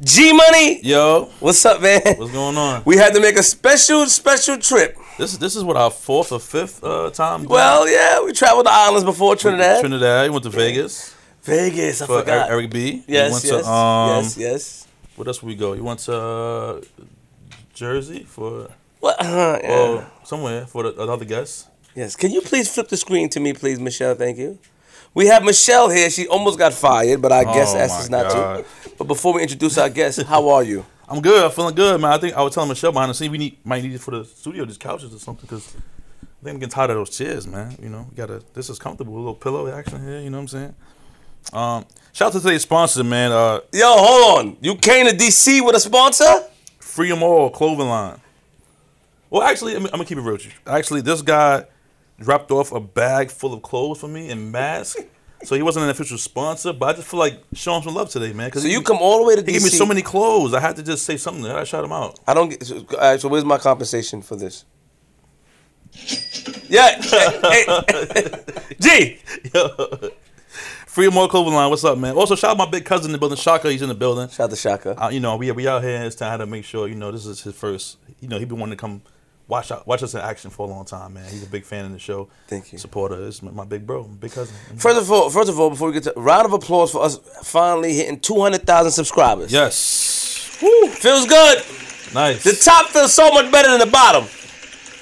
G Money, Yo, what's up, man? what's going on? We had to make a special, special trip. This is this is what our fourth or fifth uh, time. Well, yeah, we traveled the islands before Trinidad. Trinidad. You went to Vegas Vegas, I for forgot. Eric B. Yes, yes, to, um, yes, yes. What else we go? You went to uh, Jersey for What? Uh, yeah. or somewhere for the, another guest. Yes. Can you please flip the screen to me, please, Michelle? Thank you. We have Michelle here. She almost got fired, but I guess Oh, my not God. to. But before we introduce our guest, how are you? I'm good. I'm feeling good, man. I think I was telling Michelle behind the scene we need might need it for the studio, just couches or something, because I think I'm getting tired of those chairs, man. You know, we gotta. This is comfortable. A little pillow action here. You know what I'm saying? Um, shout out to today's sponsor, man. Uh, Yo, hold on. You came to DC with a sponsor? Free 'em all clothing line. Well, actually, I'm, I'm gonna keep it real with you. Actually, this guy dropped off a bag full of clothes for me and masks. so he wasn't an official sponsor, but I just feel like showing some love today, man. Cause So he, you come all the way to DC. he gave me so many clothes. I had to just say something. I shout him out. I don't get. So, right, so where's my compensation for this? Yeah. hey, hey, G. Free 'em all clothing line. What's up, man? Also, shout out my big cousin in the building, Shaka. He's in the building. Shout out to Shaka. Uh, you know, we we out here. It's time to make sure. You know, this is his first. You know, he been wanting to come watch out, watch us in action for a long time, man. He's a big fan of the show. Thank you. Supporter. It's my, big bro, my big cousin. First of all, first of all, before we get to round of applause for us finally hitting two hundred thousand subscribers. Yes. Woo, feels good. Nice. The top feels so much better than the bottom.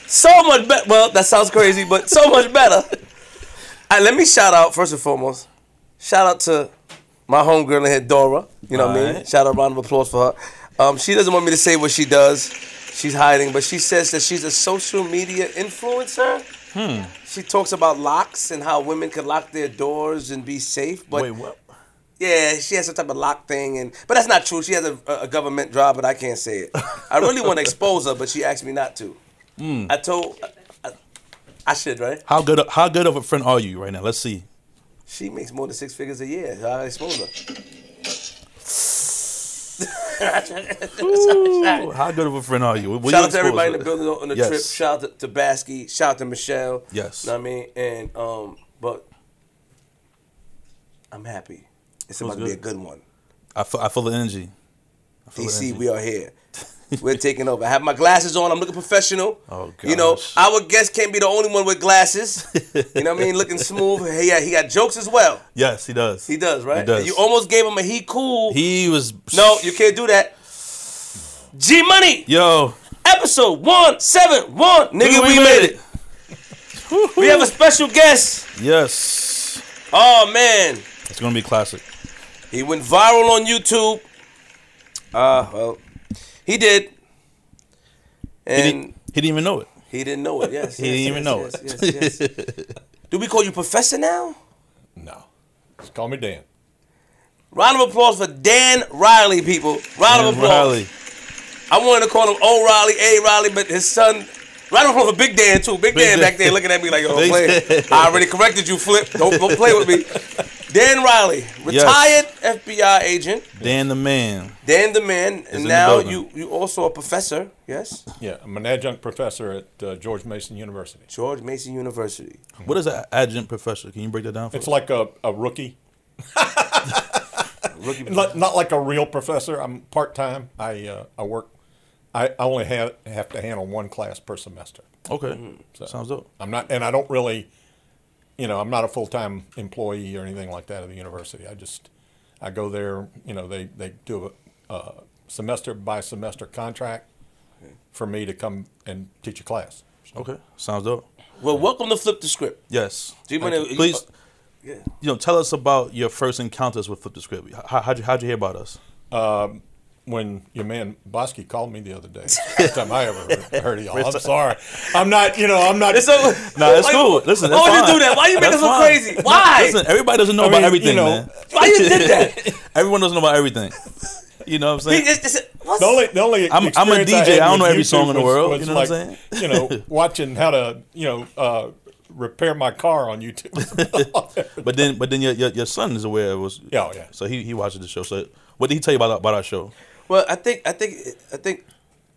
So much better. Well, that sounds crazy, but so much better. All right, let me shout out first and foremost. Shout out to my homegirl in here, Dora. You know what I mean? Shout out, round of applause for her. Um, she doesn't want me to say what she does. She's hiding, but she says that she's a social media influencer. Hmm. She talks about locks and how women can lock their doors and be safe. But Wait, what? yeah, she has some type of lock thing, and but that's not true. She has a, a government job, but I can't say it. I really want to expose her, but she asked me not to. Hmm. I told, I, I should, right? How good? How good of a friend are you right now? Let's see. She makes more than six figures a year. So I expose her. Ooh, how good of a friend are you? Will Shout you out to everybody in the building on the Yes. trip. Shout out to, to Basky. Shout out to Michelle. Yes. You know what I mean? And um, but I'm happy. It's about to be a good. good one. I feel, I feel the energy. I feel the DC, energy. we are here. We're taking over. I have my glasses on. I'm looking professional. Oh, You know, our guest can't be the only one with glasses. you know what I mean? Looking smooth. He got, he got jokes as well. Yes, he does. He does, right? He does. You almost gave him a he cool. He was. no, you can't do that. G Money, Yo, episode 171. Nigga, we, made it. we have a special guest. yes, Oh, man. it's gonna be classic. He went viral on YouTube. Uh, well, he did. He And didn't, he didn't even know it. He didn't know it. Yes. He yes, didn't even yes, know yes, it. Yes, yes. Do we call you Professor now? No. Just call me Dan. Round of applause for Dan Riley, people. Round of applause. Riley. I wanted to call him O'Reilly, A. Riley, but his son. Round of applause for Big Dan too. Big, Big Dan, Dan. back there looking at me like, "Yo, don't play. I already corrected you, Flip. Don't, don't play with me." Dan Riley, retired FBI agent. Dan the man. Dan the man, in and now you you also a professor. Yes, Yeah, I'm an adjunct professor at uh, George Mason University. George Mason University. What is an adjunct professor? Can you break that down for me? It's us? like a, a rookie. Rookie. Not, not like a real professor. I'm part time. I uh, I work. I I only have have to handle one class per semester. Okay, sounds dope. I'm not, and I don't really, you know, I'm not a full time employee or anything like that at the university. I just I go there. You know, they they do a, a semester by semester contract for me to come and teach a class. Okay, sounds dope. Well, welcome to Flip the Script. Yes. Do you Thank wanna- you. Please, Yeah. Uh, you know, tell us about your first encounters with Flip the Script. How, how'd you how'd you hear about us? Um, when your man Bosky called me the other day. First time I ever heard, heard of y'all. I'm sorry. I'm not, you know, I'm not. It's so, no, it's why- cool. Listen, why that's would you do that? Why you make That's us look crazy? Why? Listen, everybody doesn't know I about everything, you know, man. Why you did that? Everyone doesn't know about everything. You know what I'm saying? just- just- the only, the only I'm- I'm a DJ. had I don't know every YouTube song in the was- world, was you know what I'm like, saying? You know, watching how to, you know, uh, repair my car on YouTube. But then, but then your, your your son is aware. It was Yeah, oh, yeah. So he he watches the show. So what did he tell you about about our show? Well, I think I think I think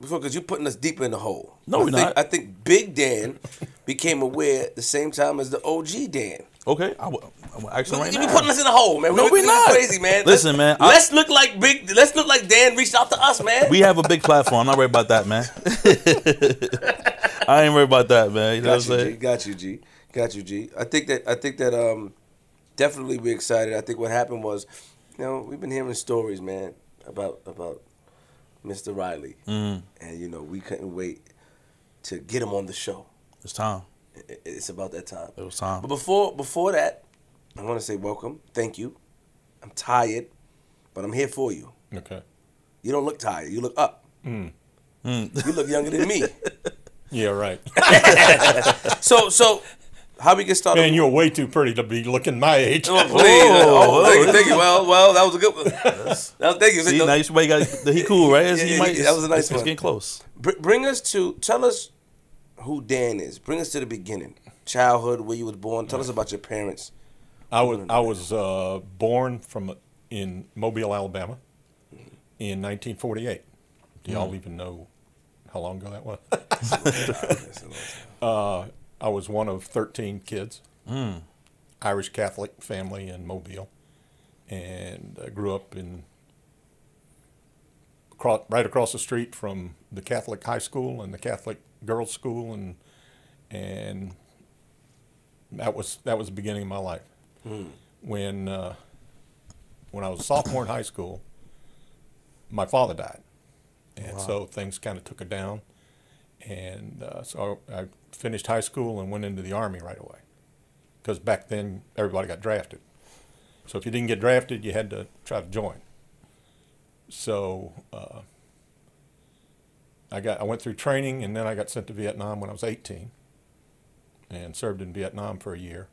before because you're putting us deeper in the hole. No, I we're think, not. I think Big Dan became aware at the same time as the OG Dan. Okay, I will, I will ask right you now. be putting us in a hole, man. No, we we not. crazy, man. Listen, man, I- Let's look like big. Let's look like Dan reached out to us, man. we have a big platform. I'm not worried about that, man. I ain't worried about that, man. You know got what I'm you, G. saying? Got you, G. Got you, G. I think that I think that um, definitely we excited. I think what happened was, you know, we've been hearing stories, man, about about Mr. Riley, Mm, and you know, we couldn't wait to get him on the show. it's time. It's about that time. It was time. But before before that, I want to say welcome, thank you. I'm tired, but I'm here for you. Okay. You don't look tired. You look up. Mm. You look younger than me. Yeah, right. So so, how we get started? Man, you're way too pretty to be looking my age. Oh, please. Oh, thank you, thank you. Well, well, that was a good one. That was, thank you. See, No, now you somebody got he cool, right? Yeah, he yeah, might, that was a nice it's, it's one. getting close. br- bring us to tell us who Dan is. Bring us to the beginning, childhood, where you was born. Tell us about your parents. I was I was uh, born from in Mobile, Alabama, in 1948. Do y'all even know how long ago that was? uh, I was one of 13 kids, Irish Catholic family in Mobile, and I grew up in across, right across the street from the Catholic high school and the Catholic girls' school, and and that was that was the beginning of my life. When uh, when I was a sophomore in high school, my father died, and so things kind of took a down, and uh, so I finished high school and went into the army right away, because back then everybody got drafted. So if you didn't get drafted, you had to try to join. So uh, I got I went through training and then I got sent to Vietnam when I was 18 and served in Vietnam for a year.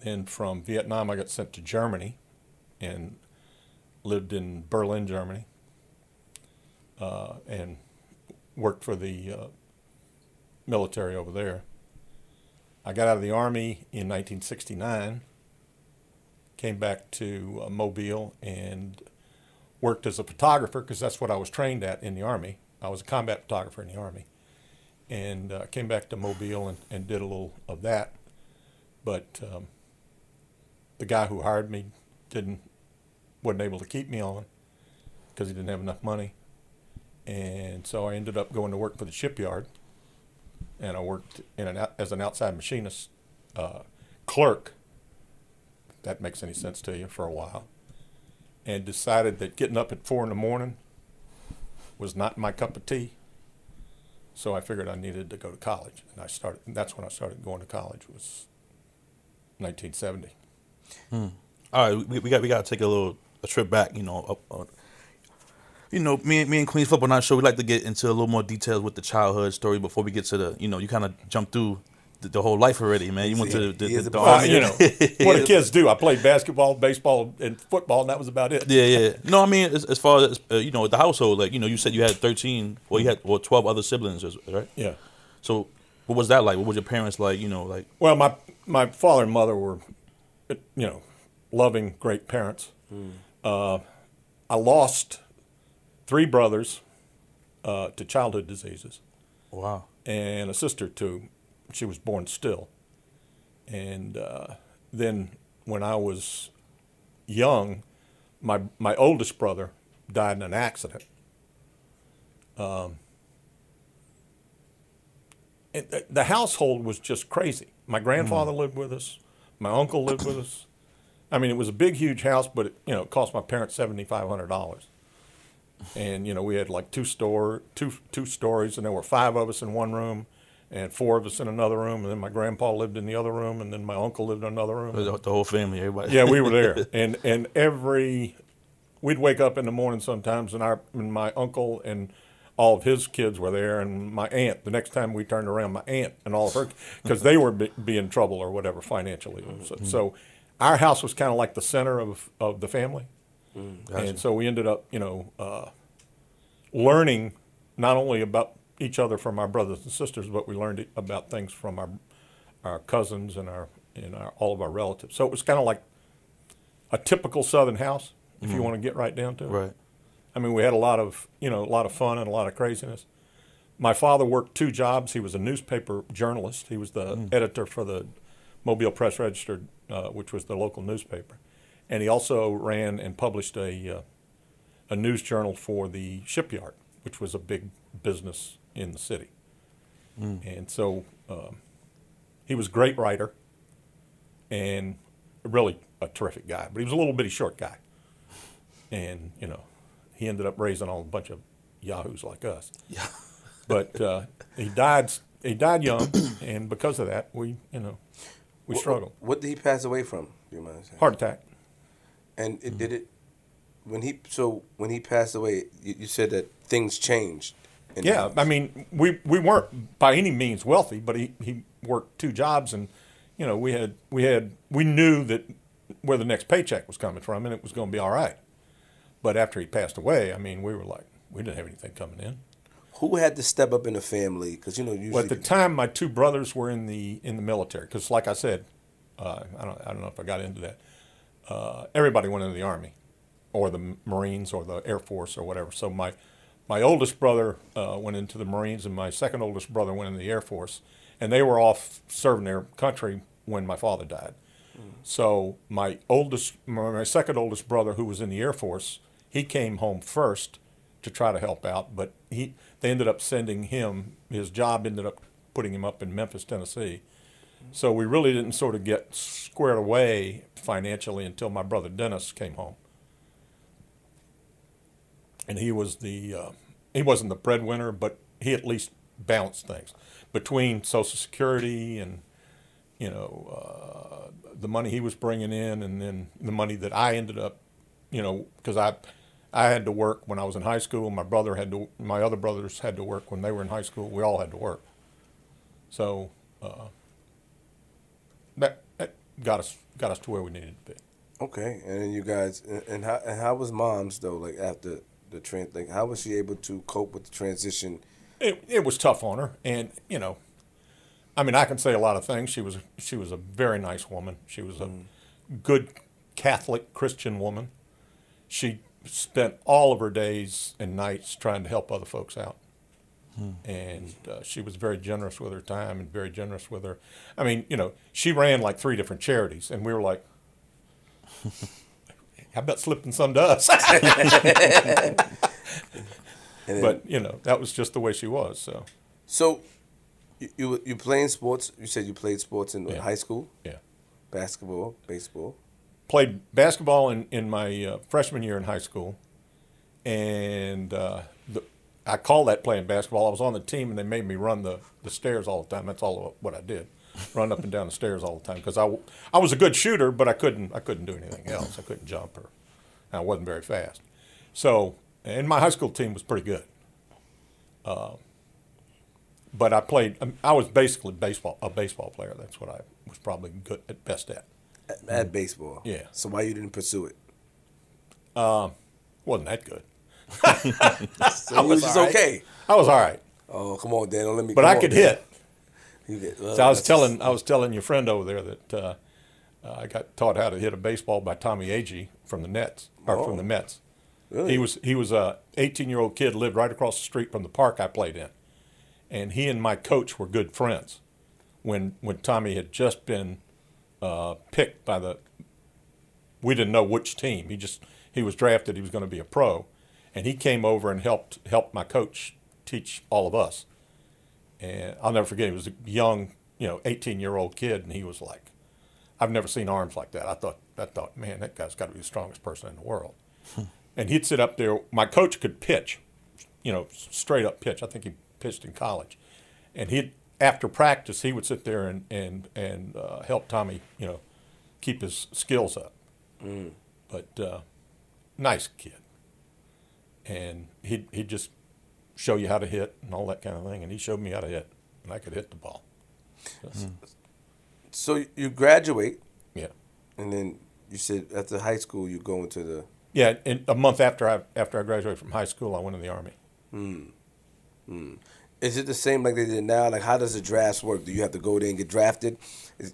Then from Vietnam I got sent to Germany and lived in Berlin, Germany, uh, and worked for the uh, military over there. I got out of the army in 1969, came back to uh, Mobile and worked as a photographer because that's what I was trained at in the army. I was a combat photographer in the army, and uh, came back to Mobile and, and did a little of that. But um, the guy who hired me didn't wasn't able to keep me on because he didn't have enough money, and so I ended up going to work for the shipyard, and I worked in an as an outside machinist uh, clerk. That makes any sense to you for a while and decided that getting up at four in the morning was not my cup of tea. So I figured I needed to go to college, and I started. And that's when I started going to college. Was 1970. All right, we, we got we got to take a little a trip back. You know, up, you know, me and me and Queens Football Night Show. We like to get into a little more details with the childhood story before we get to the. You know, you kind of jump through the, the whole life already, man. You went to the, the, the, the. Well, you know what do kids do? I played basketball, baseball, and football, and that was about it. Yeah, yeah. No, I mean, as, as far as uh, you know, the household, like you know, you said you had thirteen, or you had or twelve other siblings, right? Yeah. So, what was that like? What was your parents like? You know, like Well, my my father and mother were, you know, loving, great parents. Uh, I lost three brothers uh, to childhood diseases. wow, and a sister too. She was born still. And uh, then when I was young, my my oldest brother died in an accident. Um, and the- the household was just crazy. My grandfather lived with us. My uncle lived with us. I mean, it was a big, huge house, but it, you know, it cost my parents seventy five hundred dollars and you know we had like two store two two stories and there were five of us in one room and four of us in another room and then my grandpa lived in the other room and then my uncle lived in another room. The, the whole family, everybody. yeah we were there. And and every we'd wake up in the morning sometimes and our and my uncle and all of his kids were there and my aunt the next time we turned around my aunt and all of her because they were be, be in trouble or whatever financially. Mm-hmm. So, so our house was kind of like the center of of the family Gotcha. and so we ended up, you know, uh, learning not only about each other from our brothers and sisters, but we learned about things from our our cousins and our and our, all of our relatives. So it was kind of like a typical Southern house, if you want to get right down to it. right. I mean, we had a lot of you know a lot of fun and a lot of craziness. My father worked two jobs. He was a newspaper journalist. He was the editor for the Mobile Press Register, uh, which was the local newspaper, and he also ran and published a uh, a news journal for the shipyard, which was a big business in the city. And so um, he was a great writer and really a terrific guy, but he was a little bitty short guy. And, you know, he ended up raising all a bunch of yahoos like us. Yeah. But uh, he died he died young, and because of that, we, you know, we struggled. What did he pass away from? Do you mind saying? Heart attack. And it did it when he so when he passed away. You, you said that things changed. Yeah. I mean, we we weren't by any means wealthy, but he, he worked two jobs, and you know, we had we had we knew that where the next paycheck was coming from, and it was going to be all right. But after he passed away, I mean, we were like, we didn't have anything coming in. who had to step up in the family? Because you know usually Well, at the time, my two brothers were in the in the military. Because, like I said, uh, I don't I don't know if I got into that. Uh, everybody went into the army, or the Marines, or the Air Force, or whatever. So my my oldest brother uh, went into the Marines, and my second oldest brother went in the Air Force, and they were off serving their country when my father died. So my oldest, my second oldest brother, who was in the Air Force, he came home first to try to help out, but he they ended up sending him. His job ended up putting him up in Memphis, Tennessee. So we really didn't sort of get squared away financially until my brother Dennis came home, and he was the uh, he wasn't the breadwinner, but he at least balanced things between Social Security and you know uh, the money he was bringing in, and then the money that I ended up, you know, because I I had to work when I was in high school. My brother had to, my other brothers had to work when they were in high school. We all had to work, so uh, got us got us to where we needed to be. Okay, and then you guys, and, how and how was mom's though? Like after the trans, like how was she able to cope with the transition? it, it was tough on her and you know i mean i can say a lot of things she was she was a very nice woman she was a mm. good catholic christian woman she spent all of her days and nights trying to help other folks out and uh, she was very generous with her time and very generous with her i mean you know she ran like three different charities and we were like how about slipping some to us then, but you know that was just the way she was so so, you, you you playing sports? You said you played sports in Yeah. high school, yeah basketball, baseball. played basketball in, in my uh, freshman year in high school, and uh, the, I call that playing basketball. I was on the team, and they made me run the, the stairs all the time. That's all what I did, run up and down the stairs all the time because I, I was a good shooter, but I couldn't I couldn't do anything else. I couldn't jump or I wasn't very fast. So, and my high school team was pretty good. Uh, but I played. um, I was basically baseball a baseball player. That's what I was probably good at best at. At, at baseball. Yeah. So why you didn't pursue it? Wasn't that good. So it was just right. okay. I was all right, Oh come on, Dan! Don't let me. but I could Dan. hit. You get, well, So I was telling I was telling your friend over there that uh, uh, I got taught how to hit a baseball by Tommy Agee from the Nets or Oh. from the Mets. Really? He was he was a 18 year old kid lived right across the street from the park I played in, and he and my coach were good friends. When when Tommy had just been uh, picked by the, we didn't know which team. He just he was drafted. He was going to be a pro, and he came over and helped helped my coach teach all of us. And I'll never forget. He was a young, you know, 18 year old kid, and he was like, I've never seen arms like that. I thought, I thought, man, that guy's got to be the strongest person in the world. and he'd sit up there. My coach could pitch, you know, straight up pitch. I think he pitched in college, and he'd after practice he would sit there and and and uh, help Tommy, you know, keep his skills up. But uh, nice kid, and he'd he'd just show you how to hit and all that kind of thing. And he showed me how to hit, and I could hit the ball. So you graduate, Yeah. and then you said after high school you go into the. Yeah, and a month after I after I graduated from high school, I went in the army. Is it the same like they did now? Like how does the drafts work? Do you have to go there and get drafted?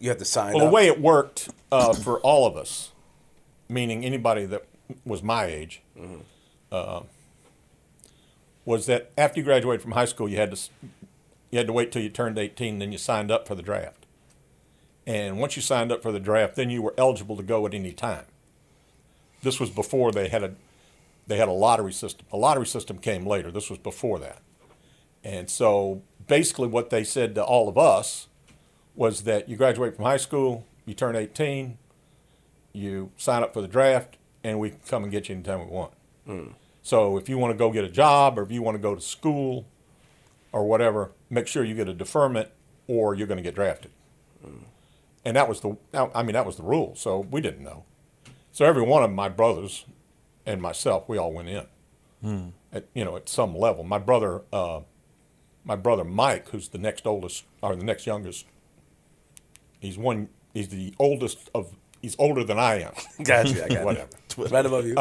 You have to sign Well, up. the way it worked uh, for all of us, meaning anybody that was my age, uh, was that after you graduated from high school, you had to you had to wait till you turned eighteen, then you signed up for the draft. And once you signed up for the draft, then you were eligible to go at any time. This was before they had a they had a lottery system. A lottery system came later. This was before that. And so basically what they said to all of us was that you graduate from high school, you turn 18, you sign up for the draft, and we can come and get you anytime we want. Hmm. So if you want to go get a job or if you want to go to school or whatever, make sure you get a deferment or you're going to get drafted. And that was the, I mean, that was the rule. So we didn't know. So every one of my brothers and myself, we all went in. At, you know, at some level. My brother, uh, my brother Mike, who's the next oldest or the next youngest, he's one. He's the oldest of. He's older than I am. Got you. I got Whatever. Right above you.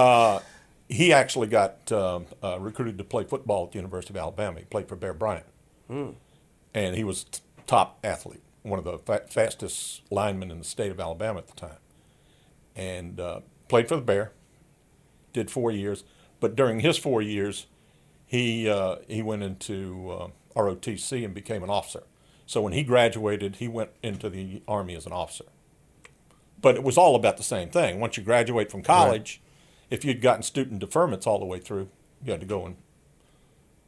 He actually got um, uh, recruited to play football at the University of Alabama. He played for Bear Bryant, and he was t- top athlete, one of the fa- fastest linemen in the state of Alabama at the time, and uh, played for the Bear. Did four years, but during his four years, he uh, he went into uh, ROTC and became an officer. So when he graduated, he went into the army as an officer. But it was all about the same thing. Once you graduate from college, if you'd gotten student deferments all the way through, you had to go and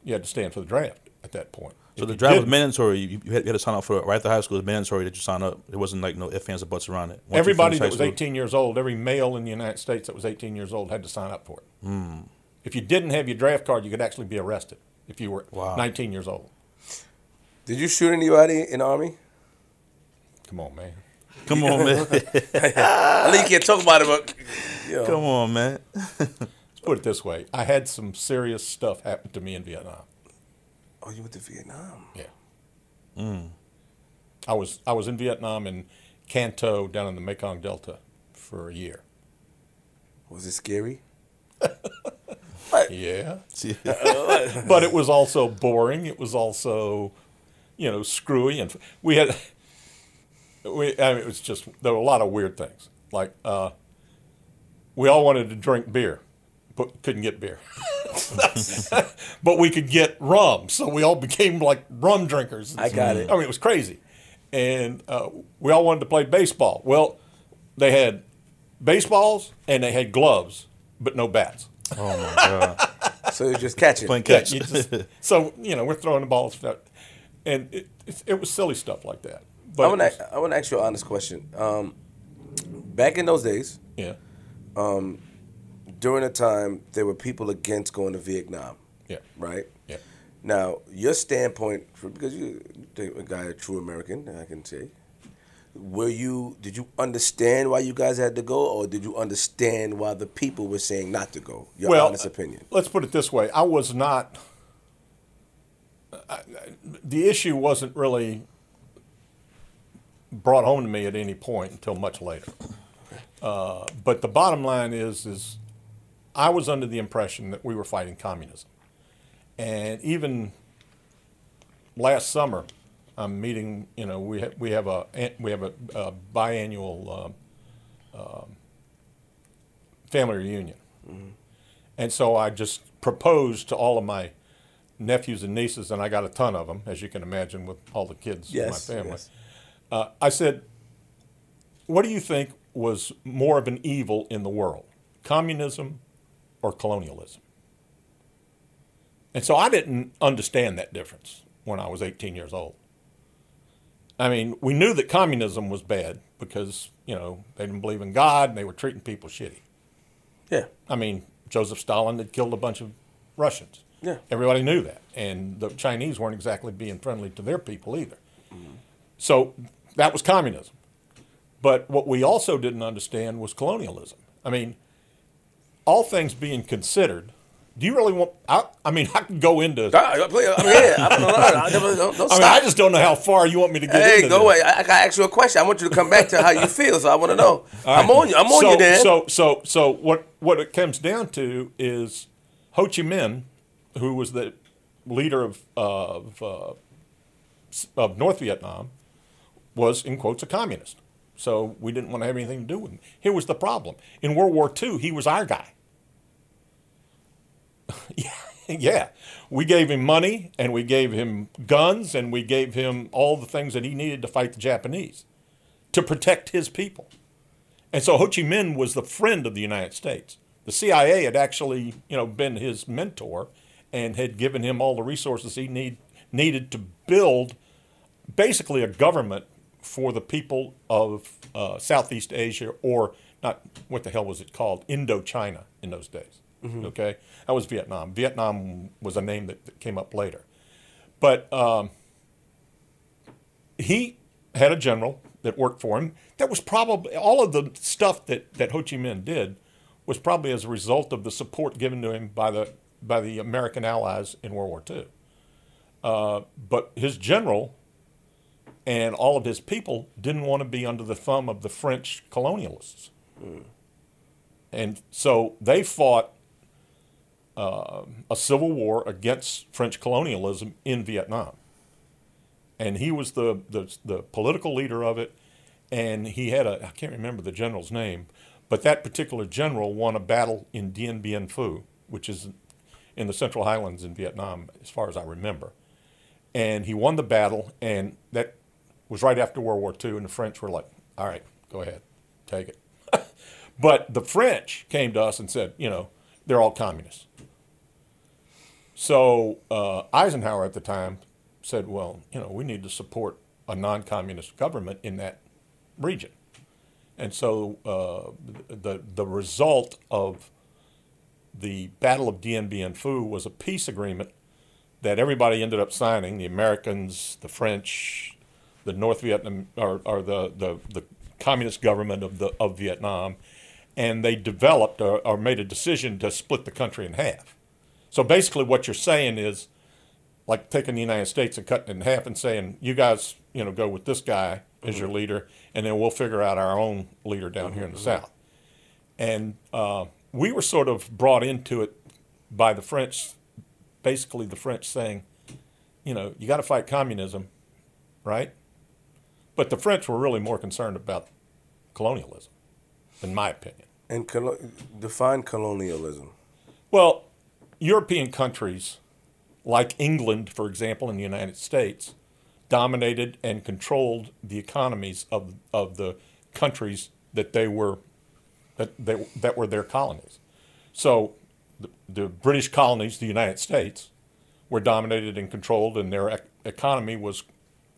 you had to stand for the draft at that point. So If the draft was mandatory. You, you, had, you had to sign up for it right after high school. It was mandatory that you sign up. It wasn't like no ifs, ands, or buts around it. Once Everybody that was school- 18 years old, every male in the United States that was 18 years old had to sign up for it. Hmm. If you didn't have your draft card, you could actually be arrested if you were Wow. 19 years old. Did you shoot anybody in the army? Come on, man. Come on, man. I know you can't talk about it, but you know. Come on, man. Let's put it this way: I had some serious stuff happen to me in Vietnam. Oh, you went to Vietnam. Yeah. Hmm. I was I was in Vietnam in Can Tho down in the Mekong Delta for a year. Was it scary? Yeah. But it was also boring. It was also, you know, screwy, and we had, we I mean, it was just there were a lot of weird things. Like uh, we all wanted to drink beer, but couldn't get beer. but we could get rum, so we all became like rum drinkers. I got it. I mean, it was crazy, and uh, we all wanted to play baseball. Well, they had baseballs and they had gloves, but no bats. oh my god. So you're just catching. Playing Yeah, catch. you just, so you know we're throwing the balls, and it, it, it was silly stuff like that. But I want to I want to ask you an honest question. Um, back in those days, yeah, during the time, there were people against going to Vietnam, yeah, right? yeah. Now, your standpoint, for, because you a guy, a true American, I can say, were you? Did you understand why you guys had to go, or did you understand why the people were saying not to go? Your well, honest opinion. Let's put it this way: I was not. I- the issue wasn't really brought home to me at any point until much later. Uh, but the bottom line is, is I was under the impression that we were fighting communism, and even last summer, I'm meeting. You know, we ha- we have a we have a, a biannual um, um, family reunion, and so I just proposed to all of my nephews and nieces, and I got a ton of them, as you can imagine, with all the kids Yes, in my family. yes. Uh, I said, "What do you think was more of an evil in the world, communism or colonialism?" And so I didn't understand that difference when I was 18 years old. I mean, we knew that communism was bad because you know they didn't believe in God and they were treating people shitty. Yeah, I mean, Joseph Stalin had killed a bunch of Russians. Yeah. Everybody knew that. And the Chinese weren't exactly being friendly to their people either. So that was communism. But what we also didn't understand was colonialism. I mean, all things being considered, do you really want? I, I mean, I could go into. Here. I don't know. I never, don't, don't I mean. I just don't know how far you want me to get Hey, into go this. away. I, I gotta ask you a question. I want you to come back to how you feel. So I want to know. I'm on you. I'm on so, you, Dan. So, so, so what, what it comes down to is Ho Chi Minh, who was the leader of, of, uh, of North Vietnam, was, in quotes, a communist. So we didn't want to have anything to do with him. Here was the problem. In World War II, he was our guy. yeah, yeah. We gave him money and we gave him guns and we gave him all the things that he needed to fight the Japanese. to protect his people. And so Ho Chi Minh was the friend of the United States. The CIA had actually, you know, been his mentor and had given him all the resources he need, needed to build basically a government for the people of uh, Southeast Asia, or not, what the hell was it called? Indochina in those days. Okay? That was Vietnam. Vietnam was a name that, that came up later. But um, he had a general that worked for him. That was probably all of the stuff that, that Ho Chi Minh did was probably as a result of the support given to him by the by the American allies in World War II. Uh, but his general and all of his people didn't want to be under the thumb of the French colonialists, and so they fought uh, a civil war against French colonialism in Vietnam. And he was the, the the political leader of it, and he had a I can't remember the general's name, but that particular general won a battle in Dien Bien Phu, which is in the Central Highlands in Vietnam, as far as I remember, and he won the battle, and that was right after World War II, and the French were like, "All right, go ahead, take it," but the French came to us and said, you know, they're all communists. So uh, Eisenhower at the time said, well, you know, we need to support a non-communist government in that region. And so uh, the the result of the Battle of Dien Bien Phu was a peace agreement that everybody ended up signing: the Americans, the French, the North Vietnam, or, or the, the the communist government of the of Vietnam, and they developed or, or made a decision to split the country in half. So basically, what you're saying is like taking the United States and cutting it in half and saying, you guys, you know, go with this guy as your leader, and then we'll figure out our own leader down here in the South. And uh, we were sort of brought into it by the French, basically the French saying, you know, you got to fight communism, right? But the French were really more concerned about colonialism, in my opinion. And colo- define colonialism. Well, European countries, like England, for example, in the United States, dominated and controlled the economies of, of the countries that they were that they, that were their colonies. So the, the British colonies, the United States, were dominated and controlled, and their ec- economy was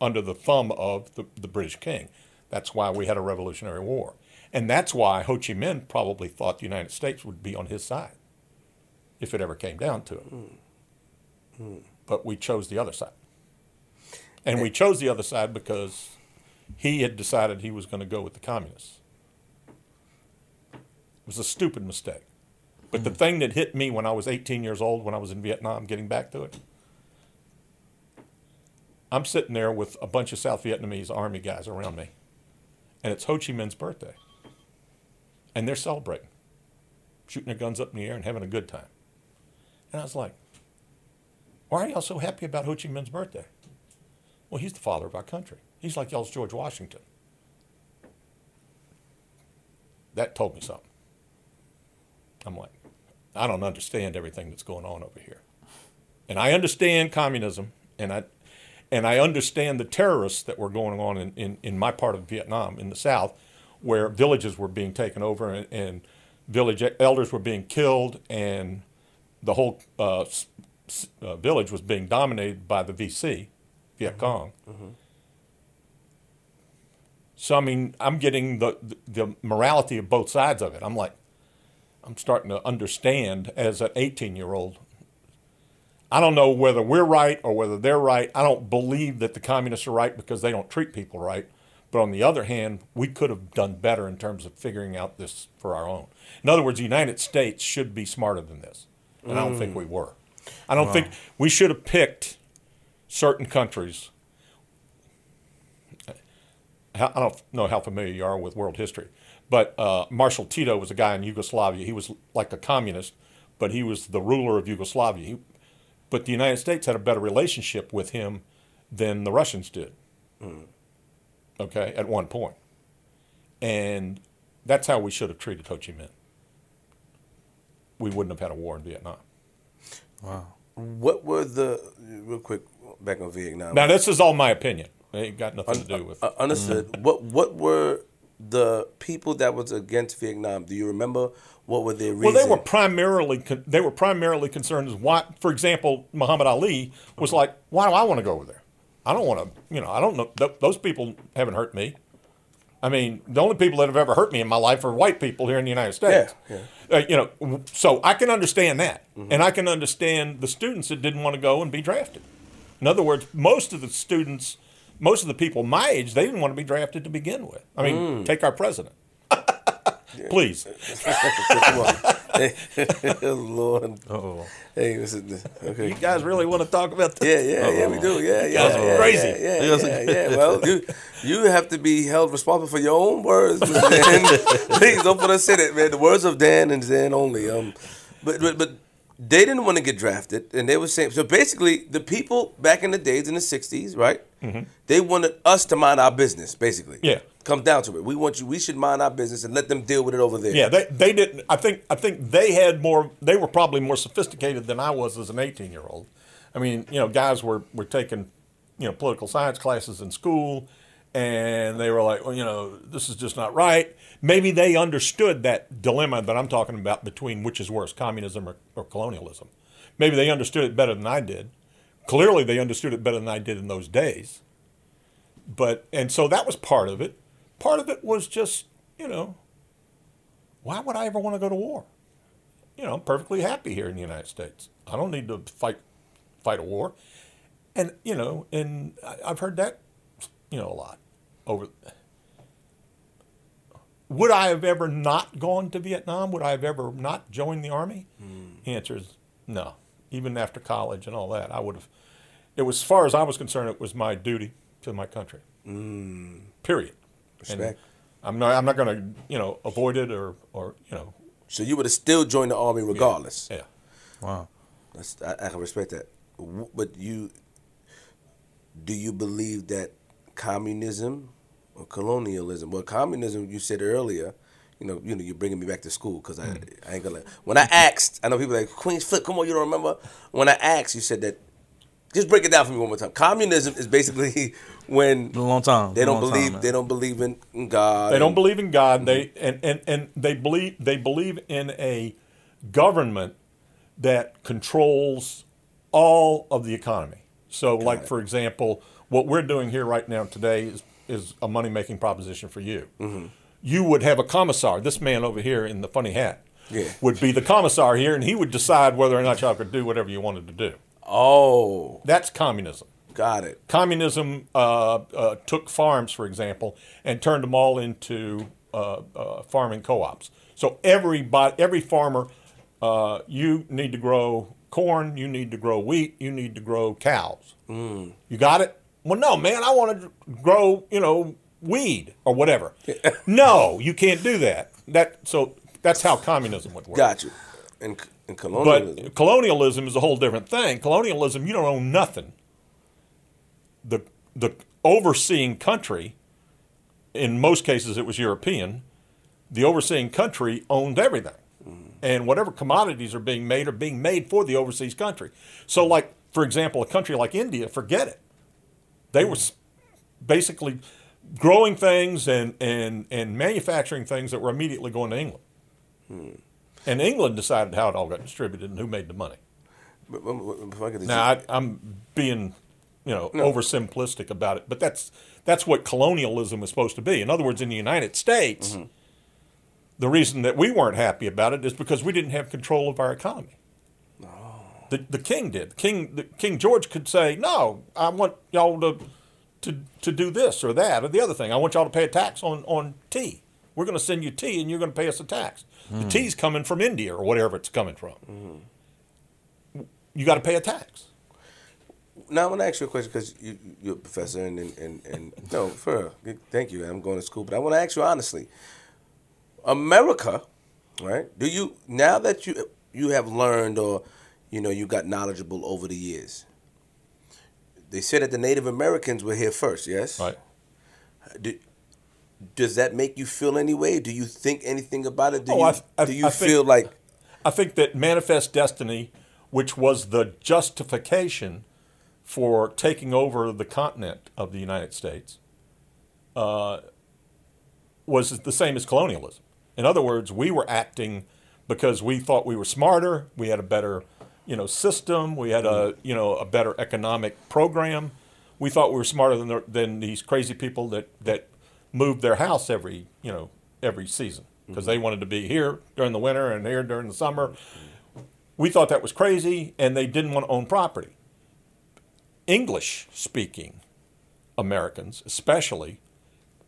under the thumb of the, the British king. That's why we had a Revolutionary War. And that's why Ho Chi Minh probably thought the United States would be on his side if it ever came down to it. Hmm. Hmm. But we chose the other side. And we eh. chose the other side because he had decided he was going to go with the communists. It was a stupid mistake. But the hmm. thing that hit me when I was 18 years old, when I was in Vietnam, getting back to it, I'm sitting there with a bunch of South Vietnamese army guys around me, and it's Ho Chi Minh's birthday. And they're celebrating, shooting their guns up in the air and having a good time. And I was like, why are y'all so happy about Ho Chi Minh's birthday? Well, he's the father of our country. He's like y'all's George Washington. That told me something. I'm like, I don't understand everything that's going on over here. And I understand communism, and I, and I understand the terrorists that were going on in, in, in my part of Vietnam, in the South, where villages were being taken over and, and village elders were being killed, and the whole uh, s- s- uh, village was being dominated by the VC, Viet Cong. So I mean, I'm getting the, the the morality of both sides of it. I'm like, I'm starting to understand as an 18 year old. I don't know whether we're right or whether they're right. I don't believe that the communists are right because they don't treat people right. But on the other hand, we could have done better in terms of figuring out this for our own. In other words, the United States should be smarter than this. And I don't think we were. I don't think we should have picked certain countries. I don't know how familiar you are with world history, but uh, Marshal Tito was a guy in Yugoslavia. He was like a communist, but he was the ruler of Yugoslavia. He, but the United States had a better relationship with him than the Russians did. Okay, at one point, and that's how we should have treated Ho Chi Minh. We wouldn't have had a war in Vietnam. Wow. What were the real quick back on Vietnam? Now, this is all my opinion. It ain't got nothing to do with. Uh, understood. What what were the people that was against Vietnam? Do you remember what were their reasons? Well, they were primarily con- they were primarily concerned as why. For example, Muhammad Ali was like, "Why do I want to go over there? I don't want to. You know, I don't know. Th- those people haven't hurt me. I mean, the only people that have ever hurt me in my life are white people here in the United States. Yeah, Uh, you know, so I can understand that, Mm-hmm. and I can understand the students that didn't want to go and be drafted. In other words, most of the students, most of the people my age, they didn't want to be drafted to begin with. I mean, Mm. take our president. Please. Lord. Oh, Hey, this is okay. You guys really want to talk about this? Yeah, yeah, yeah, we do. Yeah, yeah, guys are yeah, crazy. Yeah, yeah, yeah, yeah. Well, you you have to be held responsible for your own words, Mr. Dan. Please don't put us in it, man. The words of Dan and Dan only. Um, but but but they didn't want to get drafted, and they were saying so. Basically, the people back in the days in the '60s, right? They wanted us to mind our business. Basically, Mm-hmm. Yeah. Comes down to it. We want you. We should mind our business and let them deal with it over there. Yeah, they they didn't. I think I think they had more. They were probably more sophisticated than I was as an eighteen year old. I mean, you know, guys were were taking, you know, political science classes in school, and they were like, well, you know, this is just not right. Maybe they understood that dilemma that I'm talking about between which is worse, communism or, or colonialism. Maybe they understood it better than I did. Clearly, they understood it better than I did in those days. But and so that was part of it. Part of it was just, you know, why would I ever want to go to war? You know, I'm perfectly happy here in the United States. I don't need to fight fight a war. And you know, and I've heard that, you know, a lot over. Would I have ever not gone to Vietnam? Would I have ever not joined the army? The answer is no. Even after college and all that, I would have. It was, as far as I was concerned, it was my duty to my country. Hmm. Period. And Respect. I'm not. I'm not going to, you know, avoid it or, or you know, So you would have still joined the army regardless. yeah. wow. That's, I, I can respect that. W- But you, do you believe that communism or colonialism? Well, communism, you said earlier. You know, you know, you're bringing me back to school because I, mm. I ain't gonna. When I asked, I know people like Queens Flip. Come on, you don't remember? When I asked, you said that. Just break it down for me one more time. Communism is basically when a long time. they don't believe time, they don't believe in in God. They don't believe in God. They mm-hmm. and, and, and they believe they believe in a government that controls all of the economy. So, like for example, what we're doing here right now today is is a money making proposition for you. Mm-hmm. You would have a commissar. This man over here in the funny hat Yeah. would be the commissar here, and he would decide whether or not y'all could do whatever you wanted to do. Oh, That's communism. got it. Communism uh, uh, took farms, for example, and turned them all into uh, uh, farming co-ops. So everybody, every farmer, uh, you need to grow corn, you need to grow wheat, you need to grow cows. You got it? Well, no, man, I want to grow, you know, weed or whatever. no, you can't do that. That so that's how communism would work. Got you. And and colonialism. But colonialism is a whole different thing. Colonialism, you don't own nothing. The the overseeing country, in most cases, it was European. The overseeing country owned everything, mm. and whatever commodities are being made are being made for the overseas country. So, like for example, a country like India, forget it. They were basically growing things and, and, and manufacturing things that were immediately going to England. Hmm. And England decided how it all got distributed and who made the money. But- but- but I now, I, I'm being, you know, oversimplistic about it, but that's that's what colonialism is supposed to be. In other words, in the United States, mm-hmm. the reason that we weren't happy about it is because we didn't have control of our economy. The, the king did. The king the, King George could say, "No, I want y'all to, to to do this or that or the other thing. I want y'all to pay a tax on on tea. We're going to send you tea, and you're going to pay us a tax. The hmm. tea's coming from India or whatever it's coming from. Hmm. You got to pay a tax." Now I want to ask you a question because you, you're a professor and, and, and, and no, for thank you. I'm going to school, but I want to ask you honestly. America, right? Do you now that you you have learned or you know you got knowledgeable over the years? They said that the Native Americans were here first. Yes. Right. Do, does that make you feel any way? Do you think anything about it? Do Oh, you, I- I- do you I think- feel like I think that manifest destiny, which was the justification for taking over the continent of the United States uh, was the same as colonialism. In other words, we were acting because we thought we were smarter, we had a better, you know, system, we had a, hmm. you know, a better economic program. We thought we were smarter than the, than these crazy people that that moved their house every, you know, every season because hmm. they wanted to be here during the winter and here during the summer. We thought that was crazy, and they didn't want to own property. English speaking Americans, especially,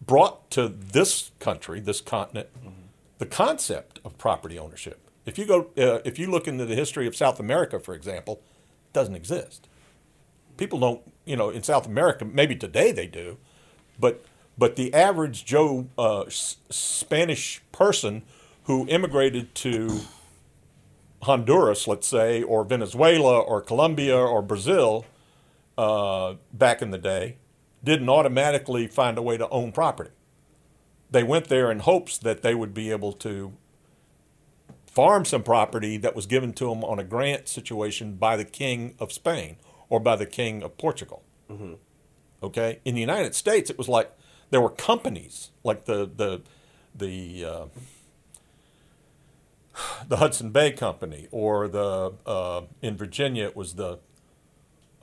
brought to this country, this continent, mm-hmm. the concept of property ownership. If you go, uh, if you look into the history of South America, for example, it doesn't exist. People don't, you know, in South America, maybe today they do, but but the average Joe uh, S- Spanish person who immigrated to Honduras, let's say, or Venezuela, or Colombia, or Brazil, uh, back in the day, didn't automatically find a way to own property. They went there in hopes that they would be able to farm some property that was given to them on a grant situation by the king of Spain or by the king of Portugal. Okay, in the United States, it was like there were companies like the the the uh, the Hudson Bay Company or the uh, in Virginia it was the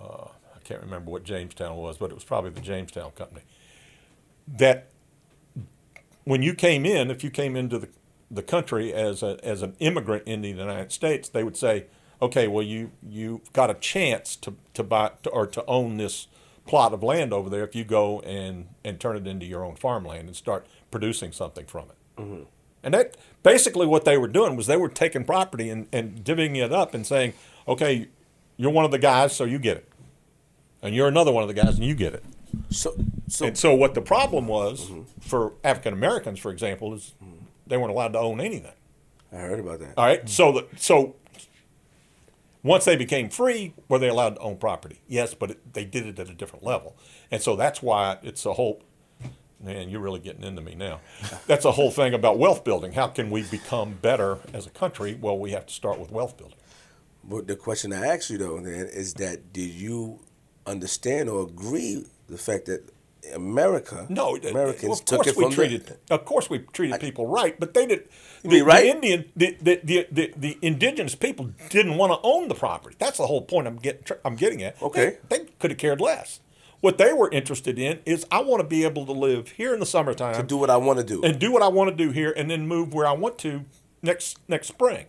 uh, I can't remember what Jamestown was, but it was probably the Jamestown Company. That when you came in, if you came into the the country as a as an immigrant in the United States, they would say, okay, well you you got a chance to to buy to, or to own this plot of land over there if you go and and turn it into your own farmland and start producing something from it. Mm-hmm. And that basically what they were doing was they were taking property and, and divvying it up and saying, okay, you're one of the guys, so you get it. And you're another one of the guys, and you get it. So, so And so what the problem was mm-hmm. for African Americans, for example, is mm-hmm. They weren't allowed to own anything. I heard about that. All right. So the so once they became free, were they allowed to own property? Yes, but it, they did it at a different level, and so that's why it's a whole. Man, you're really getting into me now. That's a whole thing about wealth building. How can we become better as a country? Well, we have to start with wealth building. But the question I ask you though, then, is that did you understand or agree the fact that America, No, it- Americans of took course it we from treated. them? Of course, we treated people right, but they did. The, right? the Indian, the the, the the the indigenous people didn't want to own the property. That's the whole point I'm getting. I'm getting at. Okay. they, they could have cared less. What they were interested in is I want to be able to live here in the summertime to do what I want to do. and do what I want to do here, and then move where I want to next next spring.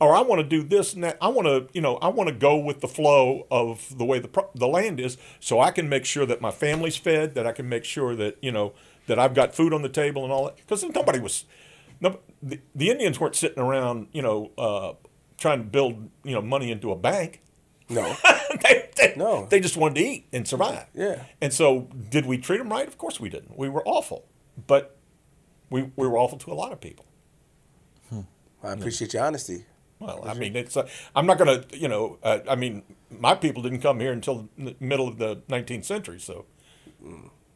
Or I want to do this and that. I want to, you know, I want to go with the flow of the way the the land is, so I can make sure that my family's fed, that I can make sure that you know that I've got food on the table and all that. Because nobody was, no, the, the Indians weren't sitting around, you know, uh, trying to build, you know, money into a bank. no, they, they, No. they just wanted to eat and survive. Yeah. And so, did we treat them right? Of course we didn't. We were awful, but we we were awful to a lot of people. I appreciate your honesty. Well, I mean, it's. Uh, I'm not going to, you know. Uh, I mean, my people didn't come here until the middle of the 19th century, so,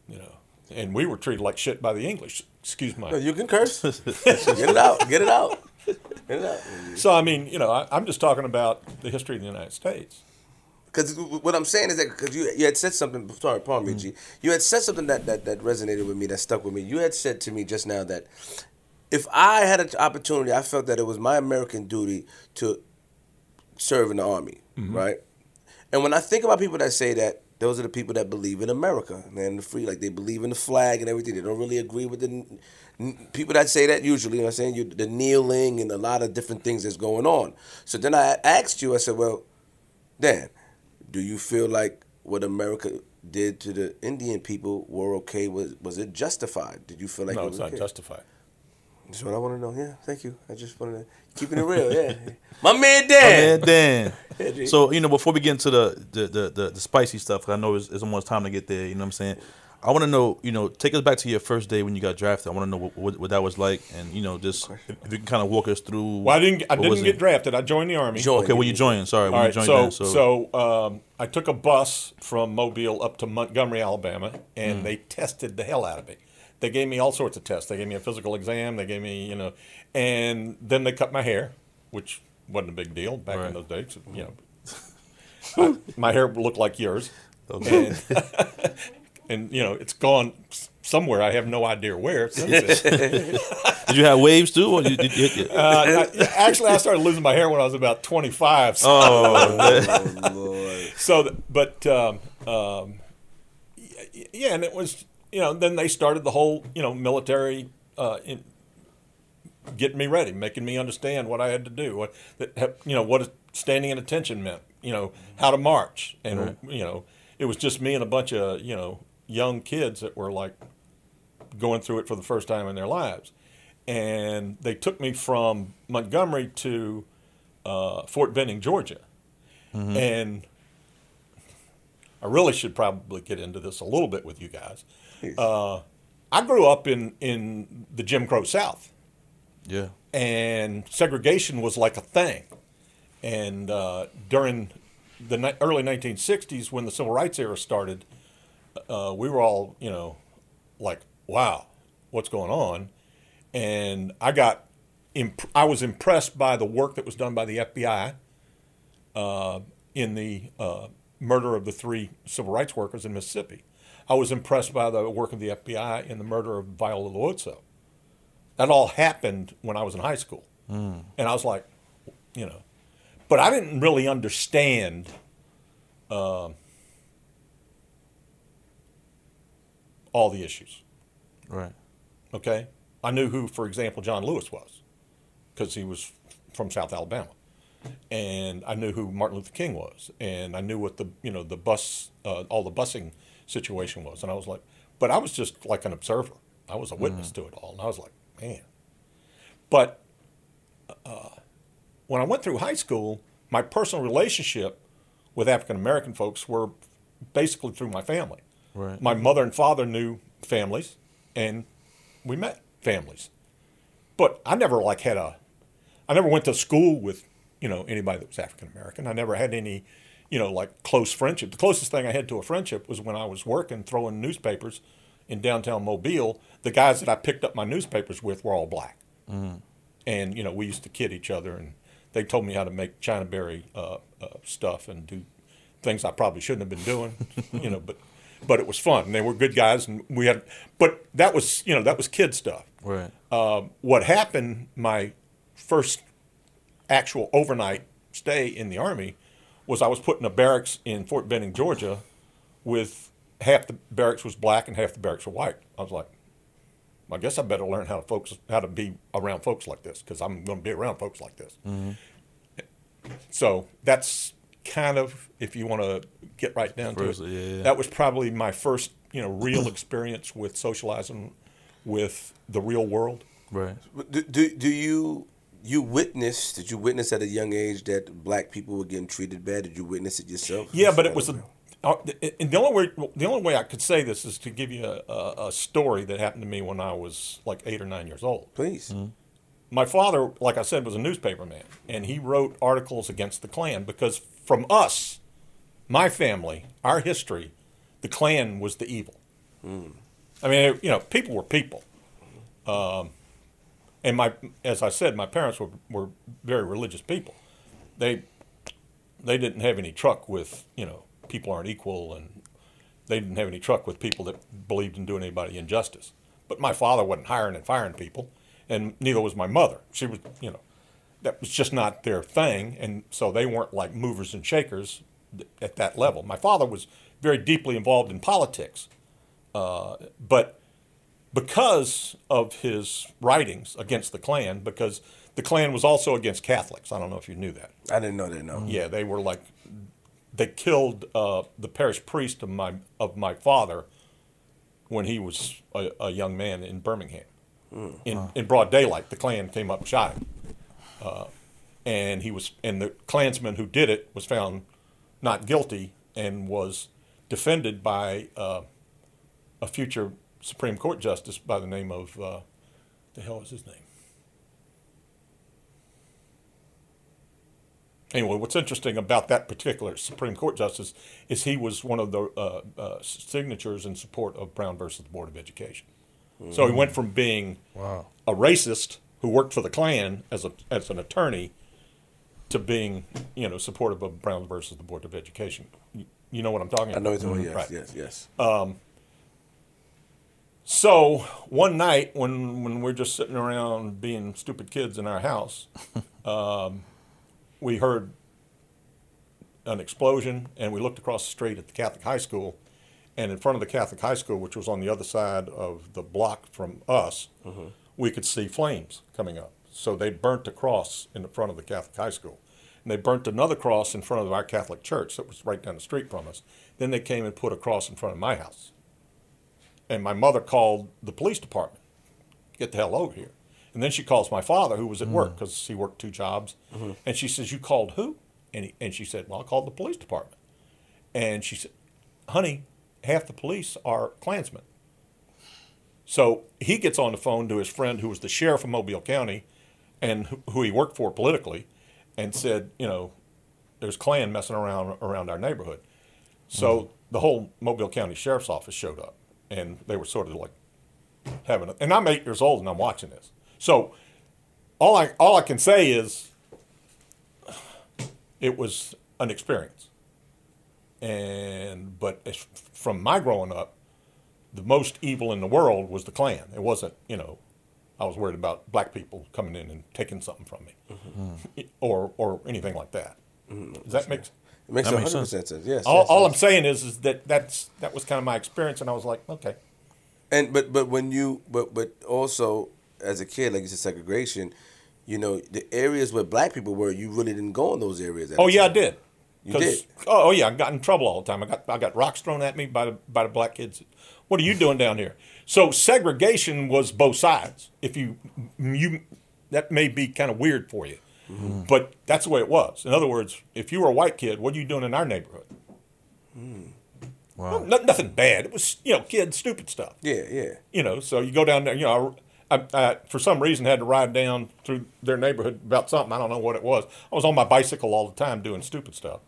you know, and we were treated like shit by the English. Excuse my. No, you can curse. get it out. Get it out. Get it out. So I mean, you know, I, I'm just talking about the history of the United States. Because what I'm saying is that because you you had said something. Sorry, pardon me, G. You had said something that, that that resonated with me. That stuck with me. You had said to me just now that if I had an opportunity, I felt that it was my American duty to serve in the army, mm-hmm. right? And when I think about people that say that, those are the people that believe in America and the free, like they believe in the flag and everything. They don't really agree with the n- n- people that say that usually. You know what I'm saying? You, the kneeling and a lot of different things that's going on. So then I asked you, I said, well, Dan, do you feel like what America did to the Indian people were okay? Was was it justified? Did you feel like no, it it's was not okay? justified. That's what I want to know. Yeah, thank you. I just wanted to keeping it real. Yeah, my man Dan. man, Dan. So you know, before we get into the the the, the, the spicy stuff, 'cause I know it's, it's almost time to get there. You know what I'm saying? I want to know, you know, take us back to your first day when you got drafted. I want to know what, what, what that was like, and you know, just if you can kind of walk us through. Well, I didn't. I didn't get it? drafted. I joined the army. Join. Okay, when you joined, sorry, when All you joined. so then, so, so um, I took a bus from Mobile up to Montgomery, Alabama, and they tested the hell out of me. They gave me all sorts of tests. They gave me a physical exam. They gave me, you know, and then they cut my hair, which wasn't a big deal back Right. in those days. You know, I, my hair looked like yours, and, and you know it's gone somewhere. I have no idea where. Since then. Did you have waves too? Or you, did you, Uh, I, actually, I started losing my hair when I was about 25. So, oh, Oh Lord. so but um, um, yeah, and it was you know then they started the whole you know military uh, in, getting me ready, making me understand what I had to do, what that you know what standing at attention meant, you know how to march, and you know it was just me and a bunch of you know young kids that were like going through it for the first time in their lives, and they took me from Montgomery to uh, Fort Benning, Georgia, and I really should probably get into this a little bit with you guys. Uh, I grew up in in the Jim Crow South yeah. and segregation was like a thing. And uh, during the ni- early 1960s, when the civil rights era started, uh, we were all, you know, like, wow, what's going on? And I got, imp- I was impressed by the work that was done by the FBI uh, in the uh, murder of the three civil rights workers in Mississippi. I was impressed by the work of the FBI in the murder of Viola Liuzzo that all happened when I was in high school. And I was like, you know, but I didn't really understand um all the issues. Right. Okay. I knew who, for example, John Lewis was because he was from South Alabama. And I knew who Martin Luther King was. And I knew what the, you know, the bus, uh, all the busing situation was. And I was like, but I was just like an observer. I was a witness to it all. And I was like, man. But uh, when I went through high school, my personal relationship with African American folks were basically through my family. Right. My mother and father knew families, and we met families. But I never like had a, I never went to school with, you know, anybody that was African American. I never had any, you know, like close friendship. The closest thing I had to a friendship was when I was working throwing newspapers in downtown Mobile. The guys that I picked up my newspapers with were all black, and you know we used to kid each other, and they told me how to make China berry uh, uh, stuff and do things I probably shouldn't have been doing, you know, but but it was fun. And they were good guys, and we had. But that was you know that was kid stuff. Right. Um, what happened my first actual overnight stay in the army was I was put in a barracks in Fort Benning, Georgia, with half the barracks was black and half the barracks were white. I was like, I guess I better learn how to folks how to be around folks like this because I'm going to be around folks like this. Mm-hmm. So that's kind of if you want to get right down First, to it. yeah, yeah. That was probably my first you know real experience with socializing with the real world. Right. Do, do, do you you witness? Did you witness at a young age that black people were getting treated bad? Did you witness it yourself? Yeah, but it was a. uh, And the only way the only way I could say this is to give you a, a, a story that happened to me when I was like eight or nine years old. Please. My father, like I said, was a newspaper man, and he wrote articles against the Klan because from us, my family, our history, the Klan was the evil. I mean, you know, people were people. Um, and my, as I said, my parents were, were very religious people. They they didn't have any truck with you know people aren't equal, and they didn't have any truck with people that believed in doing anybody injustice. But my father wasn't hiring and firing people, and neither was my mother. She was you know that was just not their thing, and so they weren't like movers and shakers at that level. My father was very deeply involved in politics, uh, but because of his writings against the Klan, because the Klan was also against Catholics. I don't know if you knew that. I didn't know that. No. Yeah, they were like they killed uh, the parish priest of my of my father when he was a, a young man in Birmingham. In, in broad daylight, the Klan came up and shot him, uh, and he was and the Klansman who did it was found not guilty and was defended by uh, a future Supreme Court justice by the name of uh, the hell is his name? Anyway, what's interesting about that particular Supreme Court justice is he was one of the uh, uh, signatures in support of Brown versus the Board of Education. So he went from being Wow. a racist who worked for the Klan as a as an attorney to being, you know, supportive of Brown versus the Board of Education. You, you know what I'm talking about? I know about. Right. Yes, yes, yes. So one night when when we're just sitting around being stupid kids in our house, um, we heard an explosion, and we looked across the street at the Catholic high school, and in front of the Catholic high school, which was on the other side of the block from us, we could see flames coming up. So they burnt a cross in the front of the Catholic high school. And they burnt another cross in front of our Catholic church that was right down the street from us. Then they came and put a cross in front of my house and my mother called the police department. Get the hell over here. And then she calls my father, who was at mm-hmm. work because he worked two jobs, mm-hmm. and she says, "You called who?" And he, and she said, "Well, I called the police department." And she said, "Honey, half the police are Klansmen." So he gets on the phone to his friend, who was the sheriff of Mobile County, and who, who he worked for politically, and said, "You know, there's Klan messing around around our neighborhood." So mm-hmm. the whole Mobile County Sheriff's Office showed up, and they were sort of like having. A, and I'm eight years old, and I'm watching this. So all I all I can say is, it was an experience. And but as, from my growing up, the most evil in the world was the Klan. It wasn't, you know, I was worried about black people coming in and taking something from me, mm-hmm. or or anything like that. Mm-hmm. Does that make It makes That a makes hundred sense. percent sense. Yes. all, yes, all yes. I'm saying is, is that that's that was kind of my experience, and I was like, okay, And but but when you but but also as a kid, like you said, segregation. You know, the areas where black people were, you really didn't go in those areas. at oh yeah, I did. You did? Oh, oh yeah, I got in trouble all the time. I got I got rocks thrown at me by the by the black kids. What are you doing down here? So segregation was both sides. If you you that may be kind of weird for you, Mm-hmm. but that's the way it was. In other words, if you were a white kid, what are you doing in our neighborhood? Mm. Wow. No, nothing bad. It was you know kid stupid stuff. Yeah, yeah. you know, so you go down there, you know, I, I, I for some reason had to ride down through their neighborhood about something. I don't know what it was. I was on my bicycle all the time doing stupid stuff.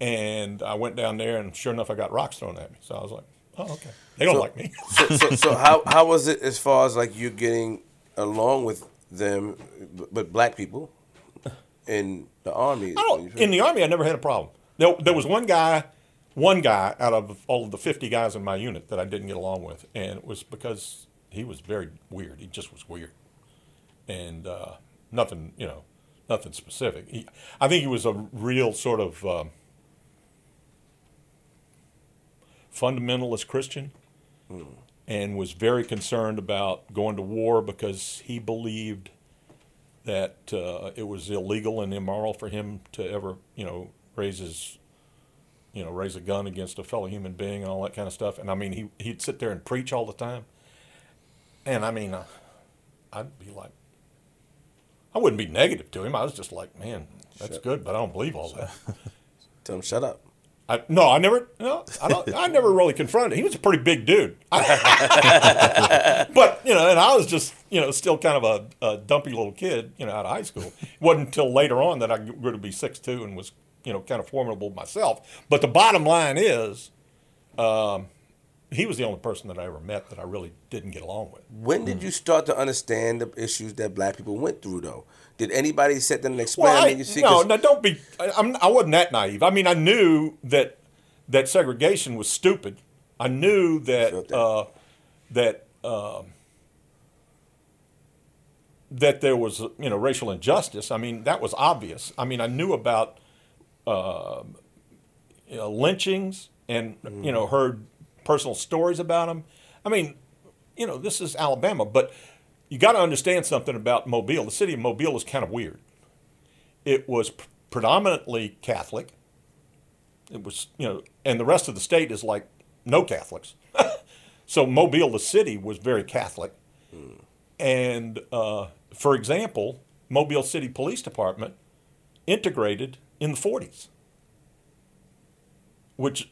And I went down there, and sure enough, I got rocks thrown at me. So I was like, oh, okay. They don't So- like me. So, so, so how how was it as far as like you getting along with them, but black people in the army? I don't, in the Army, I never had a problem. There, there was one guy, one guy out of all of the 50 guys in my unit that I didn't get along with. And it was because he was very weird. He just was weird. And uh, nothing, you know, nothing specific. He, I think he was a real sort of um, fundamentalist Christian and was very concerned about going to war because he believed that uh, it was illegal and immoral for him to ever, you know, raise his, you know, raise a gun against a fellow human being and all that kind of stuff. And I mean, he he'd sit there and preach all the time. And I mean, uh, I'd be like, I wouldn't be negative to him. I was just like, man, that's Shut- good, but I don't believe all that. Tell them shut up. I, no, I never. No, I don't. I never really confronted. him. He was a pretty big dude. but you know, and I was just you know still kind of a, a dumpy little kid, you know, out of high school. It wasn't until later on that I grew to be six two and was you know kind of formidable myself. But the bottom line is, um, he was the only person that I ever met that I really didn't get along with. When did you start to understand the issues that black people went through, though? Did anybody sit there and explain? Well, I I, mean, see, no, no, don't be. I, I'm, I wasn't that naive. I mean, I knew that that segregation was stupid. I knew that Felt that. uh, that that there was you know racial injustice. I mean, that was obvious. I mean, I knew about uh, you know, lynchings and you know heard personal stories about them. I mean, you know, this is Alabama, but you got to understand something about Mobile. The city of Mobile is kind of weird. It was p- predominantly Catholic. It was, you know, and the rest of the state is like no Catholics. so Mobile, the city, was very Catholic. Hmm. And uh, for example, Mobile City Police Department integrated in the 40s, which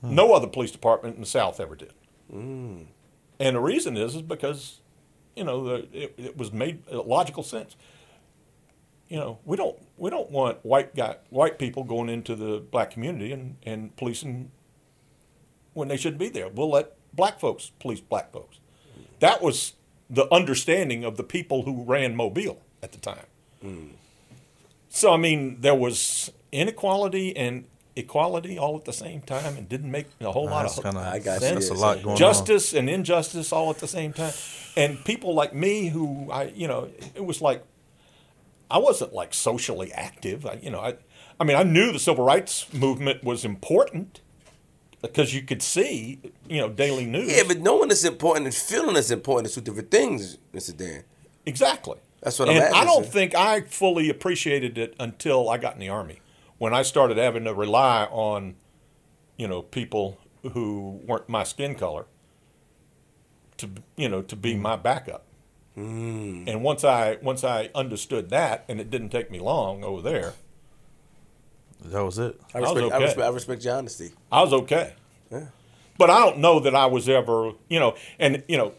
hmm. no other police department in the South ever did. Hmm. And the reason is is because, you know, it, it was made logical sense. You know, we don't we don't want white guy white people going into the black community and, and policing when they shouldn't be there. We'll let black folks police black folks. That was the understanding of the people who ran Mobile at the time. Mm. so I mean, there was inequality and equality all at the same time, and didn't make a whole lot That's of kind of I got you. that's a lot going justice and injustice all at the same time. And people like me who I, you know, it was like I wasn't like socially active. I, you know, I, I mean, I knew the civil rights movement was important because you could see, you know, daily news. Yeah, but knowing it's important and feeling it's important is two different things, Mr. Dan. exactly. That's what I'm and I don't think I fully appreciated it until I got in the army. When I started having to rely on, you know, people who weren't my skin color to, you know, to Mm. be my backup. And once I once I understood that, and it didn't take me long over there. That was it. I respect, I okay. respect, I respect your honesty. I was okay. Yeah. But I don't know that I was ever, you know, and you know,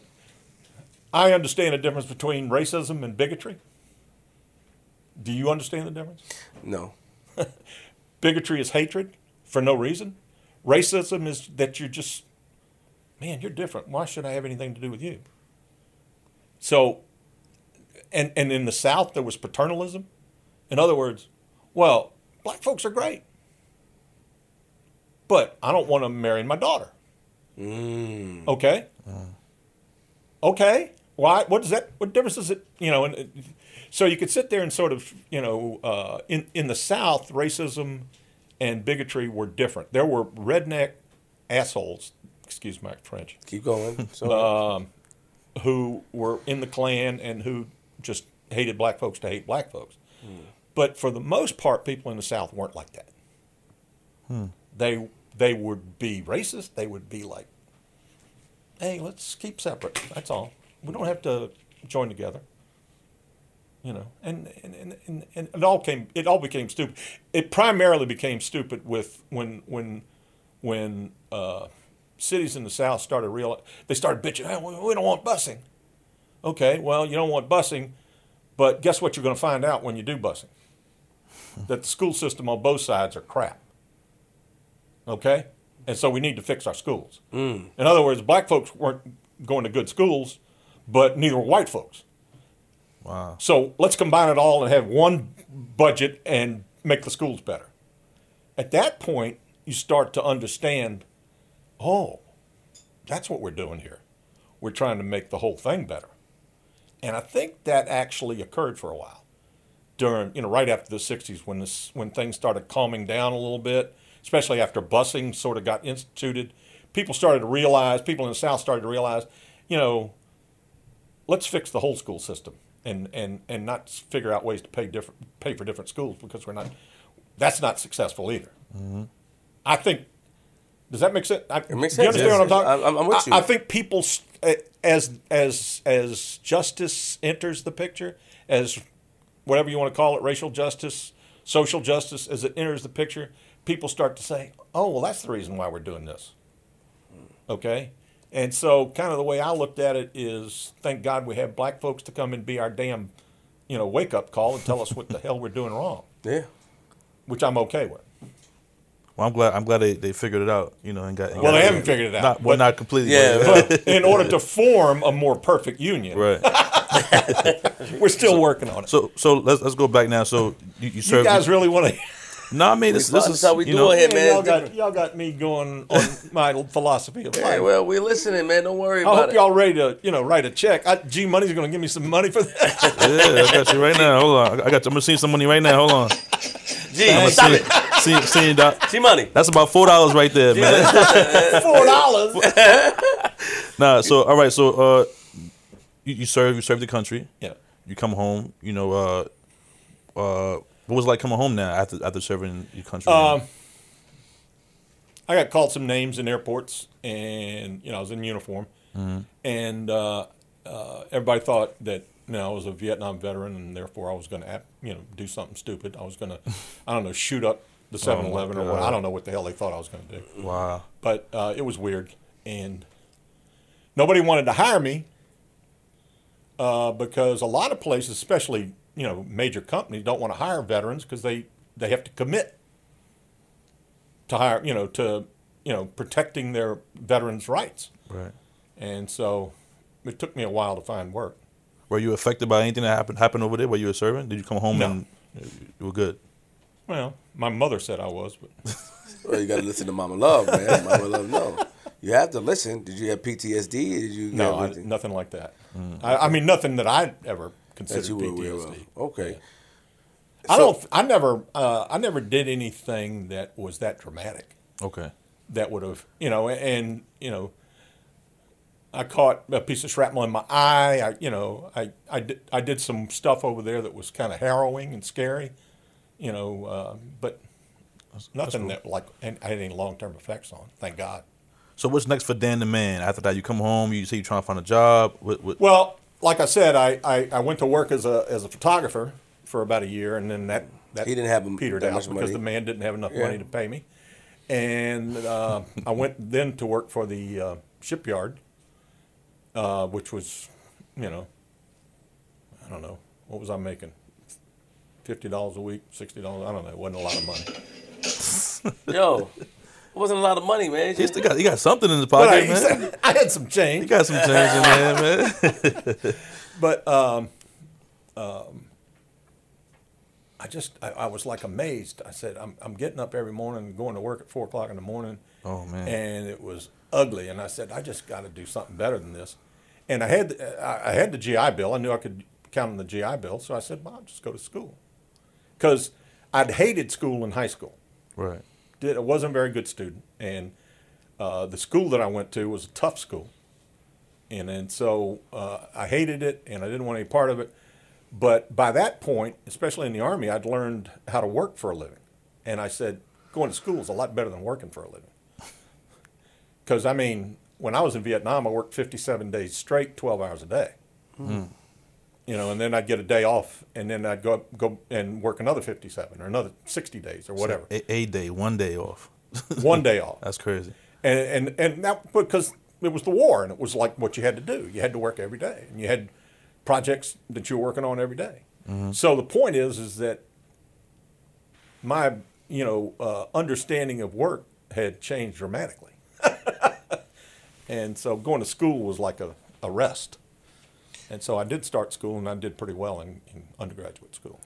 I understand the difference between racism and bigotry. Do you understand the difference? No. Bigotry is hatred for no reason. Racism is that you're just, man, you're different. Why should I have anything to do with you? So, and and in the South there was paternalism. In other words, well, black folks are great, but I don't want to marry my daughter. Mm. Okay. Uh. Okay. Why? What does that? What difference does it? You know, and it- so you could sit there and sort of, you know, uh, in in the South, racism and bigotry were different. There were redneck assholes. Excuse my French. Keep going. So, Uh, who were in the Klan and who just hated black folks to hate black folks. But for the most part, people in the South weren't like that. They they would be racist. They would be like, "Hey, let's keep separate. That's all. We don't have to join together." You know, and and, and, and, it all came. It all became stupid. It primarily became stupid with when when when uh, cities in the South started real. They started bitching. Hey, we, we don't want busing. Okay, well, you don't want busing, but guess what? You're going to find out when you do busing that the school system on both sides are crap. Okay, and so we need to fix our schools. In other words, black folks weren't going to good schools, but neither were white folks. Wow. So let's combine it all and have one budget and make the schools better. At that point, you start to understand oh, that's what we're doing here. We're trying to make the whole thing better. And I think that actually occurred for a while during, you know, right after the 60s when, this, when things started calming down a little bit, especially after busing sort of got instituted. People started to realize, people in the South started to realize, you know, let's fix the whole school system and, and, and not figure out ways to pay different pay for different schools because we're not that's not successful either. Mm-hmm. I think does that make sense? I, It makes do you understand yes. what I'm talking? I'm- I'm with I, I think people as as as justice enters the picture, as whatever you want to call it, racial justice, social justice, as it enters the picture, people start to say, "Oh, well, that's the reason why we're doing this." Okay, and so kind of the way I looked at it is, thank God we have black folks to come and be our damn, you know, wake up call and tell us what the hell we're doing wrong, yeah. which I'm okay with. Well, I'm glad. I'm glad they, they figured it out. You know, and got. and Well, got they haven't figured it out, Not, well, but- not completely. Yeah, but- But in order to form a more perfect union, right. we're still working on it. So so let's let's go back now. So you, you you served. guys really want to? No, I mean this, this is how we you do know, it here, man. y'all got y'all got me going on my philosophy of Hey, life. well, we're listening, man. Don't worry I about hope y'all ready to you know write a check. I, G Money's going to give me some money for that. Yeah, I got you right now. Hold on, I got. You. I'm gonna see some money right now. Hold on. Gee, I'm stop see, it. See, see, doc. G money. That's about four dollars right there, man. Four dollars. Nah, so all right, so uh, you, you serve, you serve the country. Yeah. You come home. You know, uh, uh, what was it like coming home now after after serving your country? Um, I got called some names in airports, and you know I was in uniform, and uh, uh, everybody thought that you know I was a Vietnam veteran, and therefore I was going to you know do something stupid. I was going to, I don't know, shoot up the 7-Eleven or what. I don't know what the hell they thought I was going to do. wow. but uh, it was weird, and nobody wanted to hire me uh, because a lot of places, especially you know major companies, don't want to hire veterans because they they have to commit to hire you know to you know protecting their veterans' rights, Right. and so it took me a while to find work. Were you affected by anything that happened happened over there while you were serving? Did you come home No, and You were good. Well, my mother said I was, but Well, you got to listen to Mama Love, man. Mama Love, no. You have to listen. Did you have PTSD? Did you no, I, nothing like that. Mm. I, I mean, nothing that I ever that considered you PTSD. Okay. I So- don't. I never. Uh, I never did anything that was that dramatic. Okay. That would have, you know, and you know, I caught a piece of shrapnel in my eye. I, you know, I, I did, I did some stuff over there that was kind of harrowing and scary, you know, uh, but nothing that like and had any long term effects on. Thank God. So what's next for Dan the Man? After that, you come home. You say you're trying to find a job. What, what, Well, like I said, I, I, I went to work as a as a photographer for about a year, and then that that He didn't have petered that out much because money. the man didn't have enough Yeah. money to pay me, and uh, I went then to work for the uh, shipyard, uh, which was, you know, I don't know what was I making, fifty dollars a week, sixty dollars. I don't know. It wasn't a lot of money. Yo, it wasn't a lot of money, man. he still got, he got something in his pocket, I, man. I had some change. He got some change in there, man. But um, um, I just I, I was like amazed. I said I'm I'm getting up every morning and going to work at four o'clock in the morning. Oh, man. And it was ugly, and I said I just got to do something better than this. And I had I I had the GI Bill. I knew I could count on the GI Bill, so I said, "Well, I'll just go to school," because I'd hated school in high school. right. Did I wasn't a very good student, and uh, the school that I went to was a tough school, and and so uh, I hated it, and I didn't want any part of it. But by that point, especially in the army, I'd learned how to work for a living, and I said going to school is a lot better than working for a living. Because I mean, when I was in Vietnam, I worked 57 days straight, 12 hours a day. You know, and then I'd get a day off, and then I'd go go and work another 57 or another 60 days or whatever. A, a day, one day off. One day off. That's crazy. and and and that because it was the war and it was like what you had to do you had to work every day and you had projects that you were working on every day. so the point is is that my you know uh, understanding of work had changed dramatically and so going to school was like a, a rest and so i did start school and i did pretty well in, in undergraduate school.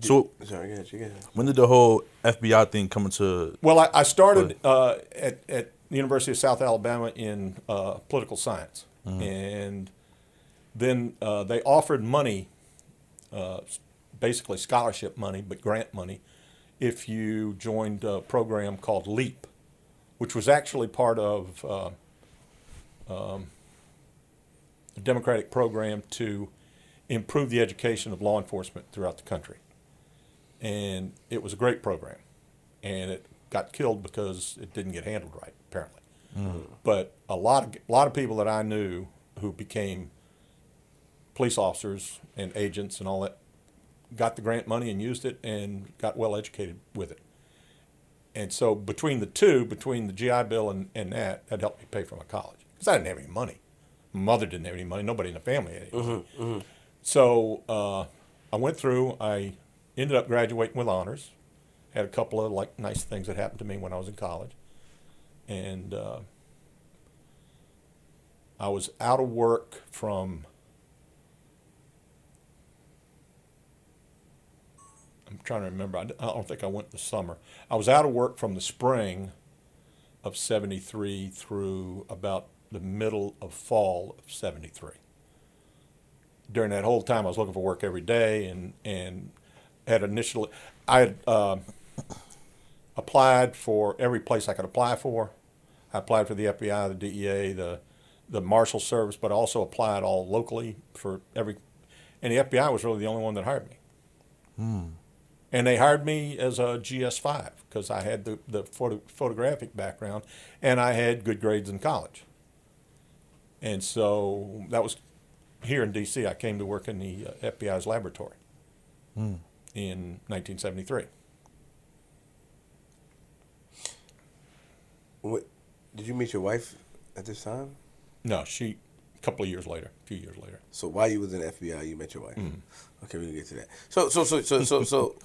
So Sorry, go ahead, you go when did the whole FBI thing come into? Well, I, I started uh, at, at the University of South Alabama in uh, political science, and then uh, they offered money, uh, basically scholarship money, but grant money, if you joined a program called LEEP, which was actually part of uh, um, a Democratic program to improve the education of law enforcement throughout the country and it was a great program, and it got killed because it didn't get handled right, apparently. Mm-hmm. But a lot of a lot of people that I knew who became police officers and agents and all that got the grant money and used it and got well educated with it. And so between the two, between the GI Bill and, and that, that helped me pay for my college because I didn't have any money. Mother didn't have any money. Nobody in the family had any money. So uh, I went through. I ended up graduating with honors. Had a couple of like nice things that happened to me when I was in college, and uh, I was out of work from. I'm trying to remember. I don't think I went the summer. I was out of work from the spring of '73 through about the middle of fall of '73 during that whole time, I was looking for work every day, and and had initially, I had uh, applied for every place I could apply for. I applied for the FBI, the DEA, the the Marshal Service, but also applied all locally for every. And the FBI was really the only one that hired me. Hmm. And they hired me as a GS five because I had the the photo, photographic background, and I had good grades in college. And so that was here in D.C. I came to work in the uh, FBI's laboratory in 1973. What, did you meet your wife at this time? No, she a couple of years later, a few years later. So while you was in the FBI, you met your wife. Okay, we can get to that. So so so so so so.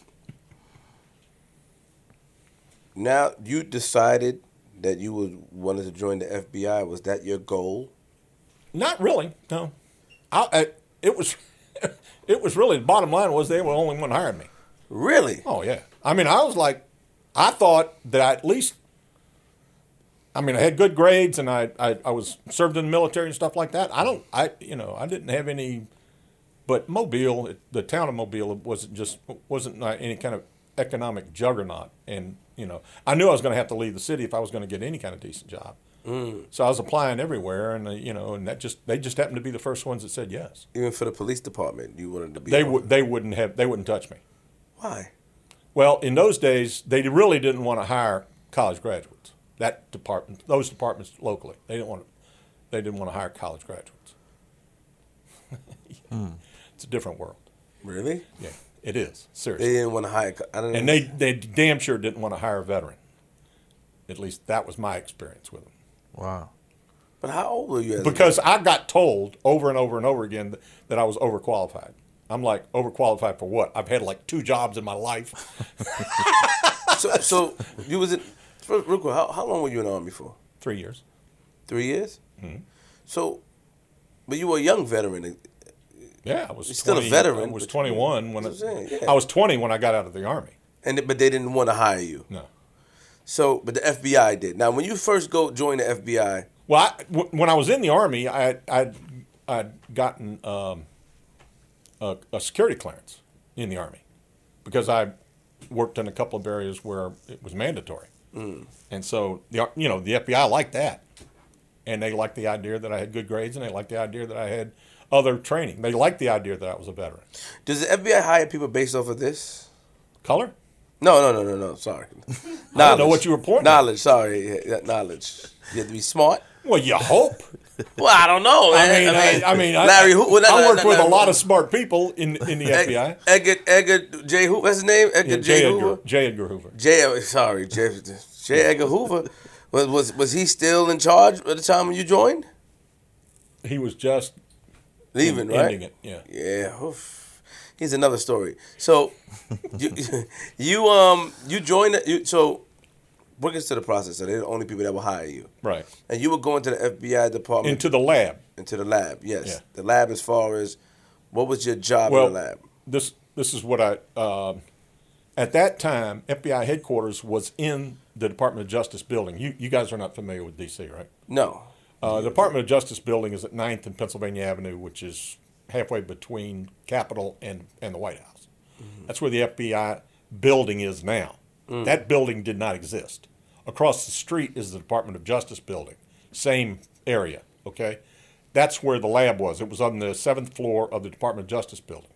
now you decided that you would wanted to join the FBI. Was that your goal? Not really, no. I, I, it was, it was really the bottom line was they were the only one hiring me. Really? Oh yeah. I mean, I was like, I thought that I at least. I mean, I had good grades, and I, I I was served in the military and stuff like that. I don't, I you know, I didn't have any, but Mobile, the town of Mobile, wasn't just wasn't any kind of economic juggernaut, and you know, I knew I was going to have to leave the city if I was going to get any kind of decent job. So I was applying everywhere, and uh, you know, and that just they just happened to be the first ones that said yes. Even for the police department, you wanted to be. They would they wouldn't have they wouldn't touch me. Why? Well, in those days, they really didn't want to hire college graduates. That department, those departments locally, they didn't want to. They didn't want to hire college graduates. It's a different world. Really? Yeah, it is Seriously. They didn't want to hire. I don't And they they damn sure didn't want to hire a veteran. At least that was my experience with them. Wow. But how old were you? Because I got told over and over and over again that, that I was overqualified. I'm like overqualified for what? I've had like two jobs in my life. so, so you was in. Real real quick, how, how long were you in the army for? Three years. Three years. Mm-hmm. So, but you were a young veteran. Yeah, I was You're still a veteran, I was 21 when I, yeah. I was 20 when I got out of the army. And but they didn't want to hire you. No. So, but the FBI did. Now, when you first go join the FBI, Well, I, w- when I was in the army, I I I'd gotten um, a, a security clearance in the army because I worked in a couple of areas where it was mandatory, and so the you know the FBI liked that, and they liked the idea that I had good grades, and they liked the idea that I had other training. They liked the idea that I was a veteran. does the FBI hire people based off of this? Color? No, no, no, no, no. Sorry. I don't know what you were pointing at. Knowledge. Sorry, yeah, knowledge. You have to be smart. Well, you hope. Well, I don't know. I man. mean, I, I mean, Larry. Who, well, no, I no, worked no, with a lot of smart people in in the Ed- FBI. Edgar, Edgar J. Hoover. What's his name? Edgar Yeah, J. J. Hoover. J. Edgar Hoover. J. Sorry, J. J. Edgar Hoover. Was, was was he still in charge at the time when you joined? He was just Leaving, en- right? ending it. Yeah. Yeah. oof. Here's another story. So, you you um you joined. You, so, bring us to the process. So they're the only people that will hire you, Right. and you were going to the FBI department Into the lab. into the lab. Yes, Yeah. the lab. As far as what was your job Well, in the lab? this this is what I um at that time FBI headquarters was in the Department of Justice building. You you guys are not familiar with DC, right? No. Uh, the Department of Justice building is at 9th and Pennsylvania Avenue, which is halfway between Capitol and, and the White House. That's where the FBI building is now. Mm. That building did not exist. Across the street is the Department of Justice building, same area, okay? That's where the lab was. It was on the seventh floor of the Department of Justice building.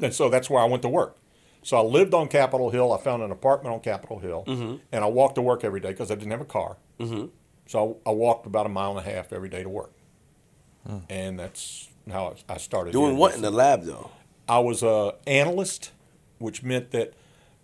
And so that's where I went to work. So I lived on Capitol Hill. I found an apartment on Capitol Hill, mm-hmm. and I walked to work every day because I didn't have a car. Mm-hmm. So I, I walked about a mile and a half every day to work, hmm. and that's how I started. Doing what in the lab though? I was a analyst, which meant that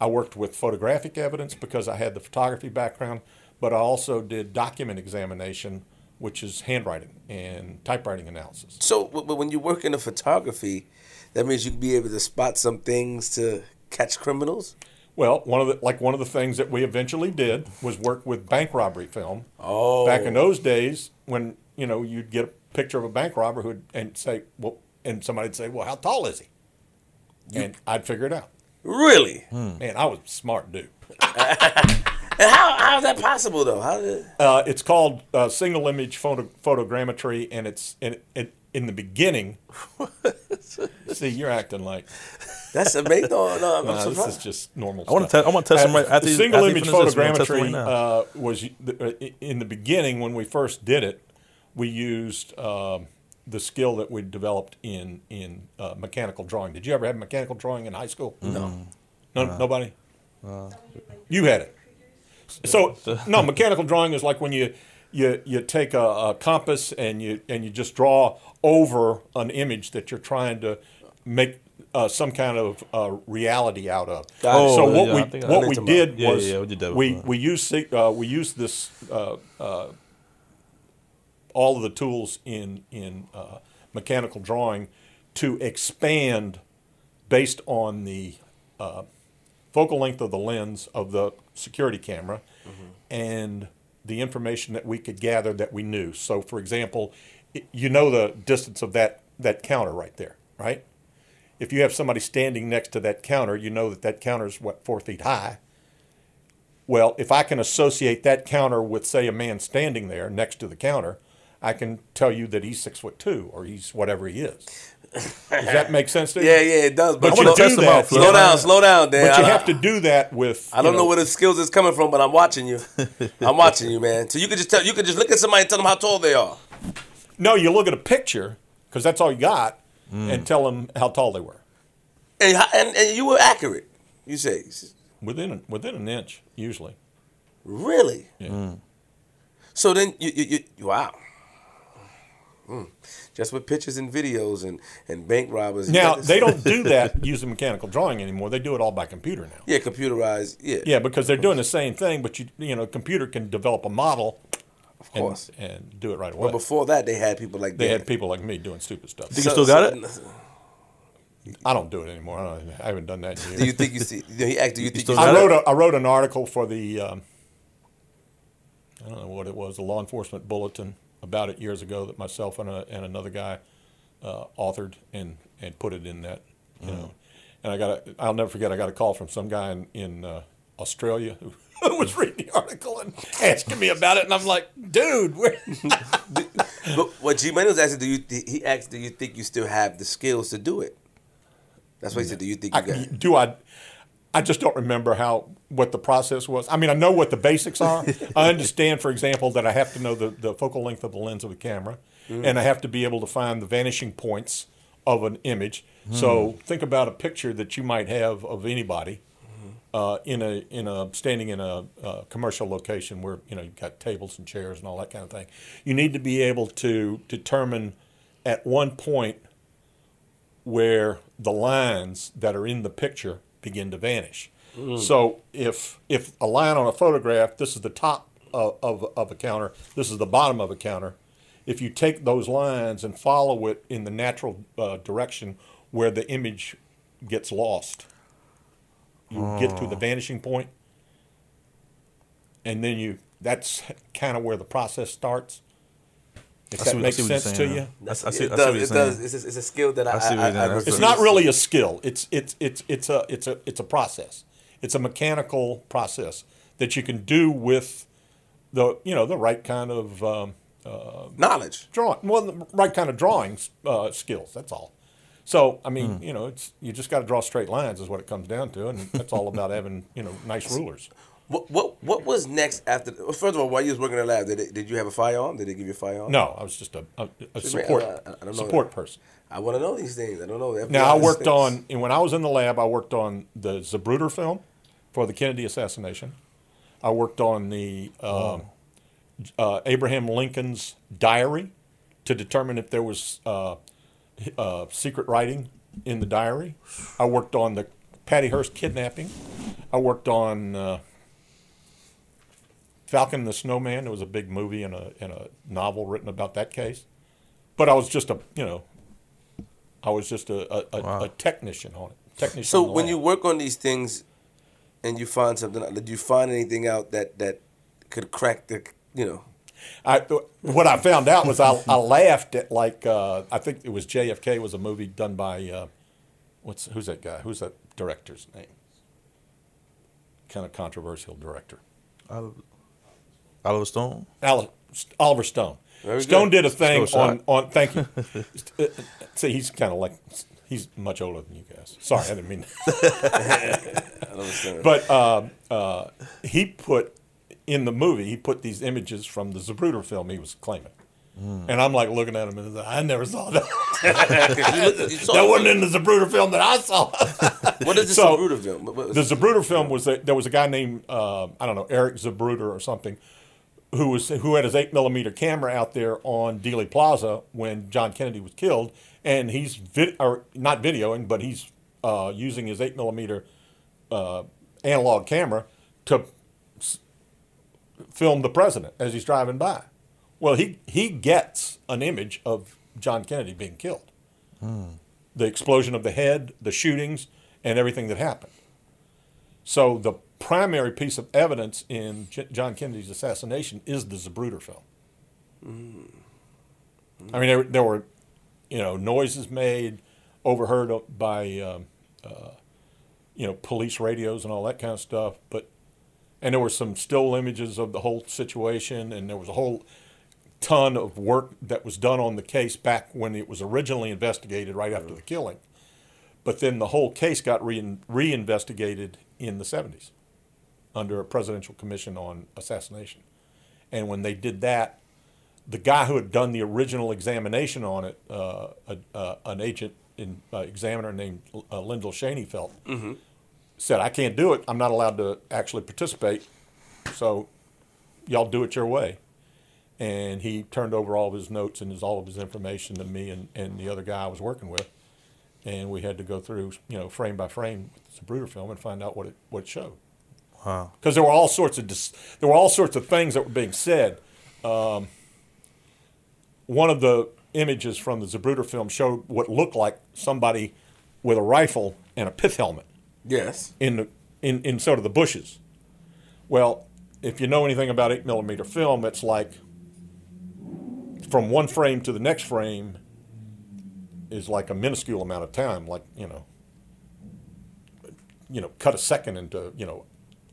I worked with photographic evidence because I had the photography background, but I also did document examination, which is handwriting and typewriting analysis. So, w- when you work in the photography, that means you can be able to spot some things to catch criminals. Well, one of the like one of the things that we eventually did was work with bank robbery film. Oh. Back in those days, when you know you'd get picture of a bank robber who'd and say, well, and somebody'd say, well, how tall is he? and I'd figure it out. Really? Man, I was a smart dude. And how how is that possible though? How did? Uh, it's called uh, single image photo, photogrammetry, and it's in, in, in the beginning. see, you're acting like That's amazing. No, no, I'm nah, this is just normal. I wanna stuff. te- I wanna test him right after you- single after image finish this, we're gonna test him photogrammetry right uh, was uh, in the beginning when we first did it. We used um, the skill that we developed in in uh, mechanical drawing. Did you ever have mechanical drawing in high school? No, no, nobody. You had it. So no, mechanical drawing is like when you you you take a, a compass and you and you just draw over an image that you're trying to make uh, some kind of uh, reality out of. Got it. so Oh, what yeah, we what we did was Yeah, yeah, we did that we before. we used uh, we used this uh, uh, all of the tools in in uh, mechanical drawing to expand based on the uh, focal length of the lens of the security camera and the information that we could gather that we knew. So, for example, i- you know the distance of that that counter right there, right? if you have somebody standing next to that counter, you know that that counter is what four feet high. Well, if I can associate that counter with, say, a man standing there next to the counter, I can tell you that he's six foot two or he's whatever he is. Does that make sense to you? Yeah, yeah, it does. But, But you know, do that. out, slow down, slow down, Dan. But you have to do that with. I don't you know where the skills is coming from, but I'm watching you. I'm watching you, man. So you could just tell, you could just look at somebody and tell them how tall they are. No, you look at a picture because that's all you got, Mm. and tell them how tall they were And, and, and you were accurate. You say, within a, within an inch usually. really? Yeah. So then you, you, you wow. Hmm. Just with pictures and videos and, and bank robbers. Now they don't do that using mechanical drawing anymore. They do it all by computer now. Yeah, computerized. Yeah, Yeah, because they're doing the same thing, but you you know, a computer can develop a model of course. and do it right away. But before that, they had people like they that. had people like me doing stupid stuff. Think you still got it? I don't do it anymore. I, don't, I haven't done that in years. Do you think you see? He asked, do you think still you got I it? wrote a, I wrote an article for the um, I don't know what it was, the law enforcement bulletin about it years ago that myself and, a, and another guy uh, authored and, and put it in that, you know. And I got a, I'll never forget. I got a call from some guy in, in uh, Australia who was reading the article and asking me about it, and I'm like, dude, where? But what G Money was asking, do you? He asked, do you think you still have the skills to do it? That's what he said. Do you think you I, got? do I? I just don't remember how what the process was. I mean, I know what the basics are. I understand, for example, that I have to know the, the focal length of the lens of the camera, and I have to be able to find the vanishing points of an image. So think about a picture that you might have of anybody uh, in a in a standing in a uh, commercial location where you know you've got tables and chairs and all that kind of thing. You need to be able to determine at one point where the lines that are in the picture begin to vanish. So if if a line on a photograph, this is the top of, of, of a counter, this is the bottom of a counter. If you take those lines and follow it in the natural uh, direction where the image gets lost, you get to the vanishing point, and then you that's kind of where the process starts. If that what- I makes see what sense to you. I, I see, it does. It does. It's a, it's a skill that I. I I. I, I It's It's not really a skill. It's it's it's it's a it's a it's a process. It's a mechanical process that you can do with the you know the right kind of um, knowledge. drawing. Well, the right kind of drawing uh, skills. That's all. So I mean, you know, it's you just got to draw straight lines is what it comes down to, and that's all about having you know nice rulers. What what what was next after? well, First of all, while you was working in the lab, did, it, did you have a firearm? Did they give you a firearm? No, I was just a, a, a support I- I don't know support person. I want to know these things. I don't know. The Now I worked things. on, and when I was in the lab, I worked on the Zapruder film for the Kennedy assassination. I worked on the um, uh, Abraham Lincoln's diary to determine if there was uh, uh, secret writing in the diary. I worked on the Patty Hearst kidnapping. I worked on uh, Falcon and the Snowman. There was a big movie and a and a novel written about that case. But I was just a you know, I was just a a, a, a technician on it. Technician. So when lab. you work on these things, and you find something, out, did you find anything out that that could crack the you know? I, what I found out was I, I laughed at like uh, I think it was JFK was a movie done by uh, what's who's that guy? Who's that director's name? Kind of controversial director. Oliver, Oliver Stone. Al- Oliver Stone. Very Stone good. did a thing on on. Thank you. Uh, See, he's kind of like he's much older than you guys. Sorry, I didn't mean. I. But um, uh, he put in the movie, he put these images from the Zapruder film he was claiming. And I'm like looking at him and I never saw that. you looked, you saw that wasn't in the Zapruder film that I saw. What is this so- Zapruder film? What- what- the Zapruder film was that there was a guy named uh, I don't know Eric Zapruder or something who was who had his eight millimeter camera out there on Dealey Plaza when John Kennedy was killed, and he's vid- or not videoing, but he's uh, using his eight millimeter uh, analog camera to s- film the president as he's driving by. Well, he he gets an image of John Kennedy being killed, the explosion of the head, the shootings, and everything that happened. So the primary piece of evidence in J- John Kennedy's assassination is the Zapruder film. I mean, there, there were, you know, noises made, overheard by um, uh, you know police radios and all that kind of stuff. But and there were some still images of the whole situation, and there was a whole ton of work that was done on the case back when it was originally investigated right after the killing. But then the whole case got re- reinvestigated in the 70s under a presidential commission on assassination. And when they did that, the guy who had done the original examination on it, uh, a, uh, an agent in, uh, examiner named uh, Lyndal Shaneyfelt, said, I can't do it. I'm not allowed to actually participate. So y'all do it your way. And he turned over all of his notes and his, all of his information to me and, and the other guy I was working with. And we had to go through, you know, frame by frame with the Bruder film and find out what it, what it showed Wow. because there were all sorts of dis- there were all sorts of things that were being said. Um, one of the images from the Zapruder film showed what looked like somebody with a rifle and a pith helmet Yes. in the in, in sort of the bushes. Well, if you know anything about eight millimeter film, it's like from one frame to the next frame is like a minuscule amount of time, like you know, you know, cut a second into you know,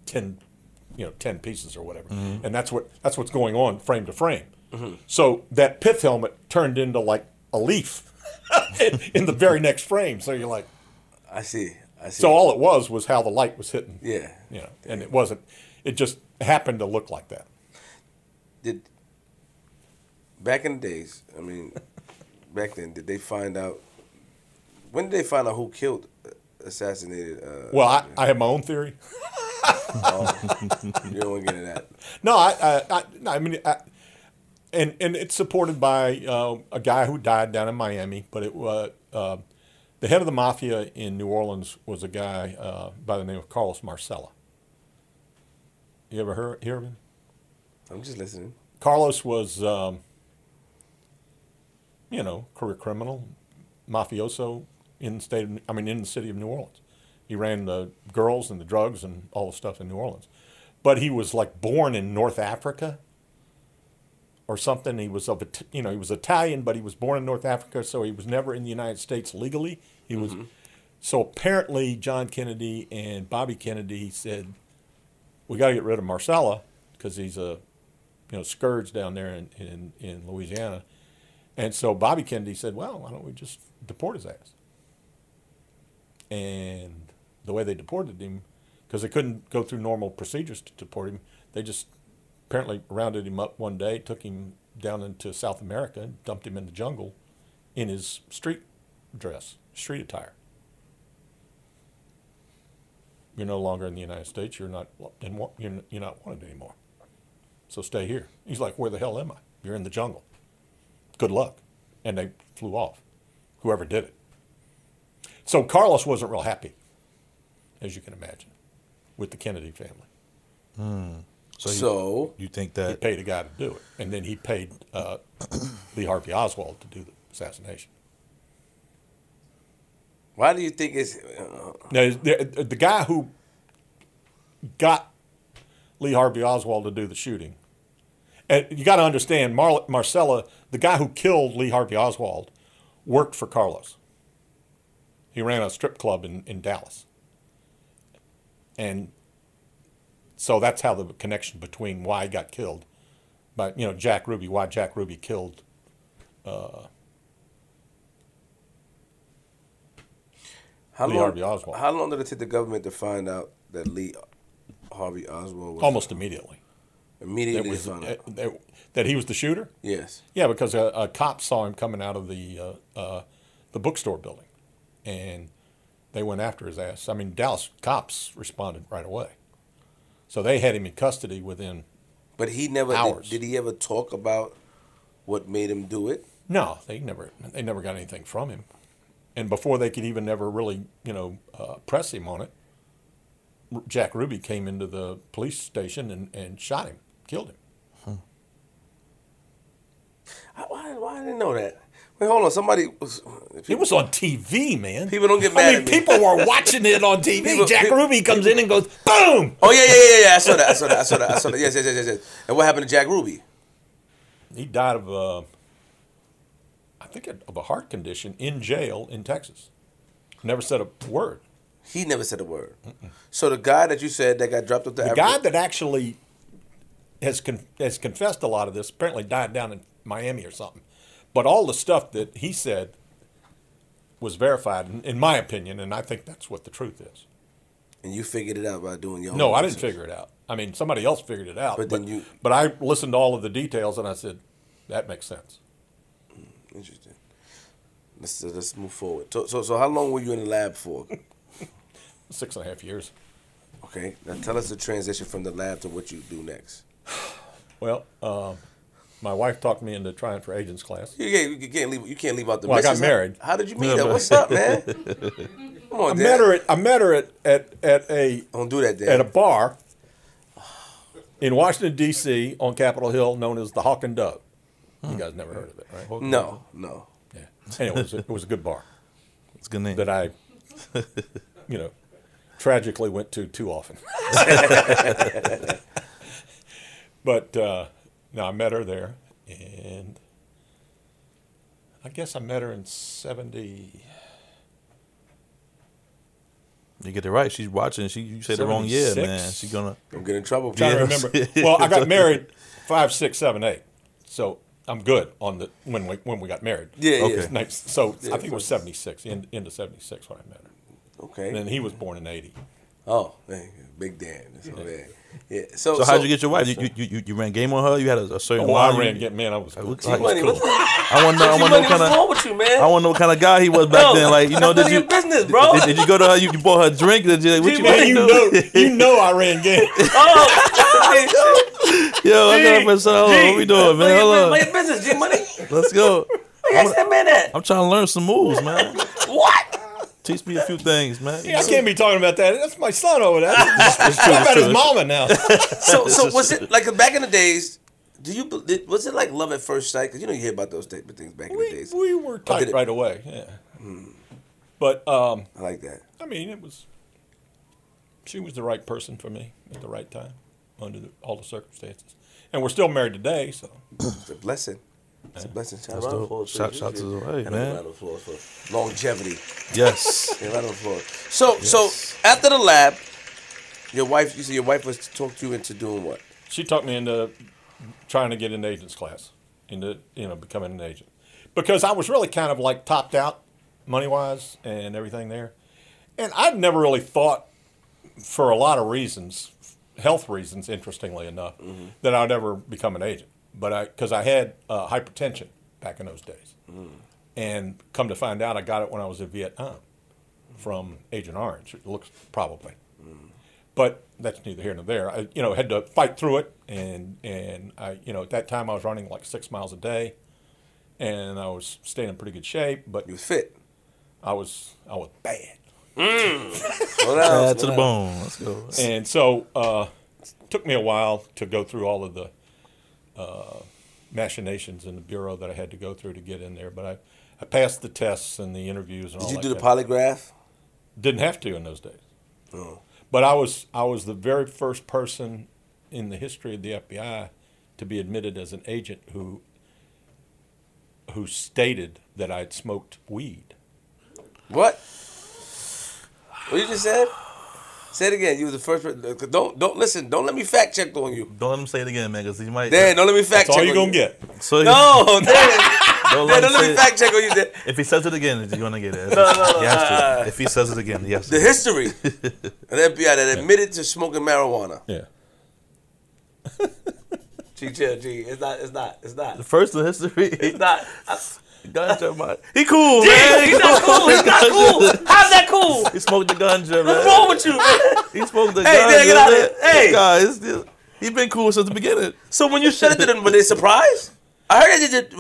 ten, you know, ten pieces or whatever, mm-hmm. and that's what that's what's going on frame to frame. Mm-hmm. So that pith helmet turned into like a leaf in, in the very next frame. So you're like, I see. I see. so all it was was how the light was hitting. yeah. You know, and it wasn't. It just happened to look like that. Did back in the days? I mean, back then, did they find out? When did they find out who killed, assassinated? Uh, Well, I, I have my own theory. you don't want to get into that. No, I, I, I, no, I mean, I, and and it's supported by uh, a guy who died down in Miami. But it was uh, the head of the mafia in New Orleans was a guy uh, by the name of Carlos Marcello. You ever heard hear of him? I'm just listening. Carlos was, um, you know, career criminal, mafioso in the state. Of, I mean, in the city of New Orleans. He ran the girls and the drugs and all the stuff in New Orleans. But he was like born in North Africa or something. He was of, you know, he was Italian, but he was born in North Africa, so he was never in the United States legally. He was. Mm-hmm. So apparently, John Kennedy and Bobby Kennedy said, "We got to get rid of Marcello because he's a you know, scourge down there in, in, in Louisiana. And so Bobby Kennedy said, well, why don't we just deport his ass? And the way they deported him, because they couldn't go through normal procedures to deport him, they just apparently rounded him up one day, took him down into South America, and dumped him in the jungle in his street dress, street attire. You're no longer in the United States. You're not, you're not wanted anymore. So stay here. He's like, Where the hell am I? You're in the jungle. Good luck. And they flew off, whoever did it. So Carlos wasn't real happy, as you can imagine, with the Kennedy family. So, you, So you think He paid a guy to do it. And then he paid uh, Lee Harvey Oswald to do the assassination. why do you think it's? Uh, Now, the, the guy who got Lee Harvey Oswald to do the shooting, and you got to understand, Mar- Marcello, the guy who killed Lee Harvey Oswald, worked for Carlos. He ran a strip club in, in Dallas. And so that's how the connection between why he got killed. But, you know, Jack Ruby, why Jack Ruby killed how Lee long? Harvey Oswald. How long did it take the government to find out that Lee Harvey Oswald was almost immediately. immediately That, was, found out? uh, that, that he was the shooter? yes. Yeah, because a, a cop saw him coming out of the uh, uh, the bookstore building, and they went after his ass. I mean, Dallas cops responded right away, so they had him in custody within. But he never did, Hours. did. he ever talk about what made him do it? No, they never they never got anything from him, and before they could even ever really you know uh, press him on it, Jack Ruby came into the police station and, and shot him, killed him. I- Why, why I didn't know that? Wait, hold on. Somebody was. It was on TV, man. People don't get I mean, at me. people were watching it on TV. People- Jack people- Ruby comes in and goes, boom! Oh yeah, yeah, yeah, yeah. I saw that. I saw that. I saw that. I saw that. Yes, yes, yes, yes, yes. And what happened to Jack Ruby? He died of, uh, I think, of a heart condition in jail in Texas. Never said a word. He never said a word. So the guy that you said that got dropped off the, The guy that actually has con- has confessed a lot of this apparently died down in Miami or something. But all the stuff that he said was verified, in, in my opinion, and I think that's what the truth is. and you figured it out by doing your. No, I didn't figure it out. I mean, somebody else figured it out. But But, then you- but I listened to all of the details and I said, that makes sense. Interesting. Let's let's move forward. So, so so how long were you in the lab for? Six and a half years. Okay, now tell us the transition from the lab to what you do next. Well, um, my wife talked me into trying for agents class. You can't, you can't leave you can't leave out the. Well, I got married. How did you meet Yeah, her? What's up, man? Come on, I Dad. met her at I met her at, at, at a Don't do that, Dad. at a bar in Washington D.C. on Capitol Hill, known as the Hawk and Dove. You guys never heard of it, right? no, no. Yeah. Anyway, it was a, it was a good bar It's a good name. that I, you know, tragically went to too often. but uh, no, I met her there, and I guess I met her in '70. you get it right. She's watching. She you say the wrong year, 76? man. She's gonna. I'm getting in trouble. trying Yes. to remember. Well, I got married five, six, seven, eight. So I'm good on the when we when we got married. Yeah, yeah. Okay. Next, so Yeah, I think it was seventy six, in, into seventy six when I met her. Okay. And he was born in eighty. Oh, man, Big Dan. That's all that. Yeah. So, So how'd you get your wife? You you, you, you ran game on her. You had a, a certain Oh, line. I ran game. man. I was. It I was cool. what I want to know. I G want to know what what's kind wrong of. with you, man? I want to know what kind of guy he was back No, then. Like you know, did you your business, bro. Did, did you go to her? You, you bought her a drink? Did you, what you, G what Money, you know, you know, I ran game. Oh, Yo, I got G, a person. Hold on, what we doing, man? Mind Hold your- on. mind your business, G Money. Let's go. Ask that man that. I'm trying to learn some moves, man. What? Teach me a few things, man. I can't be talking about that. That's my son over there. Talk about his mama now. So, so was it like back in the days? Do you was it like love at first sight? Because you know you hear about those type of things back in the we, days. we were tight it- right away. Yeah. But um, I like that. I mean, it was. She was the right person for me at the right time, under the, all the circumstances, and we're still married today. So It's a blessing. It's a blessing. Shout That's round of dope. Shout- shout to you. the way, And a man. round of applause for longevity. Yes. Yeah, round of applause. So, so after the lab, your wife, you said your wife was to talk you into doing what? she talked me into trying to get into agents class, into you know becoming an agent, because I was really kind of like topped out money wise and everything there, and I'd never really thought, for a lot of reasons, health reasons, interestingly enough, mm-hmm. that I'd ever become an agent. But I because I had uh, hypertension back in those days, and come to find out, I got it when I was in Vietnam from Agent Orange. It looks probably but that's neither here nor there. I, you know, had to fight through it, and and I, you know, at that time I was running like six miles a day, and I was staying in pretty good shape, but You was fit. I was I was bad, Slow down, Add to the bone. Let's go. and so uh, it took me a while to go through all of the uh, machinations in the bureau that I had to go through to get in there, but I. I passed the tests and the interviews and all Did you do the polygraph? Didn't have to in those days. Oh. But I was I was the very first person in the history of the FBI to be admitted as an agent who who stated that I had smoked weed. What? What you just said? Say it again. You was the first. Don't don't listen. Don't let me fact check on you. Don't let him say it again, man, because he might. Dan, don't let me fact That's all check. you're on gonna you. get. So No, Dan. Don't Dan, let don't let me it. fact check on you. Dan. If he says it again, you're gonna get it. No, no, no, He has to. If he says it again, yes. The history of the FBI that admitted to smoking marijuana. Yeah. G, chill, G. It's not. It's not. It's not. The first in history. It's not. I, ganja, man. He cool, man. he's not cool. He's not cool. How's that cool? He smoked the ganja, man. What's wrong with you, man? He smoked the Hey, ganja. Dan, get out of. Hey. This guy is still. He been cool since the beginning. So when you said it to them, were they surprised? I heard that did.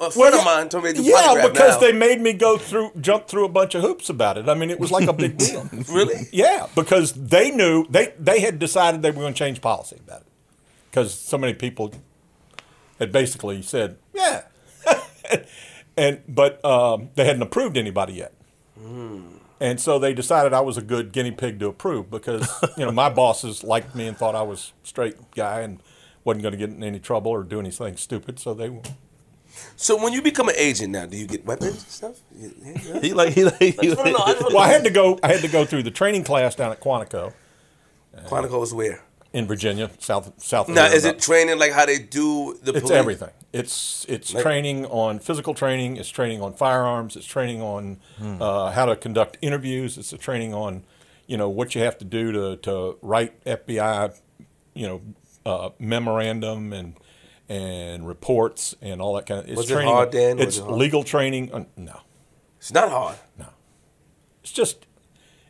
A friend of mine told me to do Yeah, because now. they made me go through jump through a bunch of hoops about it. I mean, it was like a big deal. really. Yeah, because they knew they they had decided they were going to change policy about it because so many people had basically said, "Yeah," and but um, they hadn't approved anybody yet, and so they decided I was a good guinea pig to approve because you know my bosses liked me and thought I was straight guy and wasn't going to get in any trouble or do anything stupid, so they So when you become an agent now, do you get weapons and stuff? Yeah, yeah. He like he like. He just wanna know, I Well, I had to go. I had to go through the training class down at Quantico Quantico is where? in Virginia, south south. of Now, here, is it training like how they do the It's police? everything. It's it's Like- training on physical training. It's training on firearms. It's training on uh, how to conduct interviews. It's a training on, you know, what you have to do to to write FBI, you know, uh, memorandum and and reports and all that kind of. It's Was it training. hard, Dan? Was It's it hard? legal training. Uh, no, It's not hard No, it's just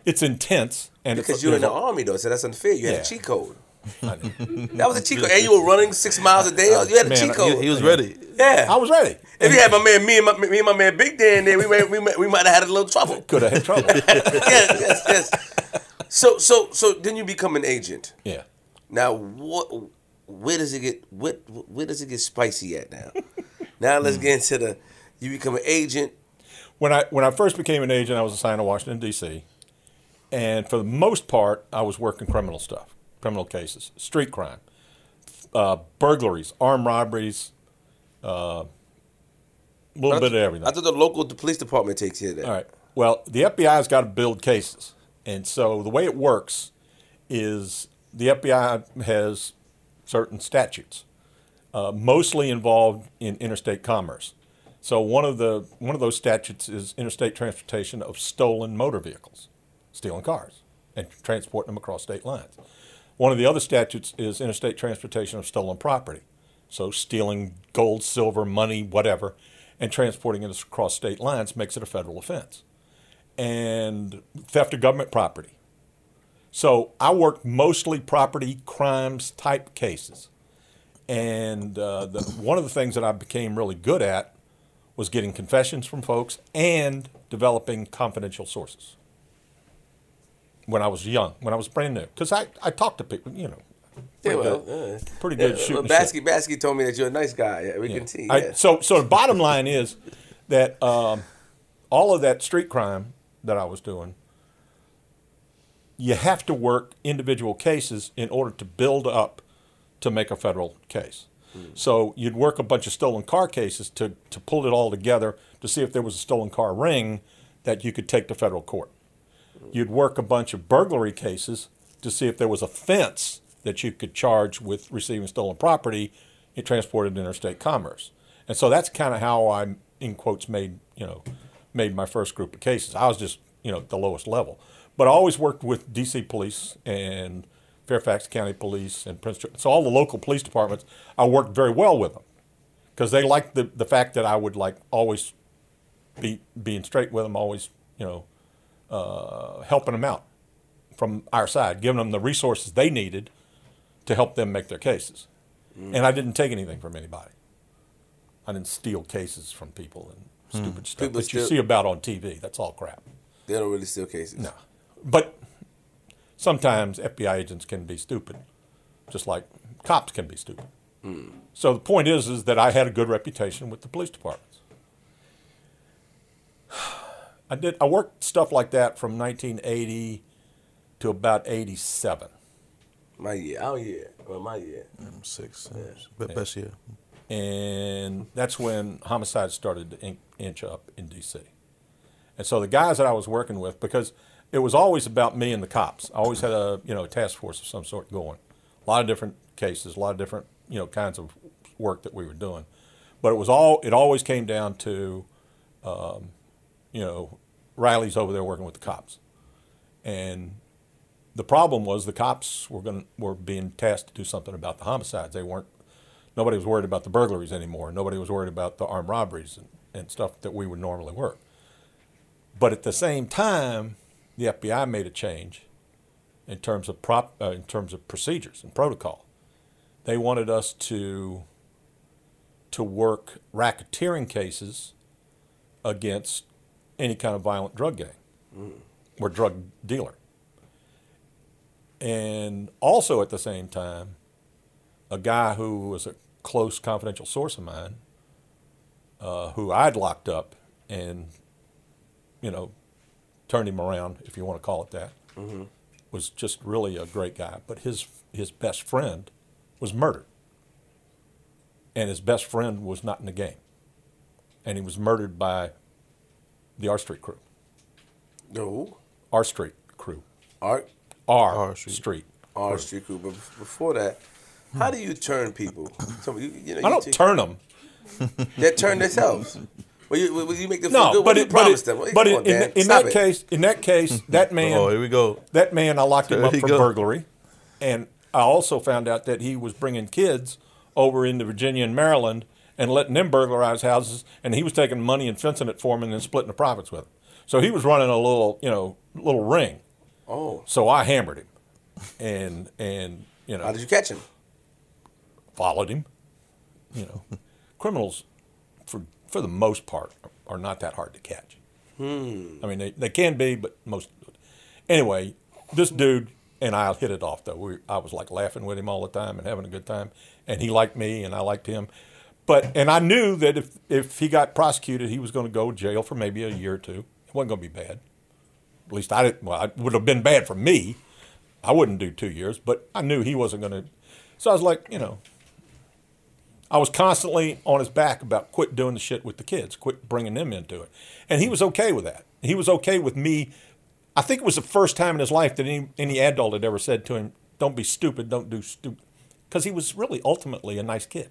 it's intense and because you're in the army though, so that's unfair. You had Yeah. a cheat code. That was a cheat code, and you were running six miles a day. You had a Man, cheat he- code. He, he was ready. yeah, I was ready. If you had my man, me and my, me and my man Big Dan there, we might, we might, we might have had a little trouble. Could have had trouble. yes, yes, yes. So, so, so then you become an agent. yeah. Now, what? Where does it get? What? Where does it get spicy at now? now let's hmm. get into the. You become an agent. when I when I first became an agent, I was assigned to Washington D.C. And for the most part, I was working criminal stuff, criminal cases, street crime, uh, burglaries, armed robberies, uh, a little bit of everything. I thought the local the police department takes care of that. All right. Well, the FBI's got to build cases, and so the way it works is the FBI has certain statutes, uh, mostly involved in interstate commerce. So one of the one of those statutes is interstate transportation of stolen motor vehicles, stealing cars and transporting them across state lines. One of the other statutes is interstate transportation of stolen property, so stealing gold, silver, money, whatever, and transporting it across state lines makes it a federal offense. And theft of government property. So I worked mostly property crimes type cases. And uh, the, one of the things that I became really good at was getting confessions from folks and developing confidential sources. When I was young, when I was brand new, because I, I talked to people, you know, Yeah, pretty well, good, uh, pretty good yeah, shooting. well, the shit. Basky, Basky told me that you're a nice guy. Yeah, we Yeah. can see. I- Yeah. so, so the bottom line is that um, all of that street crime that I was doing, you have to work individual cases in order to build up to make a federal case. So you'd work a bunch of stolen car cases to, to pull it all together to see if there was a stolen car ring that you could take to federal court. You'd work a bunch of burglary cases to see if there was a fence that you could charge with receiving stolen property and transported in interstate commerce. And so that's kind of how I, in quotes, made you know, made my first group of cases. I was just you know at the lowest level, but I always worked with D.C. police and Fairfax County Police and Prince. George. So all the local police departments, I worked very well with them because they liked the the fact that I would like always be being straight with them, always you know uh, helping them out from our side, giving them the resources they needed to help them make their cases. Mm. And I didn't take anything from anybody. I didn't steal cases from people and hmm. stupid stuff People that you see about on TV. That's all crap. they don't really steal cases. No. But sometimes FBI agents can be stupid, just like cops can be stupid. Hmm. So the point is, is that I had a good reputation with the police departments. I did. I worked stuff like that from 1980 to about 87, My year. Our year. Well, my year. Six. Yeah. Best year. and that's when homicides started to inch up in D.C. And so the guys that I was working with, because it was always about me and the cops. I always had a you know a task force of some sort going. A lot of different cases, a lot of different you know kinds of work that we were doing, but it was all it always came down to, um, you know, Riley's over there working with the cops, and the problem was the cops were going were being tasked to do something about the homicides. They weren't. Nobody was worried about the burglaries anymore. Nobody was worried about the armed robberies and, and stuff that we would normally work. But at the same time, the FBI made a change in terms of prop, uh, in terms of procedures and protocol. They wanted us to to work racketeering cases against any kind of violent drug gang or drug dealer. And also at the same time, a guy who was a close confidential source of mine, uh, who I'd locked up and, you know, turned him around, if you want to call it that, was just really a great guy. But his his best friend was murdered, and his best friend was not in the game. and he was murdered by the R Street crew. No. R Street crew. Art R, R Street. Street. R Street Crew. But before that, how do you turn people? So you, you know, I you don't take- turn them. They turn themselves. Well, you, well, you make them No, feel good. but What it, you but, promise it, them? Well, but it, on, in, Dan. in that it. case, in that case, that man, Oh, here we go. that man, I locked him up for go. burglary, and I also found out that he was bringing kids over into Virginia and Maryland and letting them burglarize houses, and he was taking money and fencing it for them and then splitting the profits with them. So he was running a little, you know, little ring. Oh, So I hammered him, and and you know how did you catch him? followed him. You know, criminals, for for the most part, are not that hard to catch. Hmm. I mean, they, they can be, but most. Anyway, this dude and I hit it off though. We, I was like laughing with him all the time and having a good time, and he liked me and I liked him. But and I knew that if if he got prosecuted, he was going to go to jail for maybe a year or two. It wasn't going to be bad. At least I didn't. Well, it would have been bad for me. I wouldn't do two years, but I knew he wasn't going to. So I was like, you know, I was constantly on his back about quit doing the shit with the kids, quit bringing them into it. And he was okay with that. He was okay with me. I think it was the first time in his life that any, any adult had ever said to him, don't be stupid, don't do stupid. Because he was really ultimately a nice kid.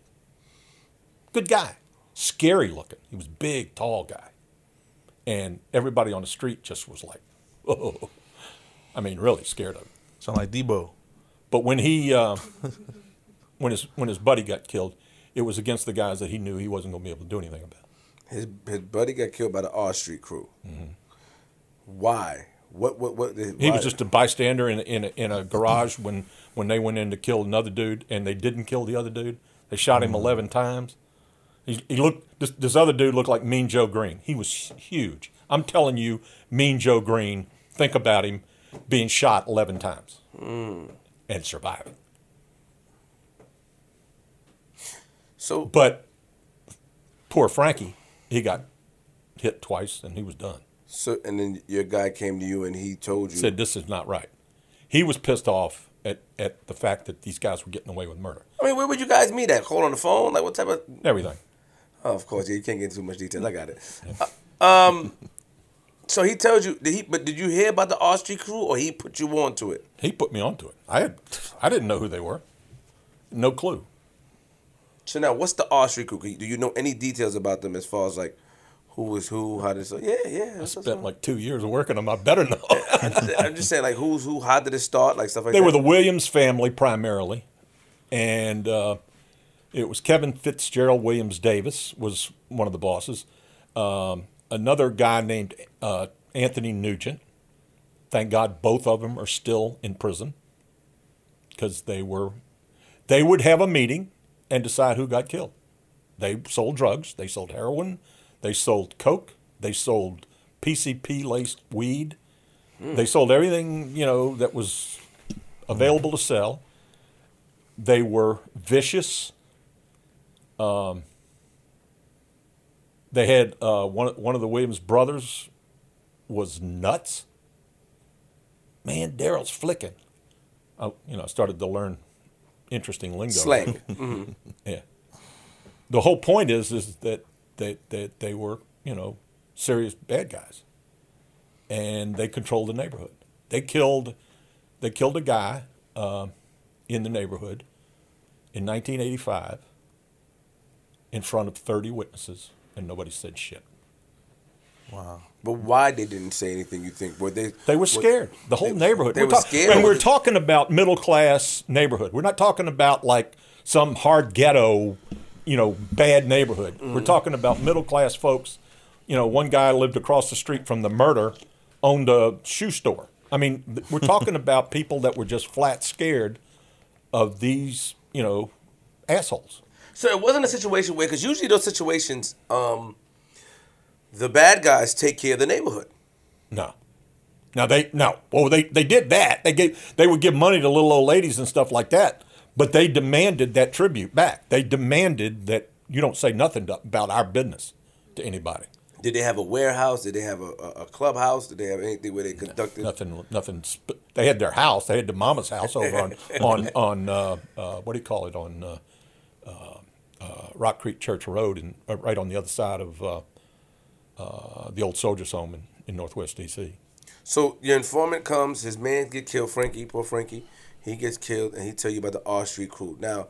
Good guy. Scary looking. He was big, tall guy. And everybody on the street just was like, oh. I mean, really scared of him. Sound like Debo. But when he, uh, when his when his buddy got killed, it was against the guys that he knew he wasn't going to be able to do anything about. His his buddy got killed by the R Street Crew. Why? What? What? What? Mm-hmm. He was just a bystander in in a, in a garage when when they went in to kill another dude, and they didn't kill the other dude. They shot him eleven times. He, he looked. This, this other dude looked like Mean Joe Greene. He was huge. I'm telling you, Mean Joe Greene. Think about him being shot eleven times hmm. and surviving. so. But poor Frankie, he got hit twice and he was done. So and then your guy came to you and he told you. Said this is not right. He was pissed off at, at the fact that these guys were getting away with murder. I mean, where would you guys meet at? Call on the phone? Like what type of? Everything. Oh, of course, yeah. You can't get into too much detail. I got it. Uh, um. So he tells you. Did he? But did you hear about the R Street Crew, or he put you onto it? He put me onto it. I had I didn't know who they were. No clue. So now, what's the R Street Crew? Do you know any details about them as far as like who was who, how did it? Yeah, yeah. I spent like two years working them. I better know. I'm just- saying, like, who's who? How did it start? Like stuff like they that. were the Williams family primarily, and uh, it was Kevin Fitzgerald Williams Davis was one of the bosses. Um, another guy named uh, Anthony Nugent. Thank God both of them are still in prison because they were they would have a meeting and decide who got killed. They sold drugs. They sold heroin. They sold coke. They sold PCP laced weed. They sold everything you know that was available to sell. They were vicious. Um, they had uh, one one of the Williams brothers was nuts. Man, Daryl's flicking. I, you know, I started to learn interesting lingo. slang. Mhm. Yeah. The whole point is is that that that they were you know serious bad guys, and they controlled the neighborhood. They killed they killed a guy uh, in the neighborhood in 1985 in front of 30 witnesses, and nobody said shit. Wow. But why they didn't say anything? You think? Were they? They were scared. The whole they- neighborhood. they We're were scared And we're talking about middle class neighborhood. We're not talking about like some hard ghetto, you know, bad neighborhood. Mm-hmm. We're talking about middle class folks. You know, one guy lived across the street from the murder, owned a shoe store. I mean, we're talking about people that were just flat scared of these, you know, assholes. So it wasn't a situation where, because usually those situations, um, the bad guys take care of the neighborhood. No. Now they no. Well, they they did that. They gave they would give money to little old ladies and stuff like that. But they demanded that tribute back. They demanded that you don't say nothing to- about our business to anybody. Did they have a warehouse? Did they have a, a, clubhouse? Did they have anything where they conducted? Nothing. Nothing. Sp- they had their house. They had the mama's house over on on on uh, uh, what do you call it on uh, uh, Rock Creek Church Road, and uh, right on the other side of uh, uh, the old Soldiers Home in, in Northwest DC. So your informant comes, his man get killed, Frankie, poor Frankie. He gets killed, and he tell you about the R Street crew. Now,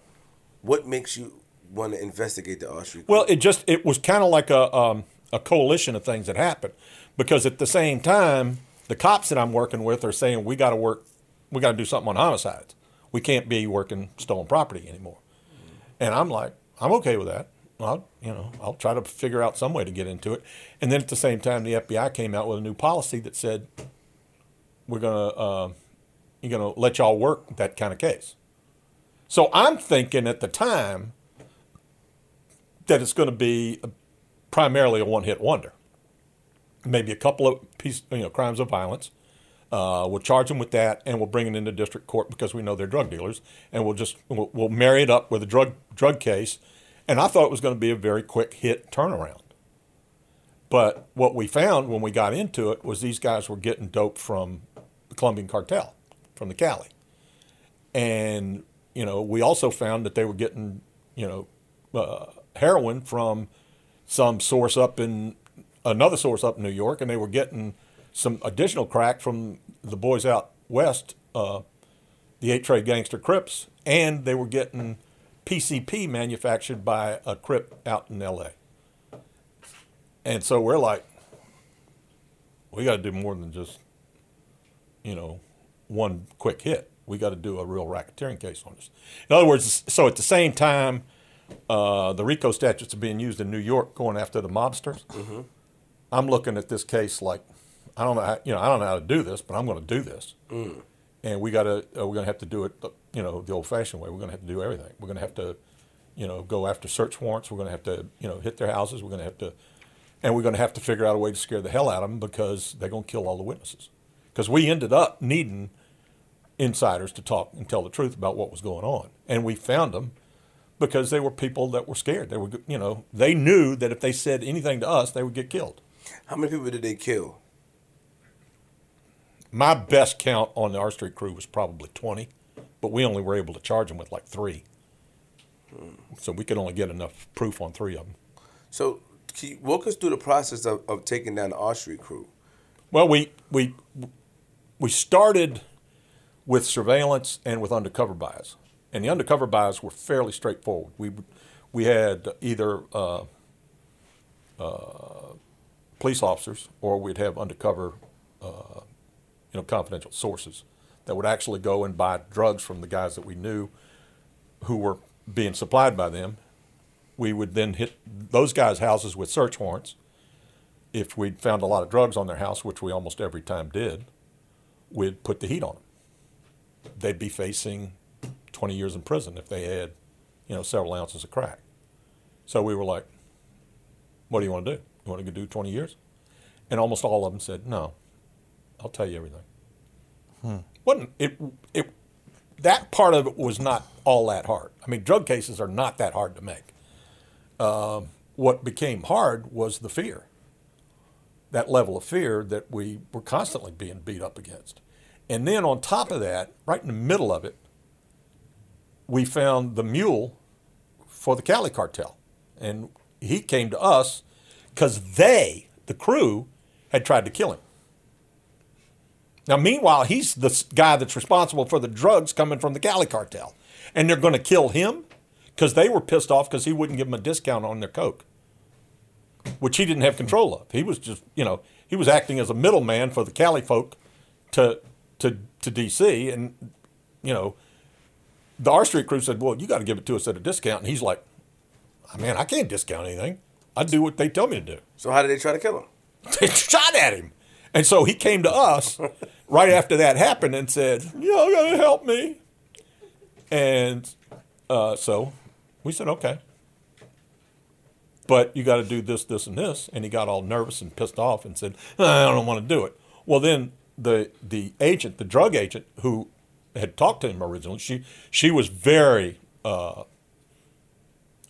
what makes you want to investigate the R Street crew? Well, it just it was kind of like a um, a coalition of things that happened, because at the same time, the cops that I'm working with are saying we got to work, we got to do something on homicides. We can't be working stolen property anymore. And I'm like, I'm okay with that. I'll, you know, I'll try to figure out some way to get into it. And then at the same time, the FBI came out with a new policy that said we're gonna uh, you're gonna let y'all work that kind of case. So I'm thinking at the time that it's going to be primarily a one-hit wonder. Maybe a couple of piece, you know, crimes of violence. Uh, we'll charge them with that, and we'll bring it into district court because we know they're drug dealers, and we'll just we'll, we'll marry it up with a drug drug case. And I thought it was going to be a very quick hit turnaround. But what we found when we got into it was these guys were getting dope from the Colombian cartel, from the Cali. And, you know, we also found that they were getting, you know, uh, heroin from some source up in another source up in New York, and they were getting some additional crack from the boys out west, uh, the Eight Tray gangster Crips, and they were getting PCP manufactured by a Crip out in L.A. And so we're like, we got to do more than just, you know, one quick hit. We got to do a real racketeering case on this. In other words, so at the same time, uh, the RICO statutes are being used in New York going after the mobsters. I'm looking at this case like, I don't know, how, you know, I don't know how to do this, but I'm going to do this. And we got to, uh, we're going to have to do it, uh, you know, the old-fashioned way. We're going to have to do everything. We're going to have to, you know, go after search warrants. We're going to have to, you know, hit their houses. We're going to have to, and we're going to have to figure out a way to scare the hell out of them because they're going to kill all the witnesses. Because we ended up needing insiders to talk and tell the truth about what was going on, and we found them because they were people that were scared. They were, you know, they knew that if they said anything to us, they would get killed. How many people did they kill? My best count on the R Street crew was probably 20, but we only were able to charge them with like three. So we could only get enough proof on three of them. So, can you walk us through the process of, of taking down the R Street crew? Well, we we we started with surveillance and with undercover buys, and the undercover buys were fairly straightforward. We we had either uh, uh, police officers or we'd have undercover, uh, you know, confidential sources that would actually go and buy drugs from the guys that we knew who were being supplied by them. We would then hit those guys' houses with search warrants if we'd found a lot of drugs on their house, which we almost every time did, we'd put the heat on them. They'd be facing 20 years in prison if they had, you know, several ounces of crack. So we were like, what do you want to do? You want to do 20 years? And almost all of them said, no, I'll tell you everything. Wasn't it, it, that part of it was not all that hard. I mean, drug cases are not that hard to make. Um, what became hard was the fear that level of fear that we were constantly being beat up against. And then on top of that, right in the middle of it, we found the mule for the Cali cartel. And he came to us because they, the crew, had tried to kill him. Now, meanwhile, he's the guy that's responsible for the drugs coming from the Cali cartel. And they're going to kill him because they were pissed off because he wouldn't give them a discount on their Coke which he didn't have control of. He was just, you know, he was acting as a middleman for the Cali folk to to to DC, and you know, the R Street crew said, "Well, you got to give it to us at a discount," and he's like, "Ah, "Man, I can't discount anything. I do what they tell me to do." So, how did they try to kill him? They shot at him, and so he came to us right after that happened and said, "Y'all got to help me," and uh, so we said, "Okay." but you got to do this, this, and this. And he got all nervous and pissed off and said, I don't want to do it. Well, then the the agent, the drug agent who had talked to him originally, she she was very uh,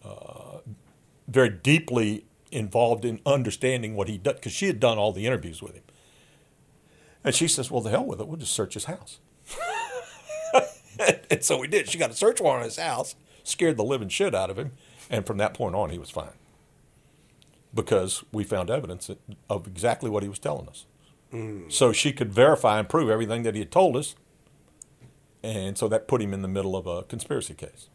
uh, very deeply involved in understanding what he did because she had done all the interviews with him. And she says, "Well, the hell with it. We'll just search his house." and so we did. She got a search warrant on his house. scared the living shit out of him. And from that point on, he was fine because we found evidence of exactly what he was telling us. Mm. So she could verify and prove everything that he had told us. And so that put him in the middle of a conspiracy case.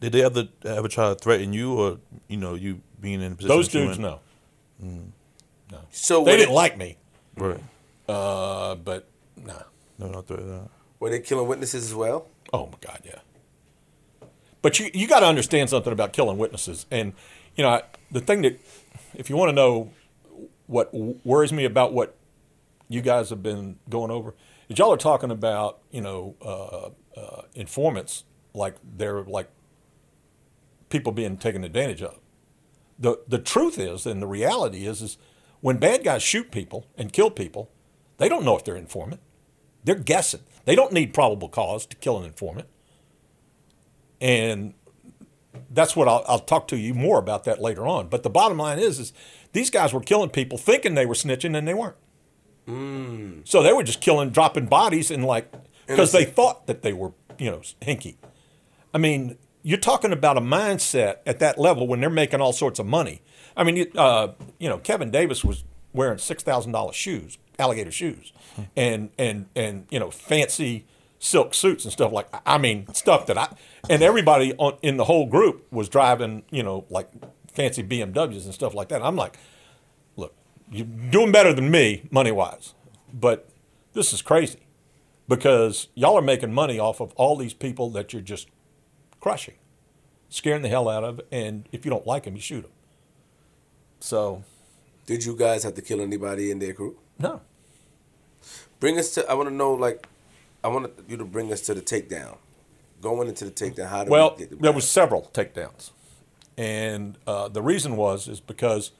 Did they ever ever try to threaten you, or you know, you being in a position? Those that you dudes, mm. no. So They didn't like me, Right. Uh, but nah. No, not threat. Uh, were they killing witnesses as well? Oh my God, yeah. But you you got to understand something about killing witnesses, and you know I- the thing that, if you want to know what worries me about what you guys have been going over, is y'all are talking about you know uh, uh, informants like they're like people being taken advantage of. The the truth is, and the reality is, is when bad guys shoot people and kill people, they don't know if they're informant. They're guessing. They don't need probable cause to kill an informant. And that's what I'll, I'll talk to you more about that later on. But the bottom line is, is these guys were killing people thinking they were snitching and they weren't. So they were just killing, dropping bodies and like because they thought that they were, you know, hinky. I mean, you're talking about a mindset at that level when they're making all sorts of money. I mean, uh, you know, Kevin Davis was wearing six thousand dollars shoes, alligator shoes, and and and you know, fancy silk suits and stuff like. I mean, stuff that I and everybody on, in the whole group was driving, you know, like fancy BMWs and stuff like that. I'm like, look, you're doing better than me money wise, but this is crazy because y'all are making money off of all these people that you're just crushing, scaring the hell out of, and if you don't like them, you shoot them. So Did you guys have to kill anybody in their crew? no, Bring us to. I want to know. Like, I want you to bring us to the takedown. Going into the takedown, how did well, we get the there was several takedowns, and uh, the reason was is because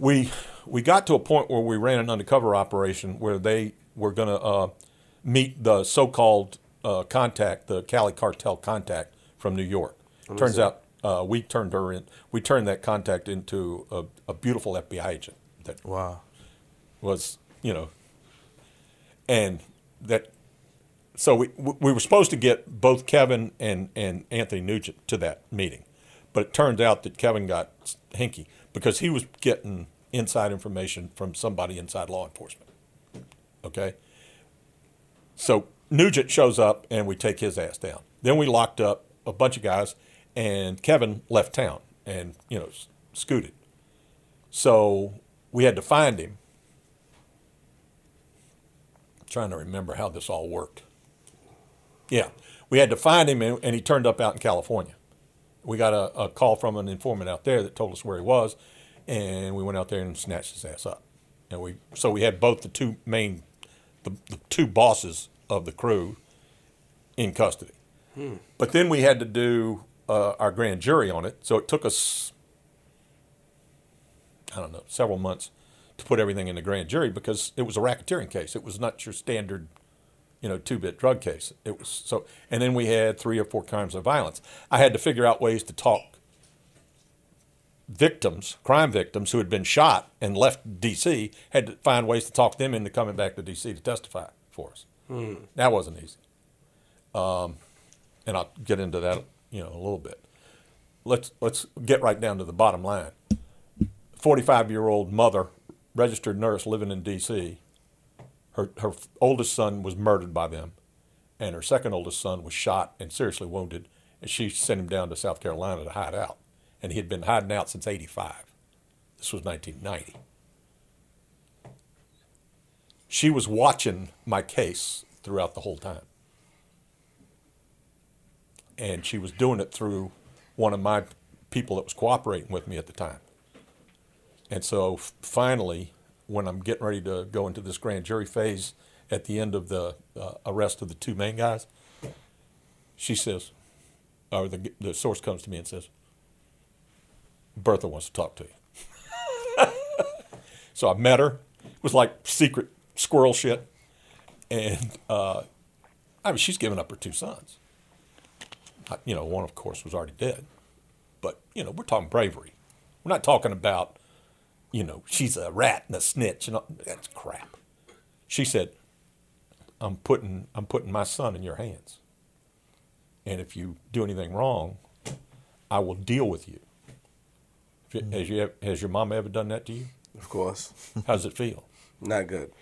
we we got to a point where we ran an undercover operation where they were going to uh, meet the so-called uh, contact, the Cali cartel contact from New York. Turns out uh, we turned her in. We turned that contact into a, a beautiful FBI agent that wow. was, you know, and that. So we we were supposed to get both Kevin and and Anthony Nugent to that meeting, but it turned out that Kevin got hinky because he was getting inside information from somebody inside law enforcement. Okay. So Nugent shows up and we take his ass down. Then we locked up a bunch of guys, and Kevin left town and you know scooted. So we had to find him. trying to remember how this all worked. Yeah, we had to find him, and, and he turned up out in California. We got a, a call from an informant out there that told us where he was, and we went out there and snatched his ass up. And we so we had both the two main, the, the two bosses of the crew in custody. Hmm. But then we had to do uh, our grand jury on it, so it took us I don't know several months to put everything in the grand jury because it was a racketeering case. It was not your standard, you know, two-bit drug case. It was so, and then we had three or four crimes of violence. I had to figure out ways to talk victims, crime victims who had been shot and left D.C. Had to find ways to talk them into coming back to D.C. to testify for us. That wasn't easy. Um, and I'll get into that, you know, a little bit. Let's let's get right down to the bottom line. 45 year old mother, registered nurse living in D.C. Her, her oldest son was murdered by them, and her second oldest son was shot and seriously wounded, and she sent him down to South Carolina to hide out. And he had been hiding out since 85. This was 1990. She was watching my case throughout the whole time. And she was doing it through one of my people that was cooperating with me at the time. And so finally, when I'm getting ready to go into this grand jury phase at the end of the uh, arrest of the two main guys, she says, or the, the source comes to me and says, Bertha wants to talk to you. so I met her. It was like secret squirrel shit. And uh, I mean, she's given up her two sons. I- You know, one, of course, was already dead. But, you know, we're talking bravery. We're not talking about you know, she's a rat and a snitch and all, that's crap. She said, "I'm putting I'm putting my son in your hands." and if you do anything wrong, I will deal with you- Has you has your mom ever done that to you? Of course, How does it feel? not good.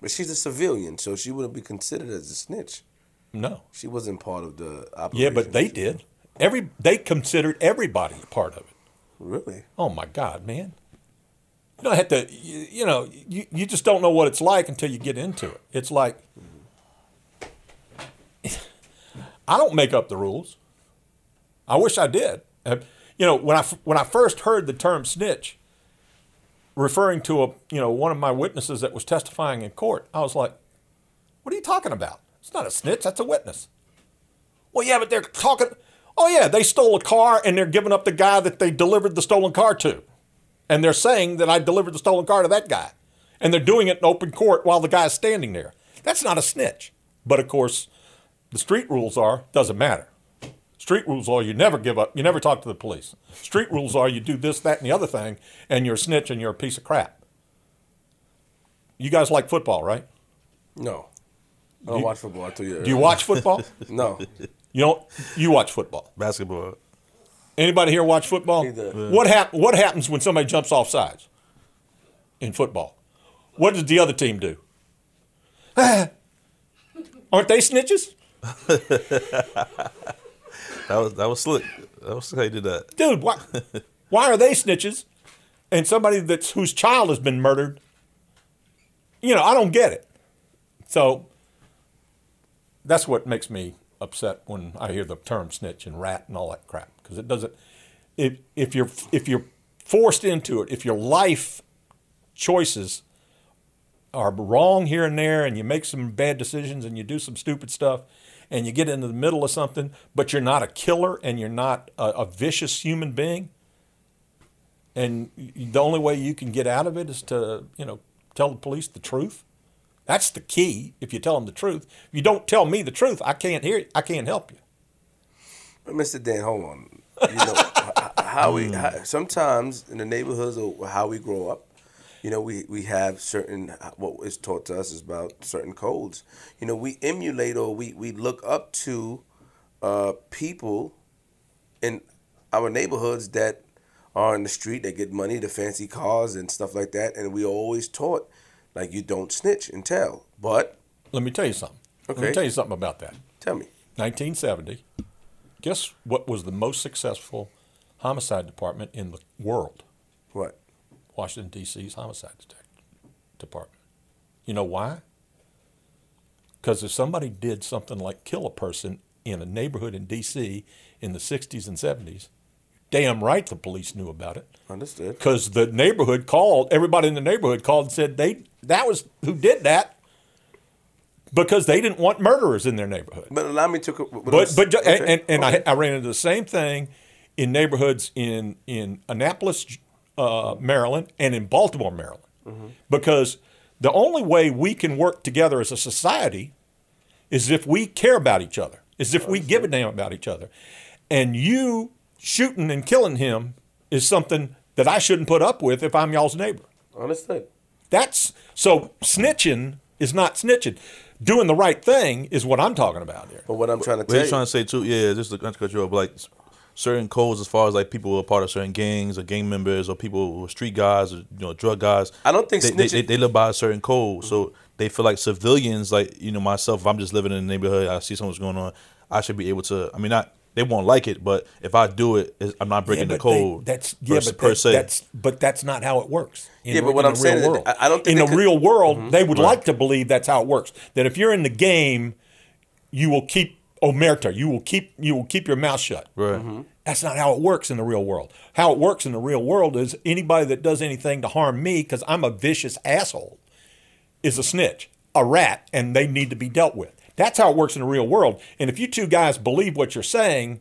But she's a civilian, so she wouldn't be considered as a snitch. No. She wasn't part of the operation. Yeah, but they did. Every they considered everybody a part of it. Really? Oh my God, man! You don't have to. You, you know, you, you just don't know what it's like until you get into it. It's like I don't make up the rules. I wish I did. Uh, You know, when I when I first heard the term snitch, referring to a you know one of my witnesses that was testifying in court, I was like, "What are you talking about? It's not a snitch. That's a witness." Well, yeah, but they're talking. Oh yeah, they stole a car and they're giving up the guy that they delivered the stolen car to, and they're saying that I delivered the stolen car to that guy, and they're doing it in open court while the guy's standing there. That's not a snitch. But of course, the street rules are doesn't matter. Street rules are you never give up, you never talk to the police. Street rules are you do this, that, and the other thing, and you're a snitch and you're a piece of crap. You guys like football, right? No. I don't watch football. I tell you. Do you watch football? No. You don't. You watch football. Basketball. Anybody here watch football? Neither. What hap- What happens when somebody jumps off sides in football? What does the other team do? Aren't they snitches, That was that was slick. That was how you did that. dude? Why? why are they snitches? And somebody that's whose child has been murdered. You know, I don't get it. So that's what makes me upset when I hear the term snitch and rat and all that crap because it doesn't. If if you're if you're forced into it, if your life choices are wrong here and there, and you make some bad decisions and you do some stupid stuff, and you get into the middle of something, but you're not a killer and you're not a, a vicious human being, and the only way you can get out of it is to you know tell the police the truth. That's the key. If you tell them the truth, if you don't tell me the truth, I can't hear. It. I can't help you. But Mr. Dan, hold on. You know how we how, sometimes in the neighborhoods or how we grow up, you know, we we have certain what is taught to us is about certain codes. You know, we emulate or we we look up to uh, people in our neighborhoods that are in the street that get money, the fancy cars and stuff like that, and we always taught like you don't snitch and tell. But Let me tell you something. Let me Okay. tell you something about that. tell me, 1970. Guess what was the most successful homicide department in the world? what? Washington D.C.'s homicide department. You know why? Because if somebody did something like kill a person in a neighborhood in D.C. in the 60s and 70s, damn right the police knew about it. Understood. Because the neighborhood called, everybody in the neighborhood called and said they that was who did that because they didn't want murderers in their neighborhood. But allow me to. But But okay, and, and okay. I, I ran into the same thing in neighborhoods in in Annapolis, uh, Maryland, and in Baltimore, Maryland, Mm-hmm. because the only way we can work together as a society is if we care about each other, is if we give a damn about each other, and you shooting and killing him is something that I shouldn't put up with if I'm y'all's neighbor. Understood. That's so snitching is not snitching. Doing the right thing is what I'm talking about here. But what I'm trying to What tell you, trying to say too, yeah, just to not to cut you off, like certain codes as far as like people who are part of certain gangs or gang members or people who are street guys or you know drug guys. I don't think they, they, snitching- they, they live by a certain code, so they feel like civilians, like you know myself. If I'm just living in the neighborhood, I see something's going on, I should be able to. I mean, not they won't like it, but if I do it, I'm not breaking the but they- code. that's yeah, per, but per that- se. that's but that's not how it works. In, Yeah, but what in I'm the saying real is world. I- I don't think in the could- real world Mm-hmm. they would like to believe that's how it works. That if you're in the game, you will keep omerta. You will keep you will keep your mouth shut. right. Mm-hmm. That's not how it works in the real world. How it works in the real world is anybody that does anything to harm me because I'm a vicious asshole is a snitch, a rat, and they need to be dealt with. That's how it works in the real world. And if you two guys believe what you're saying,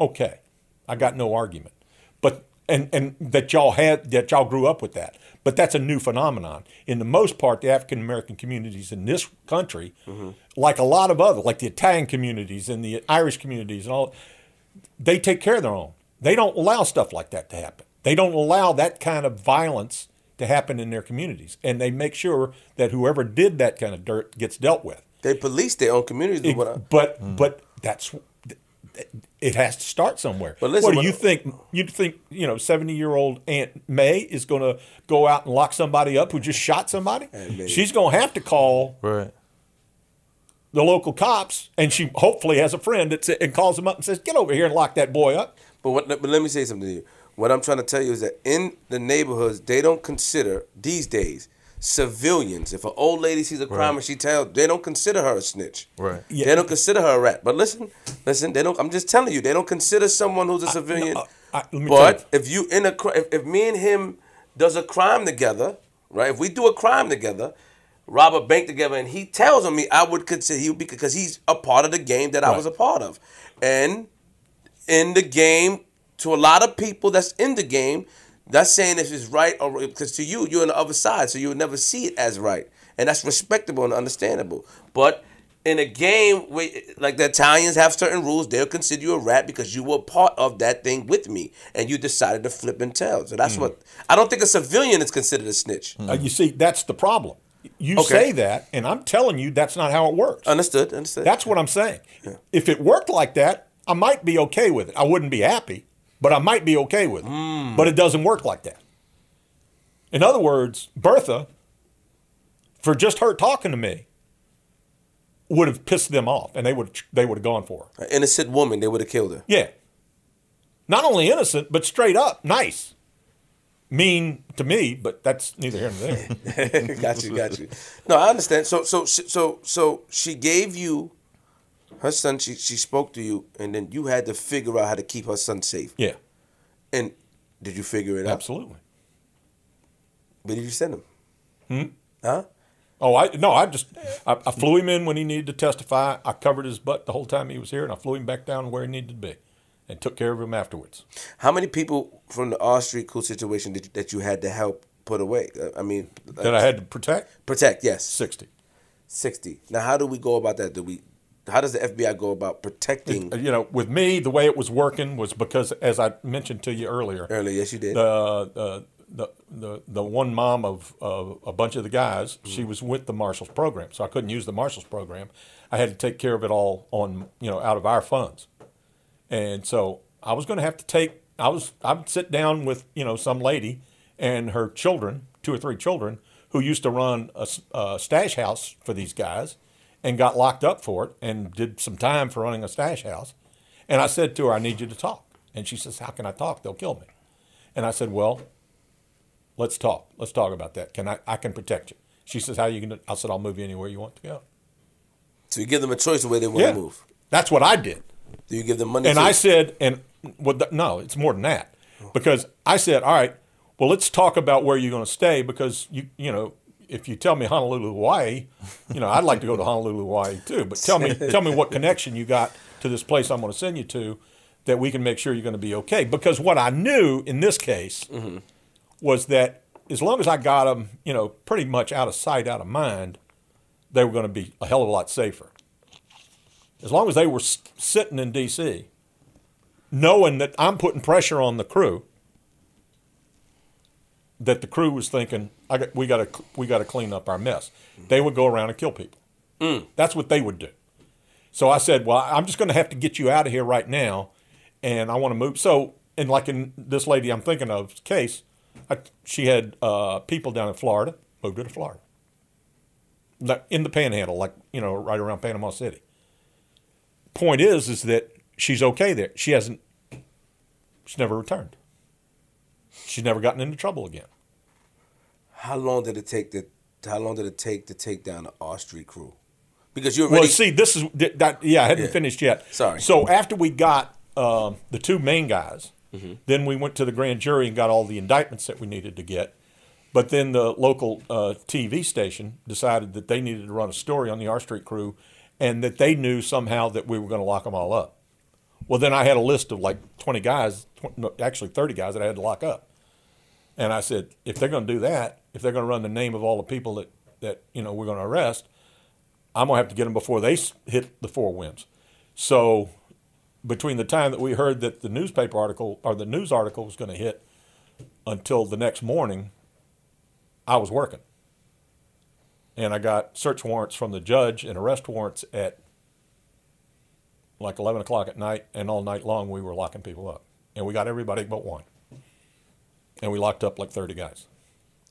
okay, I got no argument. But and and that y'all had that y'all grew up with that. But that's a new phenomenon. In the most part, the African American communities in this country, like a lot of other, like the Italian communities and the Irish communities and all, they take care of their own. They don't allow stuff like that to happen. They don't allow that kind of violence to happen in their communities, and they make sure that whoever did that kind of dirt gets dealt with. They police their own communities. It- but what I- but mm-hmm. but that's it has to start somewhere. But listen, what do when- you think? You think you know seventy year old Aunt May is going to go out and lock somebody up who just shot somebody? She's going to have to call Right. the local cops, and she hopefully has a friend that and calls them up and says, "Get over here and lock that boy up." But what, but let me say something to you. What I'm trying to tell you is that in the neighborhoods, they don't consider these days civilians. If an old lady sees a crime and she tells, they don't consider her a snitch. Right. Yeah. They don't consider her a rat. But listen, listen. They don't. I'm just telling you, they don't consider someone who's a civilian. I- let me but tell if you in a, cri- if, if me and him does a crime together, right? If we do a crime together, rob a bank together, and he tells on me, I would consider he would be because he's a part of the game that I was a part of, and in the game to a lot of people that's in the game that's saying if it's right or because to you you're on the other side so you'll never see it as right and that's respectable and understandable but in a game where like the italians have certain rules they'll consider you a rat because you were part of that thing with me and you decided to flip and tell so that's what i don't think a civilian is considered a snitch Uh, you see, that's the problem. You Okay. say that, and I'm telling you that's not how it works. understood understood That's what I'm saying. If it worked like that, I might be okay with it. I wouldn't be happy, but I might be okay with it. Hmm. But it doesn't work like that. In other words, Bertha, for just her talking to me, would have pissed them off, and they would they would have gone for her. an innocent woman they would have killed her Yeah. Not only innocent, but straight up nice. Mean to me, but that's neither here nor there. got you, got you. No, I understand. So, so, so, so she gave you her son. She she spoke to you, and then you had to figure out how to keep her son safe. yeah, And did you figure it out? absolutely. Where did you send him? Hmm. Huh? Oh, I no, I just I, I flew him in when he needed to testify. I covered his butt the whole time he was here, and I flew him back down where he needed to be, and took care of him afterwards. How many people from the R Street Cool situation did that you had to help put away? Uh, I mean, That I had to protect protect. Yes, sixty. sixty. Now, how do we go about that? Do we? How does the FBI go about protecting? You know, with me, the way it was working was because, as I mentioned to you earlier, Earlier, yes, you did. the uh, the the the one mom of, of a bunch of the guys, she was with the Marshals program, so I couldn't use the Marshals program. I had to take care of it all on you know out of our funds, and so I was going to have to take. I was I would sit down with you know some lady and her children, two or three children, who used to run a stash house for these guys, and got locked up for it, and did some time for running a stash house. And I said to her, "I need you to talk," and she says, "How can I talk? They'll kill me." And I said, "Well, let's talk. Let's talk about that. Can I? I can protect you." She says, "How are you going to?" I said, "I'll move you anywhere you want to go." so you give them a choice of where they want to move. that's what I did. Do you give them money? And? I said, and well, no, it's more than that, oh. because I said, "All right, well, let's talk about where you're going to stay, because you, you know." If you tell me Honolulu, Hawaii, you know I'd like to go to Honolulu, Hawaii too. But tell me, tell me what connection you got to this place I'm going to send you to, that we can make sure you're going to be okay. Because what I knew in this case mm-hmm. was that as long as I got them, you know, pretty much out of sight, out of mind, they were going to be a hell of a lot safer. As long as they were s- sitting in D.C., knowing that I'm putting pressure on the crew, that the crew was thinking, I got, we got to we got to clean up our mess. They would go around and kill people. That's what they would do. So I said, well, I'm just going to have to get you out of here right now, and I want to move. So, and like in this lady I'm thinking of's case, I, she had uh, people down in Florida, moved her to Florida, like in the Panhandle, like you know, right around Panama City. Point is, is that she's okay there. She hasn't. She's never returned. She's never gotten into trouble again. How long did it take to? How long did it take to take down the R Street crew? Because you already. Well, see, this is that. Yeah, I hadn't Yeah. finished yet. Sorry. So after we got um, the two main guys, Mm-hmm. then we went to the grand jury and got all the indictments that we needed to get. But then the local uh, TV station decided that they needed to run a story on the R Street crew, and that they knew somehow that we were going to lock them all up. Well, then I had a list of like twenty guys, tw- no, actually thirty guys that I had to lock up. And I said, if they're going to do that, if they're going to run the name of all the people that, that you know we're going to arrest, I'm gonna have to get them before they hit the four winds. So between the time that we heard that the newspaper article or the news article was going to hit until the next morning, I was working. and I got search warrants from the judge and arrest warrants at like 11 o'clock at night, and all night long we were locking people up. And we got everybody but one. And we locked up like 30 guys.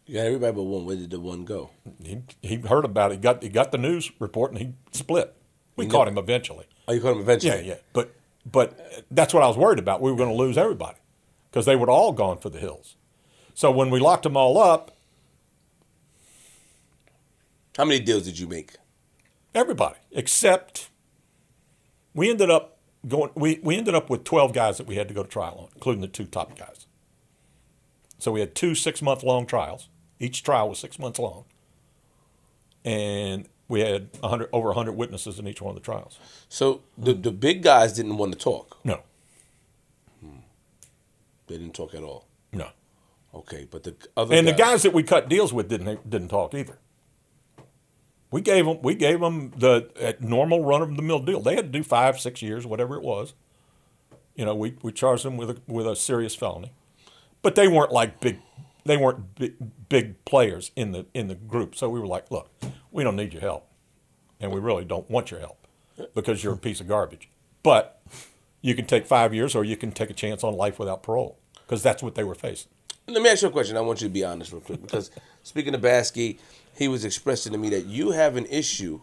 Yeah, everybody but one. Where did the one go? He, he heard about it. He got, he got the news report and he split. We You caught him eventually. Oh, you caught him eventually. Yeah, yeah. But, but uh, that's what I was worried about. We were going to lose everybody because they would all gone for the hills. So when we locked them all up, How many deals did you make? everybody except we ended up going we, we ended up with 12 guys that we had to go to trial on including the two top guys so we had two six month long trials. Each trial was six months long. And we had 100 over 100 witnesses in each one of the trials. So the the big guys didn't want to talk. no. Hmm. They didn't talk at all. no. Okay, but the other and the guys that we cut deals with didn't didn't talk either. We gave them we gave them the normal run of the mill deal. They had to do five six years whatever it was. You know we, we charged them with a, with a serious felony but they weren't like big they weren't big, big players in the in the group so we were like look we don't need your help and we really don't want your help because you're a piece of garbage but you can take five years or you can take a chance on life without parole because that's what they were facing Let me ask you a question. I want you to be honest real quick because speaking of Baskey, he was expressing to me that you have an issue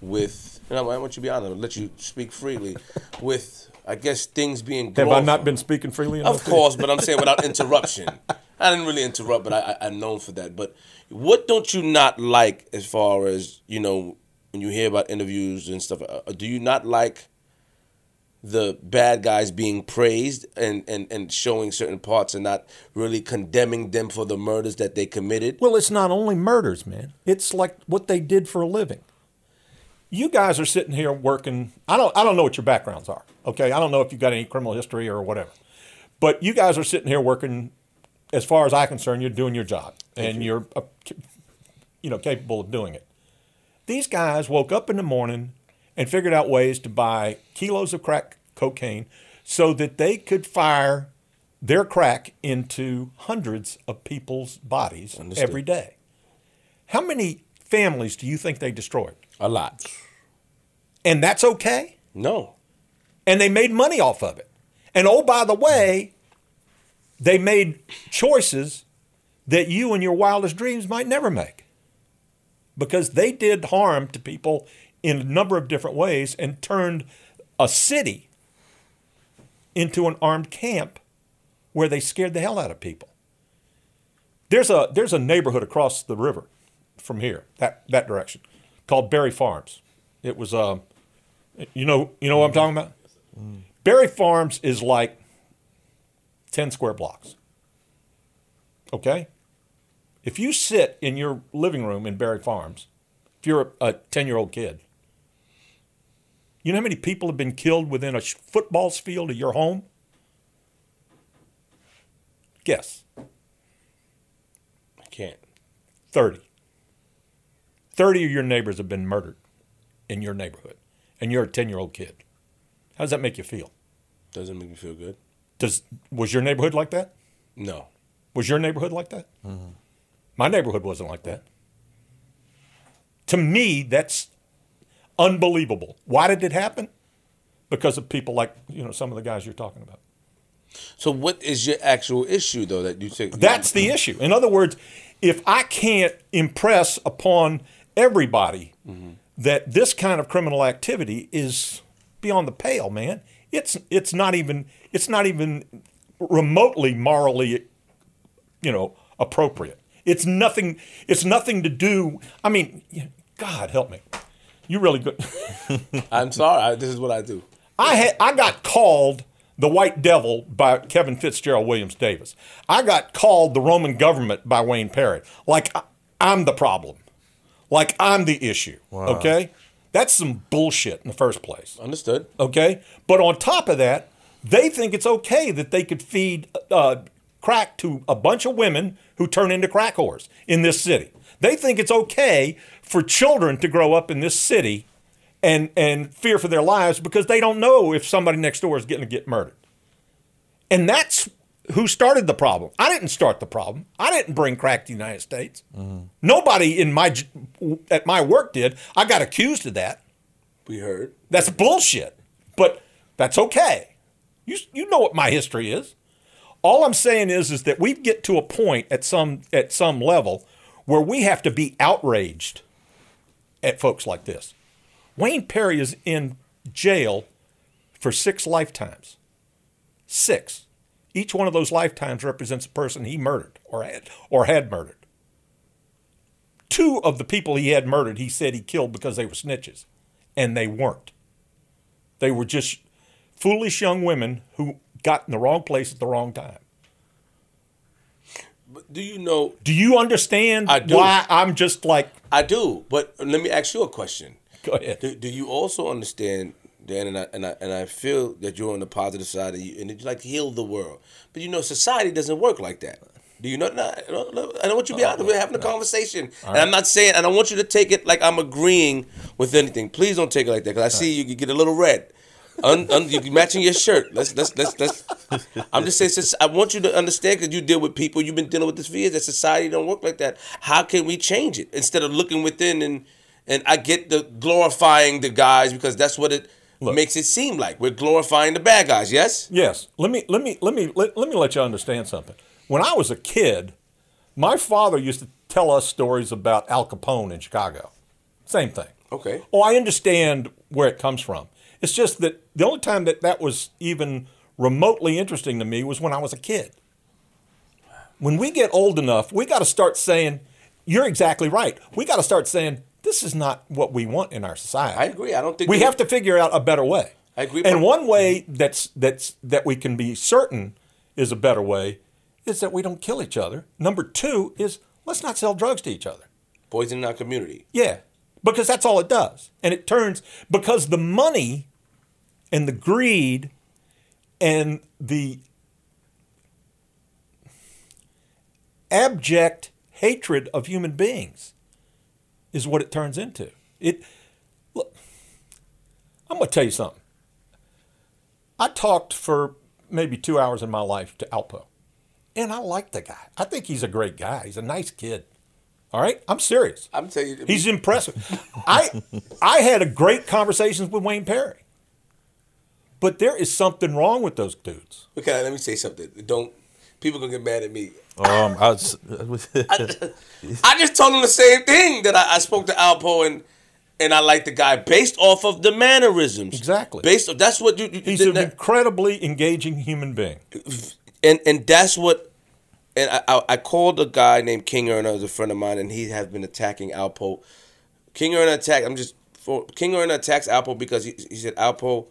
with. And I I want you to be honest. I'll let you speak freely with. I guess things being. have i not been speaking freely enough Of course, but I'm saying without interruption. I didn't really interrupt, but I, I, I'm known for that. But what don't you not like as far as, you know, when you hear about interviews and stuff? Uh, do you not like the bad guys being praised and, and, and showing certain parts and not really condemning them for the murders that they committed? Well, it's not only murders, man. It's like what they did for a living. You guys are sitting here working. I don't. I don't know what your backgrounds are. Okay, I don't know if you've got any criminal history or whatever. But you guys are sitting here working. As far as I'm concerned, you're doing your job, and you're, uh, you know, capable of doing it. These guys woke up in the morning and figured out ways to buy kilos of crack cocaine so that they could fire their crack into hundreds of people's bodies Understood. every day. How many families do you think they destroyed? A lot. And that's okay? No. And they made money off of it. And oh, by the way, they made choices that you in your wildest dreams might never make because they did harm to people in a number of different ways and turned a city into an armed camp where they scared the hell out of people. There's a there's a neighborhood across the river from here, that that direction, called Barry Farms. It was um you know you know what I'm talking about? Barry Farms is like 10 square blocks. Okay? If you sit in your living room in Berry Farms, if you're a 10 year old kid, you know how many people have been killed within a football field of your home? Guess. I can't. 30. 30 of your neighbors have been murdered in your neighborhood, and you're a 10 year old kid. How does that make you feel? Doesn't make me feel good. Does, was your neighborhood like that? No. Was your neighborhood like that? Mm-hmm. My neighborhood wasn't like that. To me, that's unbelievable. Why did it happen? Because of people like you know some of the guys you're talking about. So what is your actual issue though that you think That's the issue. In other words, if I can't impress upon everybody mm-hmm. that this kind of criminal activity is beyond the pale, man, it's it's not even it's not even remotely morally, you know, appropriate. It's nothing. It's nothing to do. I mean, God help me. You really good. I'm sorry. I, this is what I do. I had I got called the White Devil by Kevin Fitzgerald Williams Davis. I got called the Roman government by Wayne Perry. Like I- I'm the problem. Like I'm the issue. Okay? That's some bullshit in the first place. Understood. Okay? But on top of that, they think it's okay that they could feed uh, crack to a bunch of women who turn into crack whores in this city. They think it's okay for children to grow up in this city and, and fear for their lives because they don't know if somebody next door is going to get murdered. And that's who started the problem. I didn't start the problem. I didn't bring crack to the United States. Nobody in my at my work did. I got accused of that. We heard. That's bullshit. But that's okay. You you know what my history is. All I'm saying is is that we get to a point at some at some level where we have to be outraged at folks like this. Wayne Perry is in jail for six lifetimes. Six. Each one of those lifetimes represents a person he murdered or had or had murdered. Two of the people he had murdered, he said he killed because they were snitches, and they weren't. They were just foolish young women who got in the wrong place at the wrong time. But do you know? Do you understand I do. why I'm just like, I do, but let me ask you a question. go ahead. Do, do you also understand, Dan, and I, and I and I feel that you're on the positive side and you, and you like heal the world, but you know society doesn't work like that. Do you know? no, no, no, I don't want you to be uh, honest. We're having a uh, conversation, and I'm not saying. I don't want you to take it like I'm agreeing with anything. Please don't take it like that, because I see you, you get a little red. Un, un, you matching your shirt. Let's let's let's let's. I'm just saying. Since I want you to understand, because you deal with people, you've been dealing with this for years. That society don't work like that. How can we change it instead of looking within and and I get the glorifying the guys because that's what it makes it seem like. We're glorifying the bad guys. Yes. Yes. Let me let me let me let, let me let you understand something. When I was a kid, my father used to tell us stories about Al Capone in Chicago. Same thing. Okay. Oh, I understand where it comes from. It's just that the only time that that was even remotely interesting to me was when I was a kid. When we get old enough, we got to start saying, "You're exactly right." We got to start saying, "This is not what we want in our society." I agree. I don't think we we- have to figure out a better way. I agree, And one mhm. way that's that's that we can be certain is a better way is that we don't kill each other. Number two is let's not sell drugs to each other. poisoning our community. Yeah, because that's all it does, and it turns because the money and the greed and the abject hatred of human beings is what it turns into. It look, I'm going to tell you something. I talked for maybe two hours in my life to Alpo, and I like the guy. I think he's a great guy. He's a nice kid. All right, I'm serious. I'm telling you, He's impressive. I I had a great conversations with Wayne Perry. But there is something wrong with those dudes. Okay, let me say something. Don't people gonna get mad at me? Um, I was, I just told him the same thing that I, I spoke to Alpo and and I like the guy based off of the mannerisms. Exactly. Based on that's what you. you He's that- an incredibly engaging human being. and and that's what. And I, I, I called a guy named King Erna, who's a friend of mine, and he has been attacking Alpo. King Erna attacked. I'm just King Erna attacks Alpo because he, he said Alpo.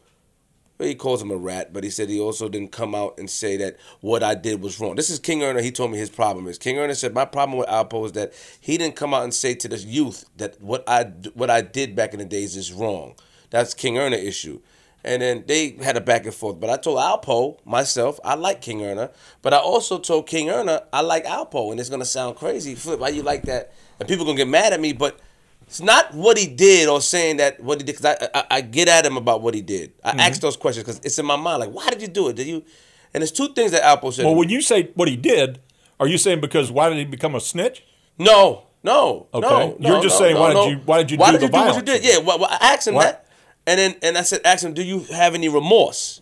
He calls him a rat, but he said he also didn't come out and say that what I did was wrong. This is King Erna. He told me his problem is. King Erna said my problem with Alpo is that he didn't come out and say to the youth that what I what I did back in the days is wrong. That's King Erna issue. And then they had a back and forth. But I told Alpo myself I like King Erna, but I also told King Erna I like Alpo, and it's gonna sound crazy. Flip, why you like that? And people gonna get mad at me, but it's not what he did or saying that what he did. Because I, I I get at him about what he did. I Mm-hmm. ask those questions because it's in my mind. Like, why did you do it? Did you? And there's two things that Alpo said. Well, when you say what he did, are you saying because why did he become a snitch? No, no, Okay. no. You're no, just no, saying, why did you- why did you why do did the you do what you violence? did? Yeah, well, well, I asked him Why- that, and then and I said, ask him, do you have any remorse?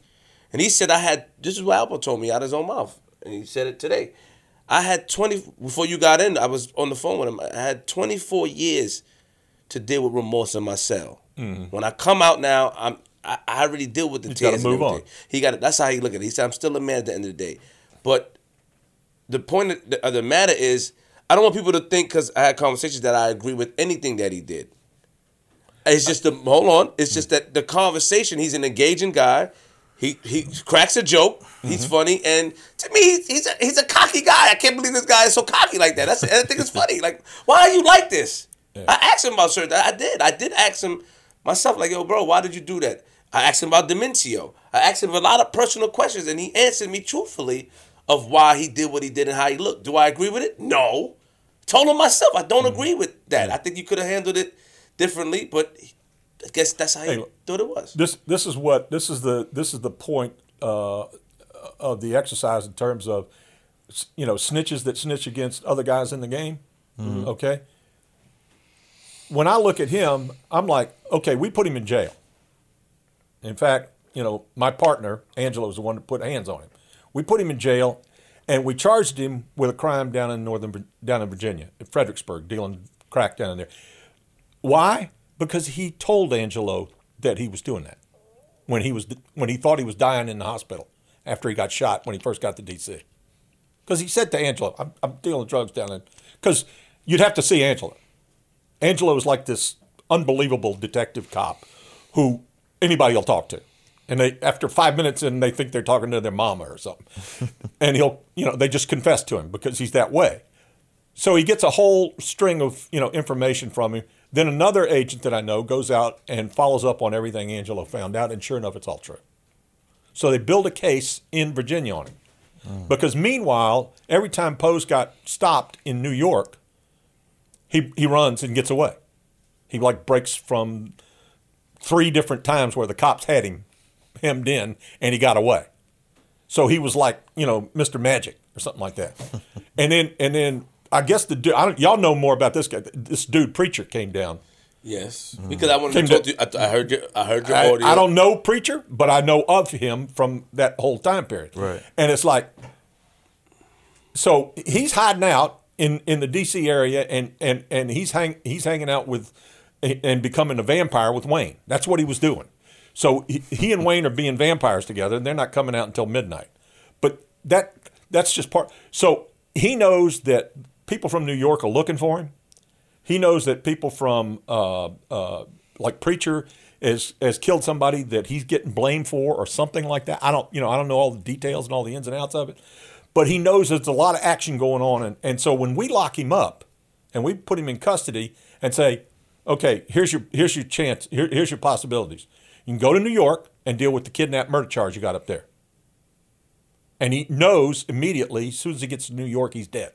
And he said, I had. This is what Alpo told me out of his own mouth, and he said it today. I had twenty before you got in. I was on the phone with him. I had twenty four years to deal with remorse in my cell. When I come out now, I'm. I, I already deal with the Mm-hmm. gotta tears. move on. He got. That's how he look at it. He said, "I'm still a man at the end of the day," but the point of the, of the matter is, I don't want people to think because I had conversations that I agree with anything that he did. It's just the hold on. It's just that the conversation. He's an engaging guy. He he cracks a joke. He's funny, and to me, he's he's a, he's a cocky guy. I can't believe this guy is so cocky like that. That's I think it's funny. Like, why are you like this? I asked him about certain. I did. I did ask him myself. Like, yo, bro, why did you do that? I asked him about Dementio. I asked him a lot of personal questions, and he answered me truthfully of why he did what he did and how he looked. Do I agree with it? No. Told him myself I don't mm-hmm. agree with that. I think you could have handled it differently, but I guess that's how he Hey, thought it was. This this is what this is the this is the point uh, uh of the exercise in terms of you know snitches that snitch against other guys in the game. Mm-hmm. Okay. When I look at him, I'm like, okay, we put him in jail. In fact, you know, my partner Angelo was the one that put hands on him. We put him in jail, and we charged him with a crime down in northern down in Virginia, in Fredericksburg, dealing crack down in there. Why? Because he told Angelo that he was doing that when he was when he thought he was dying in the hospital after he got shot when he first got to DC. Because he said to Angelo, "I'm, I'm dealing drugs down in." Because you'd have to see Angelo. Angelo is like this unbelievable detective cop who anybody will talk to. And they after five minutes and they think they're talking to their mama or something. and he'll you know, they just confess to him because he's that way. So he gets a whole string of, you know, information from him. Then another agent that I know goes out and follows up on everything Angelo found out, and sure enough it's all true. So they build a case in Virginia on him. Hmm. Because meanwhile, every time Pose got stopped in New York, he he runs and gets away. He like breaks from three different times where the cops had him hemmed in and he got away. So he was like, you know, Mr. Magic or something like that. and then and then I guess the dude, I don't, y'all know more about this guy. This dude preacher came down. Yes, mm-hmm. because I wanted Came to talk to- to you. I, I heard your. I heard your I, audio. I don't know preacher, but I know of him from that whole time period. Right. And it's like, so he's hiding out in, in the D.C. area, and, and, and he's hang he's hanging out with and becoming a vampire with Wayne. That's what he was doing. So he, he and Wayne are being vampires together, and they're not coming out until midnight. But that that's just part. So he knows that people from New York are looking for him. He knows that people from uh, uh, like preacher has has killed somebody that he's getting blamed for or something like that. I don't you know I don't know all the details and all the ins and outs of it, but he knows there's a lot of action going on, and, and so when we lock him up and we put him in custody and say, okay, here's your here's your chance, here, here's your possibilities. You can go to New York and deal with the kidnap murder charge you got up there. And he knows immediately, as soon as he gets to New York, he's dead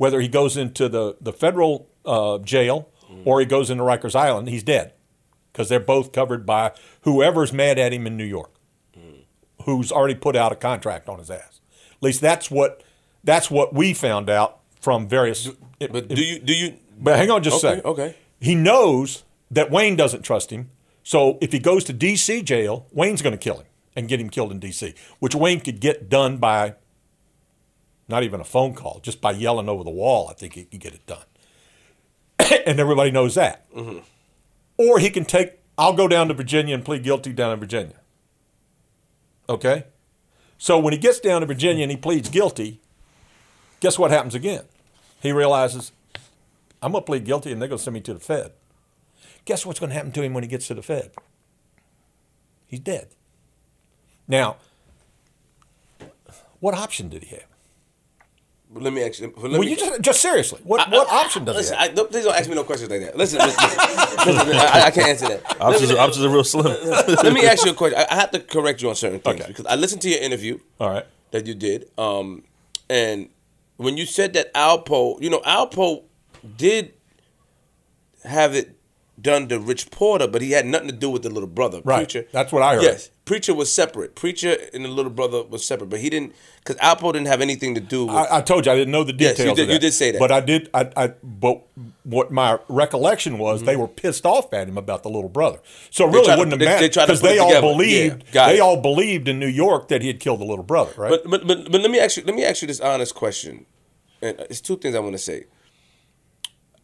whether he goes into the, the federal uh, jail or he goes into Rikers Island, he's dead because they're both covered by whoever's mad at him in New York, who's already put out a contract on his ass. At least that's what that's what we found out from various. But do you? Do you? But hang on just a second. Okay. He knows that Wayne doesn't trust him. So if he goes to D.C. jail, Wayne's going to kill him and get him killed in D.C., which Wayne could get done by not even a phone call, just by yelling over the wall. I think he could get it done. and everybody knows that. Mm-hmm. Or he can take, I'll go down to Virginia and plead guilty down in Virginia. Okay? So when he gets down to Virginia and he pleads guilty, guess what happens again? He realizes, I'm going to plead guilty and they're going to send me to the Fed. Guess what's going to happen to him when he gets to the Fed? He's dead. Now, what option did he have? But let me ask you. Let Well, me, you just, just seriously, what, what option does listen, he have? I, don't- please don't ask me no questions like that. Listen, listen, listen, listen, I, I can't answer that. Options, Let me- options are real slim. let me ask you a question. I, I have to correct you on certain things Okay. because I listened to your interview All right. that you did, um, and when you said that Alpo, you know, Alpo did have it done to Rich Porter, but he had nothing to do with the little brother. Right. Preacher. That's what I heard. Yes, Preacher was separate. Preacher and the little brother was separate, but he didn't because Alpo didn't have anything to do with. I, I told you I didn't know the details. Yes, you did- you did say that. but I did. I, I but what my recollection was, Mm-hmm. they were pissed off at him about the little brother. So it really wouldn't they- have mattered because it they all believed. Yeah, they it. all believed in New York that he had killed the little brother. Right. But, but but but let me ask you let me ask you this honest question, and it's two things I want to say.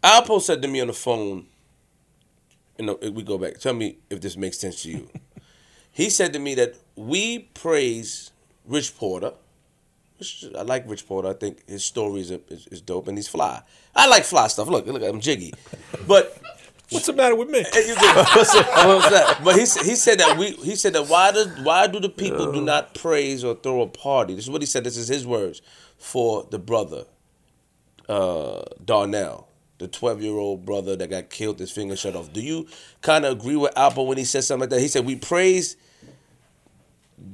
Alpo said to me on the phone, and uh, we go back. Tell me if this makes sense to you. he said to me that we praise Rich Porter. Which I like Rich Porter. I think his story is, is, is dope, and he's fly. I like fly stuff. Look, look, I'm jiggy, but What's the matter with me? you did. What's that? But he he said that we he said that why does why do the people do not praise or throw a party? This is what he said. This is his words for the brother, uh, Darnell, the twelve year old brother that got killed, his finger shut off. Do you kind of agree with Alpo when he said something like that? He said we praise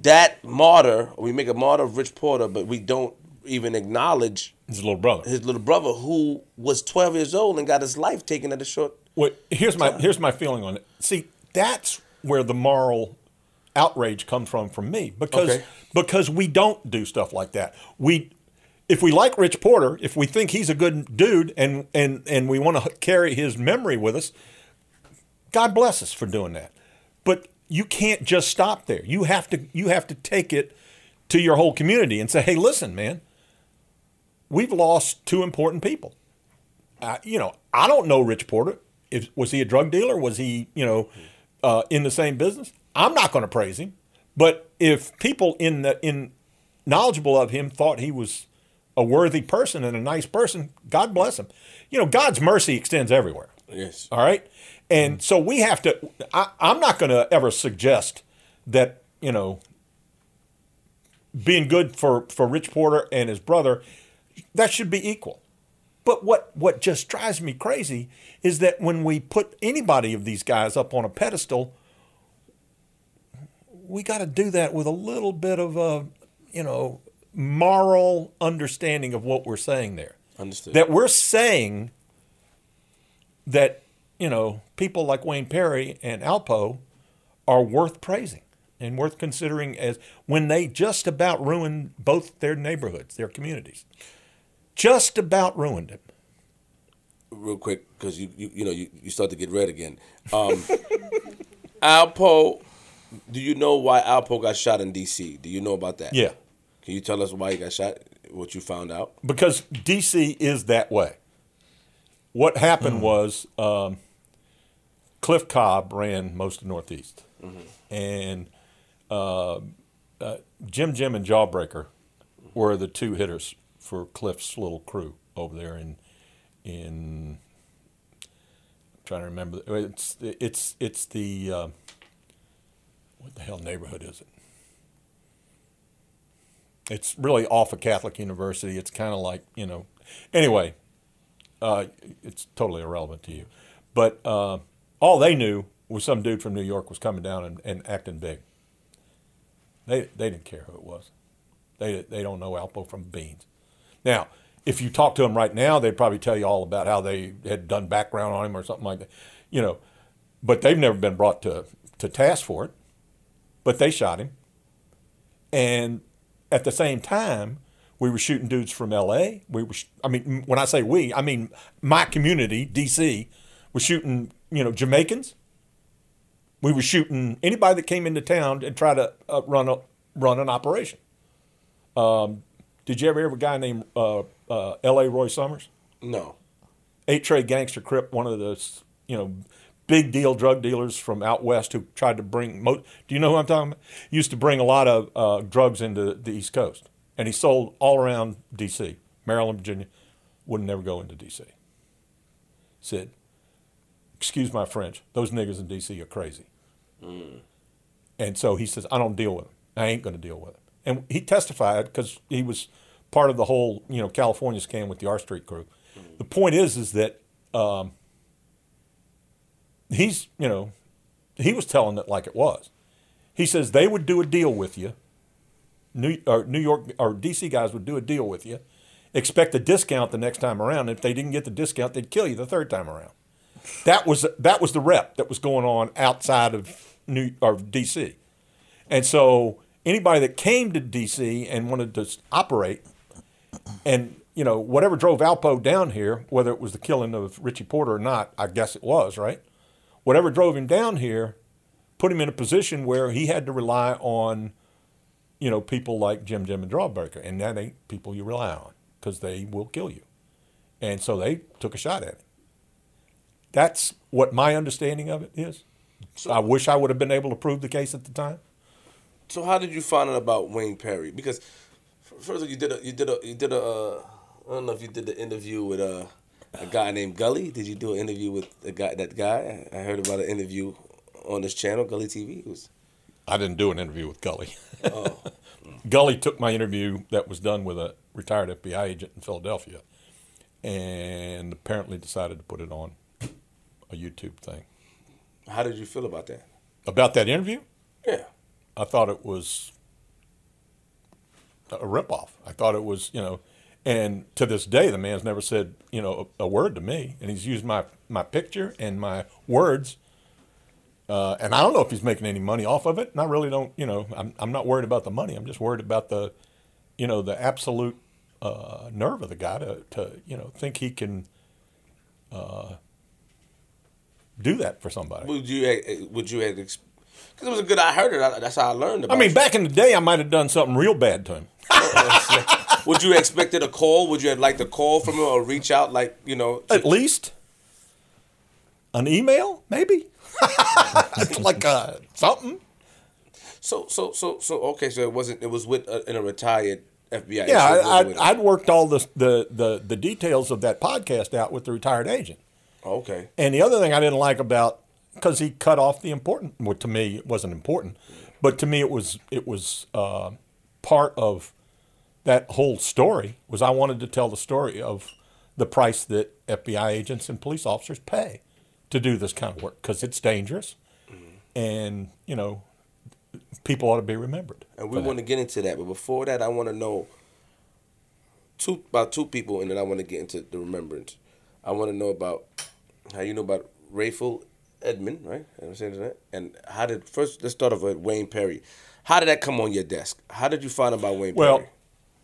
that martyr, we make a martyr of Rich Porter, but we don't even acknowledge His little brother. his little brother who was twelve years old and got his life taken at a short. Well, here's my here's my feeling on it. See, that's where the moral outrage comes from from me because Okay. because we don't do stuff like that. We if we like Rich Porter, if we think he's a good dude and and and we want to carry his memory with us, God bless us for doing that. But you can't just stop there. You have to you have to take it to your whole community and say, "Hey, listen, man. We've lost two important people. You know, I don't know Rich Porter. If was he a drug dealer? Was he, you know, uh, in the same business? I'm not going to praise him. But if people in the in knowledgeable of him thought he was a worthy person and a nice person, God bless him. You know, God's mercy extends everywhere. Yes. All right. And mm-hmm. so we have to, I, I'm not going to ever suggest that, you know, being good for, for Rich Porter and his brother, that should be equal. But what, what just drives me crazy is that when we put anybody of these guys up on a pedestal, we got to do that with a little bit of a, you know, moral understanding of what we're saying there Understood. that we're saying that you know people like Wayne Perry and Alpo are worth praising and worth considering as when they just about ruined both their neighborhoods, their communities, just about ruined it. real quick because you, you you know you, you start to get red again. Um, Alpo, do you know why Alpo got shot in D.C.? Do you know about that? Yeah, Can you tell us why he got shot? What you found out? because DC is that way. What happened was um, Cliff Cobb ran most of Northeast, and uh, uh, Jim Jim and Jawbreaker were the two hitters for Cliff's little crew over there in in. I'm trying to remember. It's it's it's the uh, what the hell neighborhood is it? It's really off of Catholic University. It's kind of like you know. Anyway, uh, it's totally irrelevant to you. But uh, all they knew was some dude from New York was coming down and, and acting big. They they didn't care who it was. They they don't know Alpo from beans. Now, if you talk to them right now, they'd probably tell you all about how they had done background on him or something like that. You know, but they've never been brought to to task for it. But they shot him, and at the same time, we were shooting dudes from L.A. We were, I mean, when I say we, I mean my community, D.C., was shooting, you know, Jamaicans. We were shooting anybody that came into town and tried to uh, run a run an operation. Um, did you ever hear of a guy named uh, uh, L.A. Roy Summers? No. Eight Tray gangster crip, one of the you know big deal drug dealers from out west who tried to bring. Mo- Do you know who I'm talking about? Used to bring a lot of uh, drugs into the East Coast, and he sold all around D.C., Maryland, Virginia. Wouldn't never go into D.C. Said, "Excuse my French. Those niggas in D.C. are crazy." And so he says, "I don't deal with them. I ain't going to deal with them." And he testified because he was part of the whole you know California scam with the R Street crew. The point is, is that um, he's you know he was telling it like it was. He says they would do a deal with you. New or New York or DC guys would do a deal with you. Expect a discount the next time around. If they didn't get the discount, they'd kill you the third time around. That was that was the rep that was going on outside of New or DC, and so anybody that came to DC and wanted to operate, and you know whatever drove Alpo down here, whether it was the killing of Richie Porter or not, I guess it was right. Whatever drove him down here, put him in a position where he had to rely on, you know, people like Jim Jim and Jawbreaker, and that ain't people you rely on because they will kill you, and so they took a shot at him. That's what my understanding of it is. So, I wish I would have been able to prove the case at the time. So how did you find out about Wayne Perry? Because first of all, you did a you did a you did a uh, I don't know if you did the interview with uh, a guy named Gully. Did you do an interview with the guy that guy? I heard about an interview on this channel, Gully TV. Was I didn't do an interview with Gully. Oh. Gully took my interview that was done with a retired FBI agent in Philadelphia and apparently decided to put it on a YouTube thing. how did you feel about that? About that interview, Yeah. I thought it was a ripoff. I thought it was, you know, and to this day, the man's never said, you know, a, a word to me, and he's used my my picture and my words uh, and I don't know if he's making any money off of it. And I really don't. You know, I'm I'm not worried about the money. I'm just worried about the, you know, the absolute uh, nerve of the guy to to you know think he can. Uh, do that for somebody. Would you eh, would you because it was a good I heard it. I- That's how I learned about. it. I mean, back in the day, I might have done something real bad to him. would you expected a call? Would you have liked a call from him or reach out like you know? At least an email, maybe. like uh, something. So so so so okay. So it wasn't. It was with uh, in a retired FBI. Yeah, agent. I, with- I, I'd worked all the, the the the details of that podcast out with the retired agent. okay. And the other thing I didn't like about because he cut off the important. Well, to me, it wasn't important, but to me, it was it was uh, part of that whole story. Was I wanted to tell the story of the price that FBI agents and police officers pay to do this kind of work because it's dangerous, and you know, people ought to be remembered. And we want to get into that, but before that, I want to know two about two people, and then I want to get into the remembrance. I want to know about how you know about Rayful Edmond, right? I'm saying that? And how did first? Let's start off with Wayne Perry. How did that come on your desk? How did you find out about Wayne Well, Perry?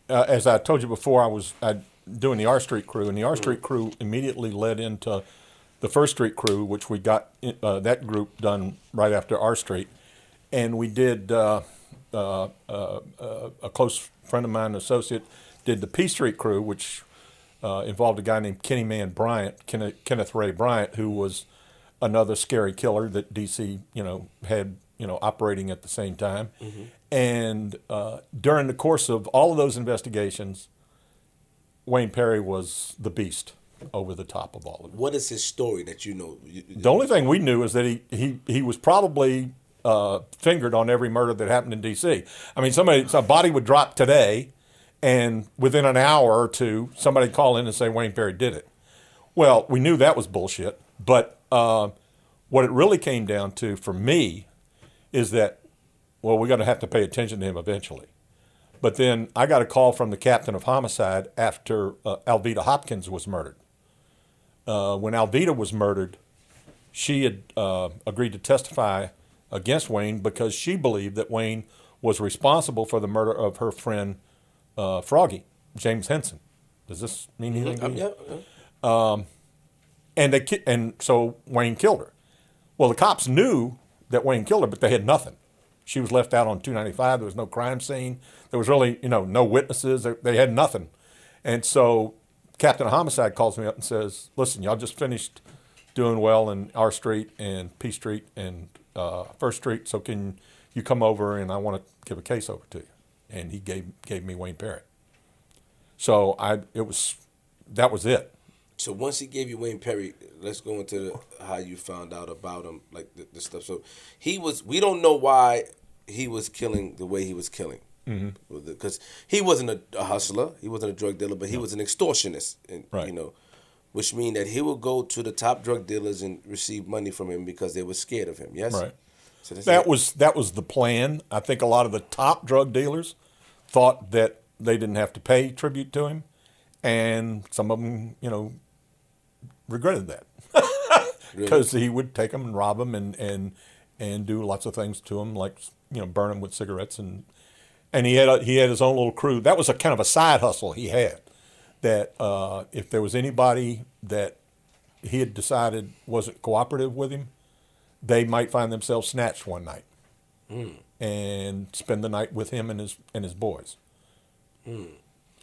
Uh, as I told you before, I was uh, doing the R Street crew, and the R Street crew immediately led into the First Street crew, which we got uh, that group done right after R Street, and we did. Uh, uh, uh, uh, a close friend of mine, associate, did the P Street crew, which uh, involved a guy named Kenny Man Bryant, Kenneth, Kenneth Ray Bryant, who was another scary killer that DC, you know, had, you know, operating at the same time. And uh, during the course of all of those investigations, Wayne Perry was the beast over the top of all of it. What is his story that you know? The only thing we knew is that he he, he was probably uh, fingered on every murder that happened in D.C. I mean, somebody a body would drop today, and within an hour or two, somebody call in and say Wayne Perry did it. Well, we knew that was bullshit, but uh, what it really came down to for me is that well, we're going to have to pay attention to him eventually. But then I got a call from the captain of homicide after uh, Alvita Hopkins was murdered. Uh, when Alvita was murdered, she had uh, agreed to testify against Wayne because she believed that Wayne was responsible for the murder of her friend uh, Froggy, James Henson. Does this mean anything? to Um, you? yeah, yeah. And they ki- and so Wayne killed her. Well, the cops knew that Wayne killed her, but they had nothing. She was left out on 295. There was no crime scene. There was really, you know, no witnesses. They, had nothing. And so Captain of Homicide calls me up and says, "Listen, y'all just finished doing well in R Street and P Street and uh, First Street. So can you come over and I want to give a case over to you?" And he gave gave me Wayne Perry. So I it was that was it. So once he gave you Wayne Perry, let's go into the, how you found out about him, like the, the stuff. So he was. We don't know why he was killing the way he was killing, mm-hmm. because he wasn't a, a hustler, he wasn't a drug dealer, but he was an extortionist, and, Right. You know, which means that he would go to the top drug dealers and receive money from him because they were scared of him. Yes. Right. So That it. was that was the plan. I think a lot of the top drug dealers thought that they didn't have to pay tribute to him, and some of them, you know, regretted that because he would take them and rob them and and and do lots of things to them, like you know, burn them with cigarettes and and he had a, he had his own little crew. That was a kind of a side hustle he had. That uh, if there was anybody that he had decided wasn't cooperative with him, they might find themselves snatched one night and spend the night with him and his and his boys.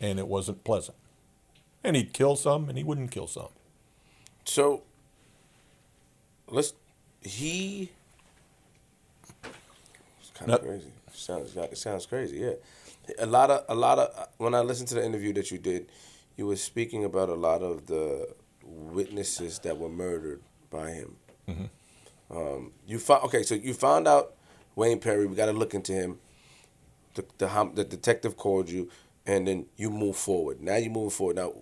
And it wasn't pleasant. And he'd kill some, and he wouldn't kill some. So let's he it's kind of Nope. crazy. Sounds it sounds crazy, yeah. A lot of a lot of when I listened to the interview that you did, you were speaking about a lot of the witnesses that were murdered by him. Um, you found okay, so you found out Wayne Perry. We got to look into him. The the, the detective called you, and then you move forward. Now you move forward. Now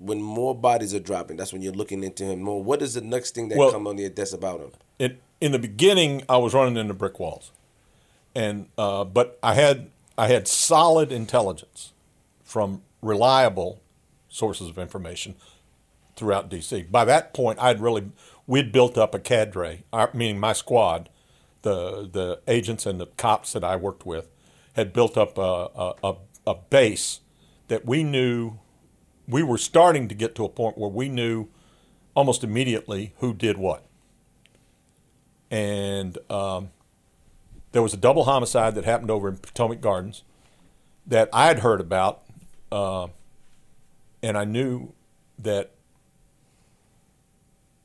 when more bodies are dropping, that's when you're looking into him more. What is the next thing that Well- comes on your desk about him? It, in the beginning, I was running into brick walls, and uh, but I had I had solid intelligence from reliable sources of information throughout D.C. By that point, I'd really we'd built up a cadre, our, meaning my squad, the the agents and the cops that I worked with, had built up a, a, a base that we knew we were starting to get to a point where we knew almost immediately who did what. And um, there was a double homicide that happened over in Potomac Gardens that I had heard about, uh, and I knew that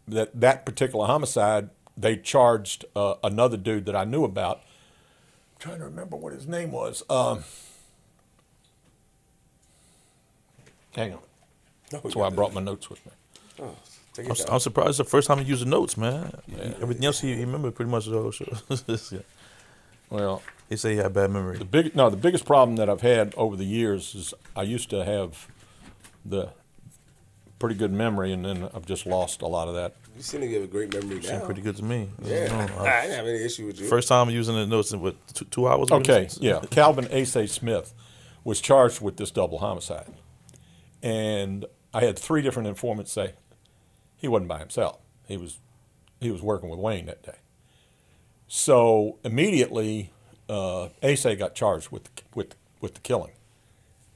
that that particular homicide they charged uh, another dude that I knew about. I'm trying to remember what his name was. Um, hang on. Oh, That's why I brought my notes with me. Oh, take I'm, down. I'm surprised the first time you used the notes, man. Everything else you, you remember pretty much the whole show. yeah. Well, He said he had bad memory. the big no, the biggest problem that I've had over the years is I used to have the pretty good memory, and then I've just lost a lot of that. You seem to have a great memory now. Pretty good to me. Yeah, I I, don't didn't have any issue with you. First time using the notes in what two, two hours. Okay, yeah. Calvin Ace Smith was charged with this double homicide. And I had three different informants say he wasn't by himself. He was he was working with Wayne that day. So immediately uh, Ace got charged with with with the killing.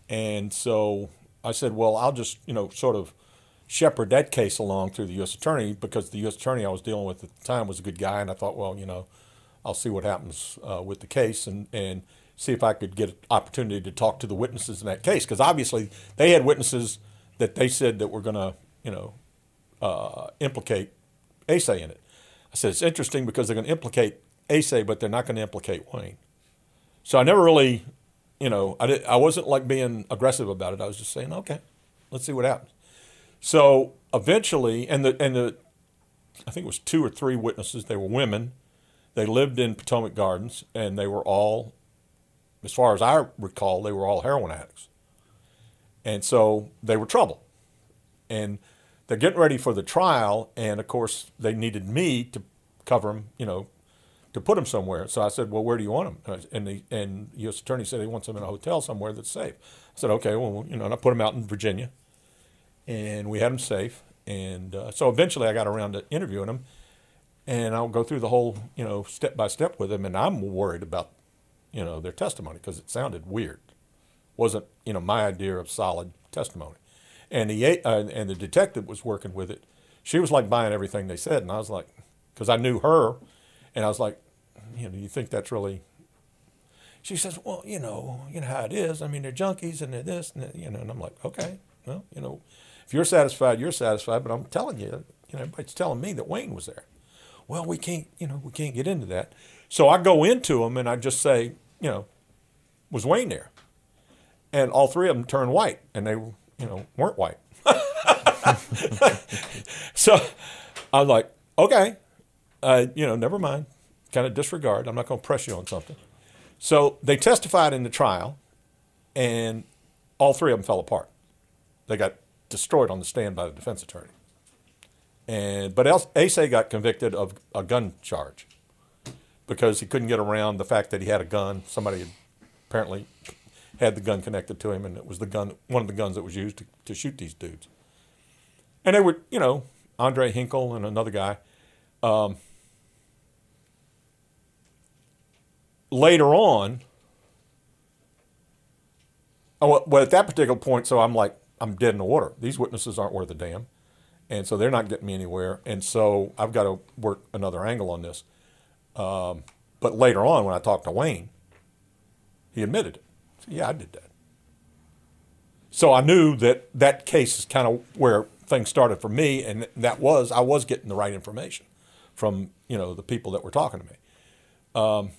And so I said, well, I'll just, you know, sort of shepherd that case along through the U.S. attorney because the U.S. attorney I was dealing with at the time was a good guy, and I thought, well, you know, I'll see what happens uh, with the case and, and see if I could get an opportunity to talk to the witnesses in that case because obviously they had witnesses that they said that we're going to, you know, uh, implicate Asa in it. I said it's interesting because they're going to implicate Asa, but they're not going to implicate Wayne. So I never really, you know, I did, I wasn't like being aggressive about it. I was just saying, okay, let's see what happens. So eventually, and the and the, I think it was two or three witnesses. They were women. They lived in Potomac Gardens, and they were all, as far as I recall, they were all heroin addicts. And so they were trouble. And they're getting ready for the trial, and of course they needed me to cover them, you know, to put them somewhere. So I said, "Well, where do you want them?" And the and U.S. attorney said he wants them in a hotel somewhere that's safe. I said, "Okay, well, you know," and I put them out in Virginia, and we had them safe. And uh, so eventually, I got around to interviewing them, and I'll go through the whole, you know, step by step with them. And I'm worried about, you know, their testimony because it sounded weird. Wasn't you know my idea of solid testimony. And the uh, and the detective was working with it. She was like buying everything they said, and I was like, because I knew her, and I was like, you know, you think that's really? She says, well, you know, you know how it is. I mean, they're junkies and they're this and that, you know. And I'm like, okay, well, you know, if you're satisfied, you're satisfied. But I'm telling you, you know, everybody's telling me that Wayne was there. Well, we can't, you know, we can't get into that. So I go into them and I just say, you know, was Wayne there? And all three of them turned white, and they, you know, weren't white. so I was like, okay, uh, you know, never mind. Kind of disregard. I'm not going to press you on something. So they testified in the trial, and all three of them fell apart. They got destroyed on the stand by the defense attorney. And but Asa got convicted of a gun charge because he couldn't get around the fact that he had a gun. Somebody had apparently had the gun connected to him, and it was the gun, one of the guns that was used to, to shoot these dudes. And they were, you know, Andre Hinkle and another guy. Um, later on, oh, well, at that particular point, so I'm like, I'm dead in the water. These witnesses aren't worth a damn. And so they're not getting me anywhere. And so I've got to work another angle on this. Um, but later on, when I talked to Wayne, he admitted it. Yeah, I did that. So I knew that that case is kind of where things started for me, and that was I was getting the right information from you know the people that were talking to me. Um,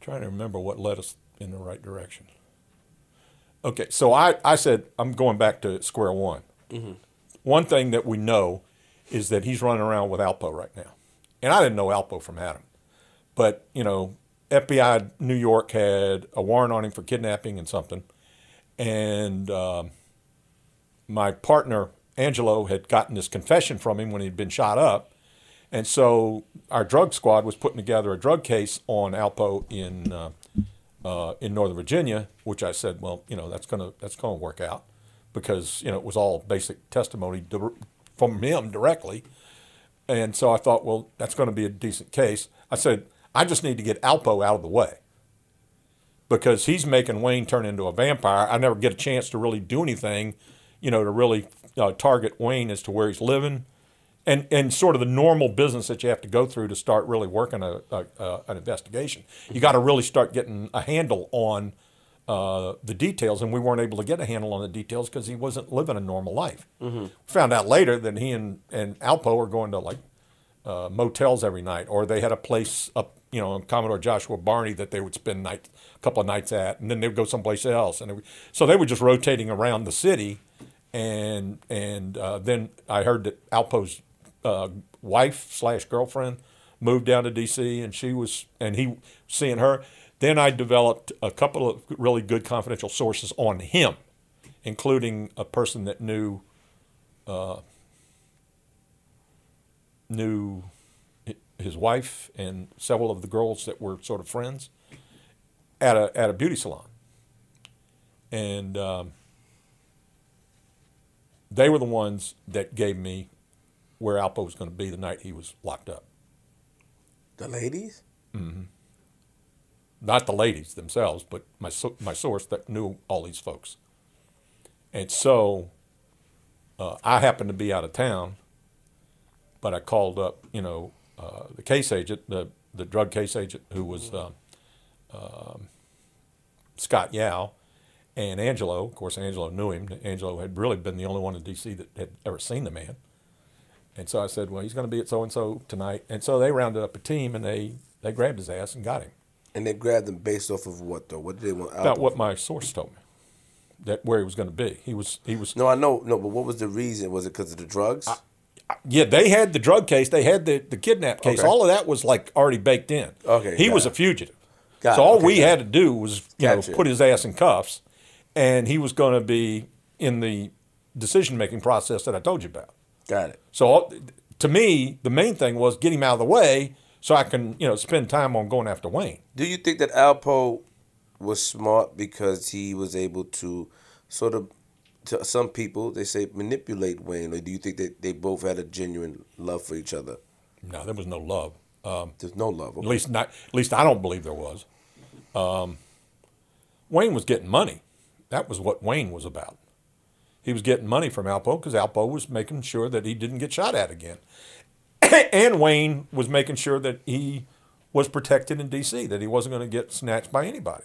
trying to remember what led us in the right direction. Okay, so I, I said I'm going back to square one. One thing that we know is that he's running around with Alpo right now, and I didn't know Alpo from Adam, but you know FBI New York had a warrant on him for kidnapping and something, and um, my partner Angelo had gotten this confession from him when he'd been shot up, and so our drug squad was putting together a drug case on Alpo in uh, uh, in Northern Virginia, which I said, well, you know, that's gonna that's gonna work out because you know it was all basic testimony from him directly. And so I thought, well, that's going to be a decent case. I said, I just need to get Alpo out of the way because he's making Wayne turn into a vampire. I never get a chance to really do anything, you know, to really uh, target Wayne as to where he's living, and and sort of the normal business that you have to go through to start really working a, a, a an investigation. You got to really start getting a handle on uh, the details, and we weren't able to get a handle on the details because he wasn't living a normal life. Mm-hmm. Found out later that he and and Alpo are going to like uh, motels every night, or they had a place up, you know, Commodore Joshua Barney that they would spend night, a couple of nights at, and then they would go someplace else, and so they were just rotating around the city, and and uh, then I heard that Alpo's uh, wife slash girlfriend moved down to D.C. and she was and he seeing her. Then I developed a couple of really good confidential sources on him, including a person that knew uh, knew his wife and several of the girls that were sort of friends at a at a beauty salon, and um, they were the ones that gave me where Alpo was going to be the night he was locked up. The ladies? Mm-hmm. Not the ladies themselves, but my my source that knew all these folks. And so, uh, I happened to be out of town, but I called up, you know, uh, the case agent, the the drug case agent who was um, um, Scott Yao, and Angelo. Of course, Angelo knew him. Angelo had really been the only one in D.C. that had ever seen the man. And so I said, well, he's going to be at so and so tonight. And so they rounded up a team and they, they grabbed his ass and got him. And they grabbed him based off of what though? What did they want? About Alpo? what my source told me, that where he was going to be. He was he was No, I know. No, but what was the reason? Was it because of the drugs? Yeah. They had the drug case. They had the the kidnap case. Okay. All of that was like already baked in. Okay, He was it. a fugitive. Got so it, all okay, we had to do was you Gotcha. know put his ass in cuffs, and he was going to be in the decision making process that I told you about. Got it. So all- to me, the main thing was get him out of the way so I can you know spend time on going after Wayne. Do you think that Alpo was smart because he was able to sort of, to some people, they say manipulate Wayne, or do you think that they both had a genuine love for each other? No, there was no love. Um, There's no love. At least not. At least I don't believe there was. Um, Wayne was getting money. That was what Wayne was about. He was getting money from Alpo because Alpo was making sure that he didn't get shot at again, and Wayne was making sure that he was protected in D.C. That he wasn't going to get snatched by anybody.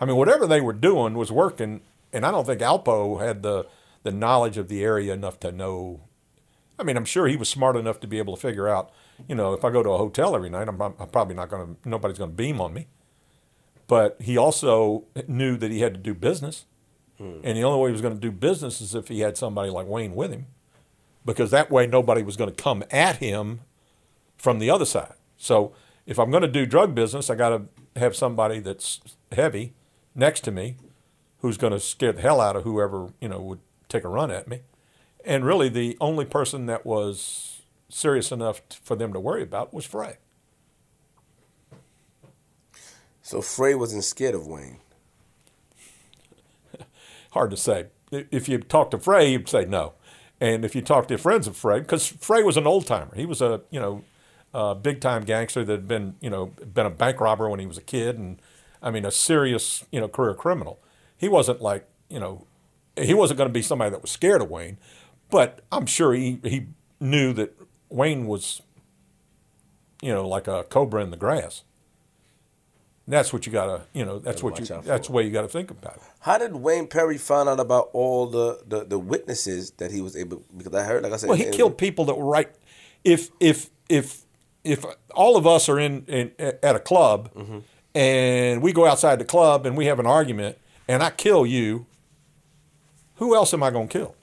I mean, whatever they were doing was working, and I don't think Alpo had the the knowledge of the area enough to know I mean, I'm sure he was smart enough to be able to figure out, you know, if I go to a hotel every night, I'm, I'm probably not going to, nobody's going to beam on me. But he also knew that he had to do business. Hmm. And the only way he was going to do business is if he had somebody like Wayne with him, because that way nobody was going to come at him from the other side. So if I'm going to do drug business, I got to have somebody that's heavy next to me who's going to scare the hell out of whoever, you know, would take a run at me. And really, the only person that was serious enough t- for them to worry about was Frey. So Frey wasn't scared of Wayne. Hard to say. If you talk to Frey, he'd say no. And if you talk to friends of Frey, because Frey was an old timer, he was a you know a big time gangster that had been you know been a bank robber when he was a kid, and I mean a serious you know career criminal. He wasn't like you know he wasn't going to be somebody that was scared of Wayne, but I'm sure he he knew that Wayne was you know like a cobra in the grass. That's what you gotta, you know. That's what you. That's the way you got to think about it. How did Wayne Perry find out about all the, the, the witnesses that he was able? Because I heard, like I said, Well, he in- killed people that were right. If if if if all of us are in, in at a club, mm-hmm. and we go outside the club and we have an argument, and I kill you, who else am I going to kill?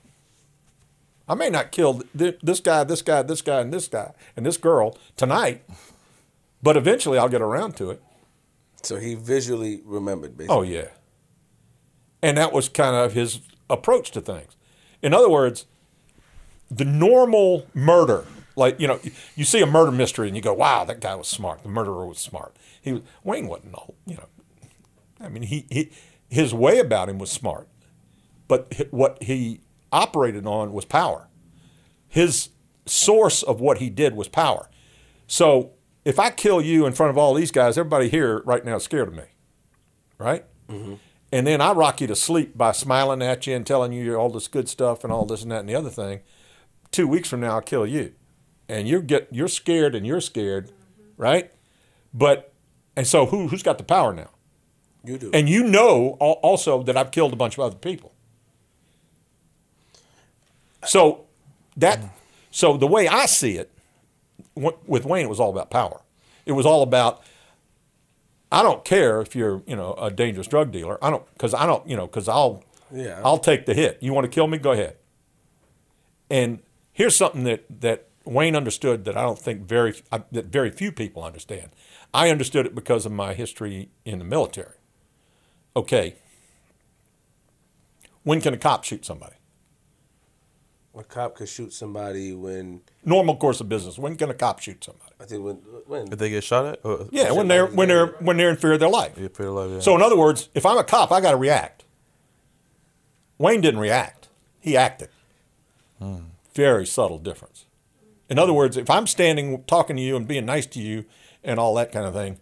I may not kill th- this guy, this guy, this guy, and this guy, and this girl tonight, but eventually I'll get around to it. So he visually remembered, basically. Oh yeah. And that was kind of his approach to things. In other words, the normal murder, like you know, you see a murder mystery and you go, "Wow, that guy was smart. The murderer was smart." He was Wayne wasn't all, you know. I mean, he, he his way about him was smart, but what he operated on was power. his source of what he did was power. So if I kill you in front of all these guys, everybody here right now is scared of me, right? Mm-hmm. And then I rock you to sleep by smiling at you and telling you all this good stuff and all this and that and the other thing. Two weeks from now, I'll kill you, and you're get you're scared and you're scared, right? But and so who who's got the power now? You do. And you know also that I've killed a bunch of other people. So that so the way I see it with Wayne it was all about power. It was all about I don't care if you're, you know, a dangerous drug dealer. I don't cuz I don't, you know, cuz I'll Yeah. I'll take the hit. You want to kill me? Go ahead. And here's something that that Wayne understood that I don't think very that very few people understand. I understood it because of my history in the military. Okay. When can a cop shoot somebody? a cop could shoot somebody when Normal course of business. When can a cop shoot somebody? I think when when If they get shot at, or, Yeah, when they're when they're when they're in fear of their life. yeah, pretty life, yeah. So in other words, if I'm a cop, I got to react. Wayne didn't react; he acted. Hmm. Very subtle difference. In other words, if I'm standing talking to you and being nice to you and all that kind of thing,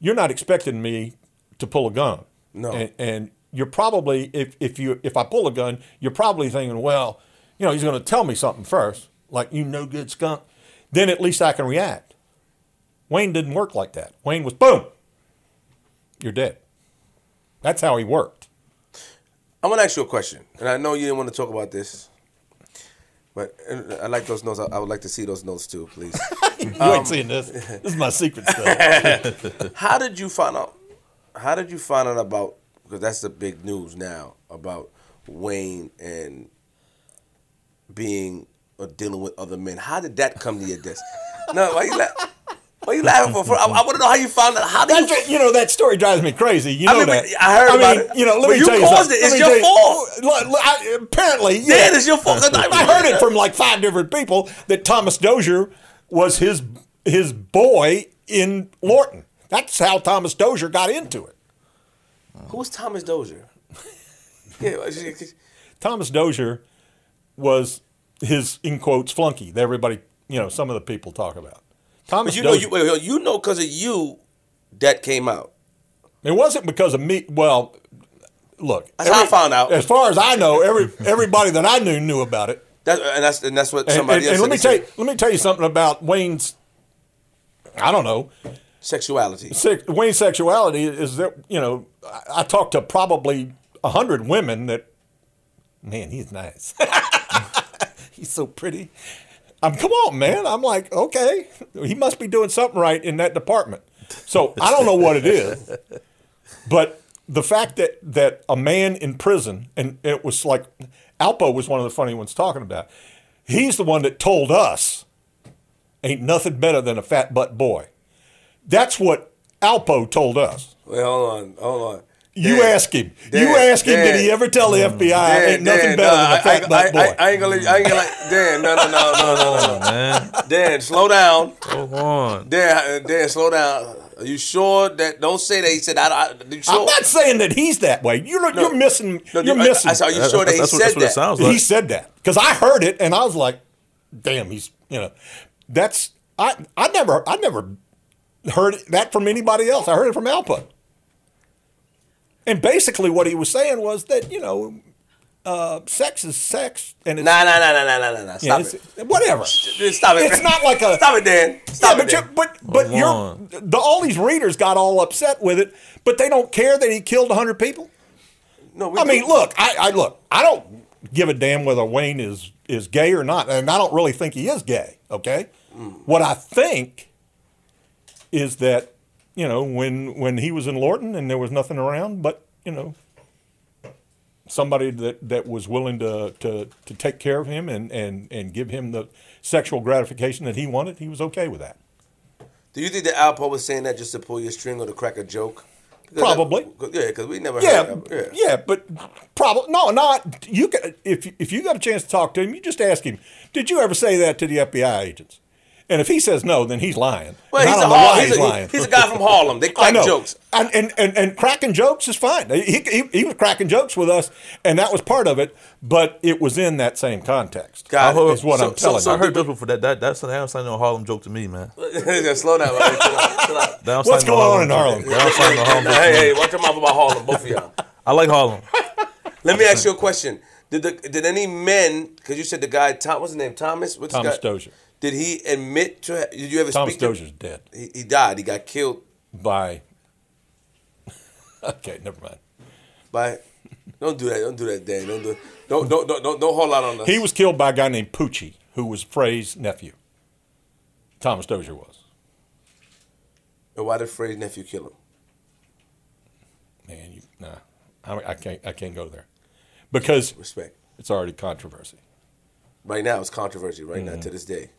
you're not expecting me to pull a gun. No. And, and you're probably if if you if I pull a gun, you're probably thinking, well, you know, he's going to tell me something first, like you no good skunk. Then at least I can react. Wayne didn't work like that. Wayne was boom, you're dead. That's how he worked. I'm gonna ask you a question, and I know you didn't want to talk about this, but I like those notes. I, I would like to see those notes too, please. You ain't um, seeing this. This is my secret stuff. How did you find out? How did you find out about? Because that's the big news now about Wayne and being or dealing with other men. How did that come to your desk? No, why you la- Why you laughing for? I, I want to know how you found out. How did you? You know that story drives me crazy. You know I mean, that. I heard about it. You know, let But me you tell you caused something. it. It's your tell you- fault. Look, look, I- apparently, yeah. Dan, it's your fault. I heard it from like five different people that Thomas Dozier was his his boy in Lorton. That's how Thomas Dozier got into it. Who's Thomas Dozier? yeah, Thomas Dozier was his in quotes flunky that everybody, you know, some of the people talk about. Thomas you know, you, you know, because of you, that came out. It wasn't because of me. Well, look. That's how I found out. As far as I know, every everybody that I knew knew about it. That, and that's and that's what somebody and- and else let me tell you, let me tell you something about Wayne's. I don't know. Sexuality. Sex, Wayne's sexuality is that you know I, I talked to probably a hundred women that. Man, he's nice. he's so pretty. I'm come on, man. I'm like, okay, he must be doing something right in that department. So I don't know what it is, but the fact that that a man in prison and it was like Alpo was one of the funny ones talking about. He's the one that told us ain't nothing better than a fat butt boy. That's what Alpo told us. Wait, hold on, hold on. You Dan, ask him. you ask him. Dan. Did he ever tell the FBI Dan, ain't nothing Dan, better nah, than a I- fat I, butt I, boy? I, I ain't gonna, let- I ain't gonna like Dan. No, no, no, no, no, no, no. man. Dan, slow down. Hold on. Dan, uh, Dan, slow down. Are you sure that? Don't say that he said. I, I, you sure? I'm not saying that he's that way. You're you're missing. No, you're I- missing. I, saw you That- sure that he said what that. sounds like. he said that because I heard it and I was like, "Damn, he's you know." That's I I never I never heard that from anybody else. I heard it from Alpo. And basically, what he was saying was that you know, uh, sex is sex, and it's, Nah, nah, nah, nah, nah, nah, nah, nah. you know, Stop it. whatever. Stop it. It's not like a Stop it, Dan. Stop yeah, it, but you, Dan. but but Hold you're the, all these readers got all upset with it, but they don't care that he killed hundred people. No, we I mean, look, I, I look, I don't give a damn whether Wayne is is gay or not, and I don't really think he is gay. Okay, what I think is that you know when when he was in Lorton and there was nothing around, but you know somebody that, that was willing to, to to take care of him and and and give him the sexual gratification that he wanted, he was okay with that. Do you think that Alpo was saying that just to pull your string or to crack a joke? Because Probably. that- yeah, because we never Yeah, heard that. yeah, but probably no, not you. Can, if if you got a chance to talk to him, you just ask him. Did you ever say that to the FBI agents? And if he says no, then he's lying. Well, And I he's a, don't know Har- why he's, he's a, lying. he's a guy from Harlem. They I crack know. jokes. And, and, and, and cracking jokes is fine. He, he, he was cracking jokes with us, and that was part of it, but it was in that same context. Got it. Is what So- I'm telling so- I you. heard this before. That that that's that don't sound no Harlem joke to me, man. Slow down. man. Chill out, chill out. That What's sound no going on in joke. Harlem? That no Harlem Hey, me. hey, watch your mouth about Harlem, both of y'all. I like Harlem. Let me ask you a question. Did the did any men? Because you said the guy Tom, what's his name? Thomas. What's his Thomas? Dozier. Did he admit to? Did you ever Thomas speak to? Dozier's dead He, he died. He got killed by. okay, never mind. by. Don't do that. Don't do that, Dan. Don't do. Don't don't don't don't, don't hold out on us. He was killed by a guy named Poochie, who was Frey's nephew. Thomas Dozier was. And why did Frey's nephew kill him? Man, you nah, I, I can't. I can't go there because Respect. it's already controversy. Right now, it's controversy. Right now, mm-hmm. to this day.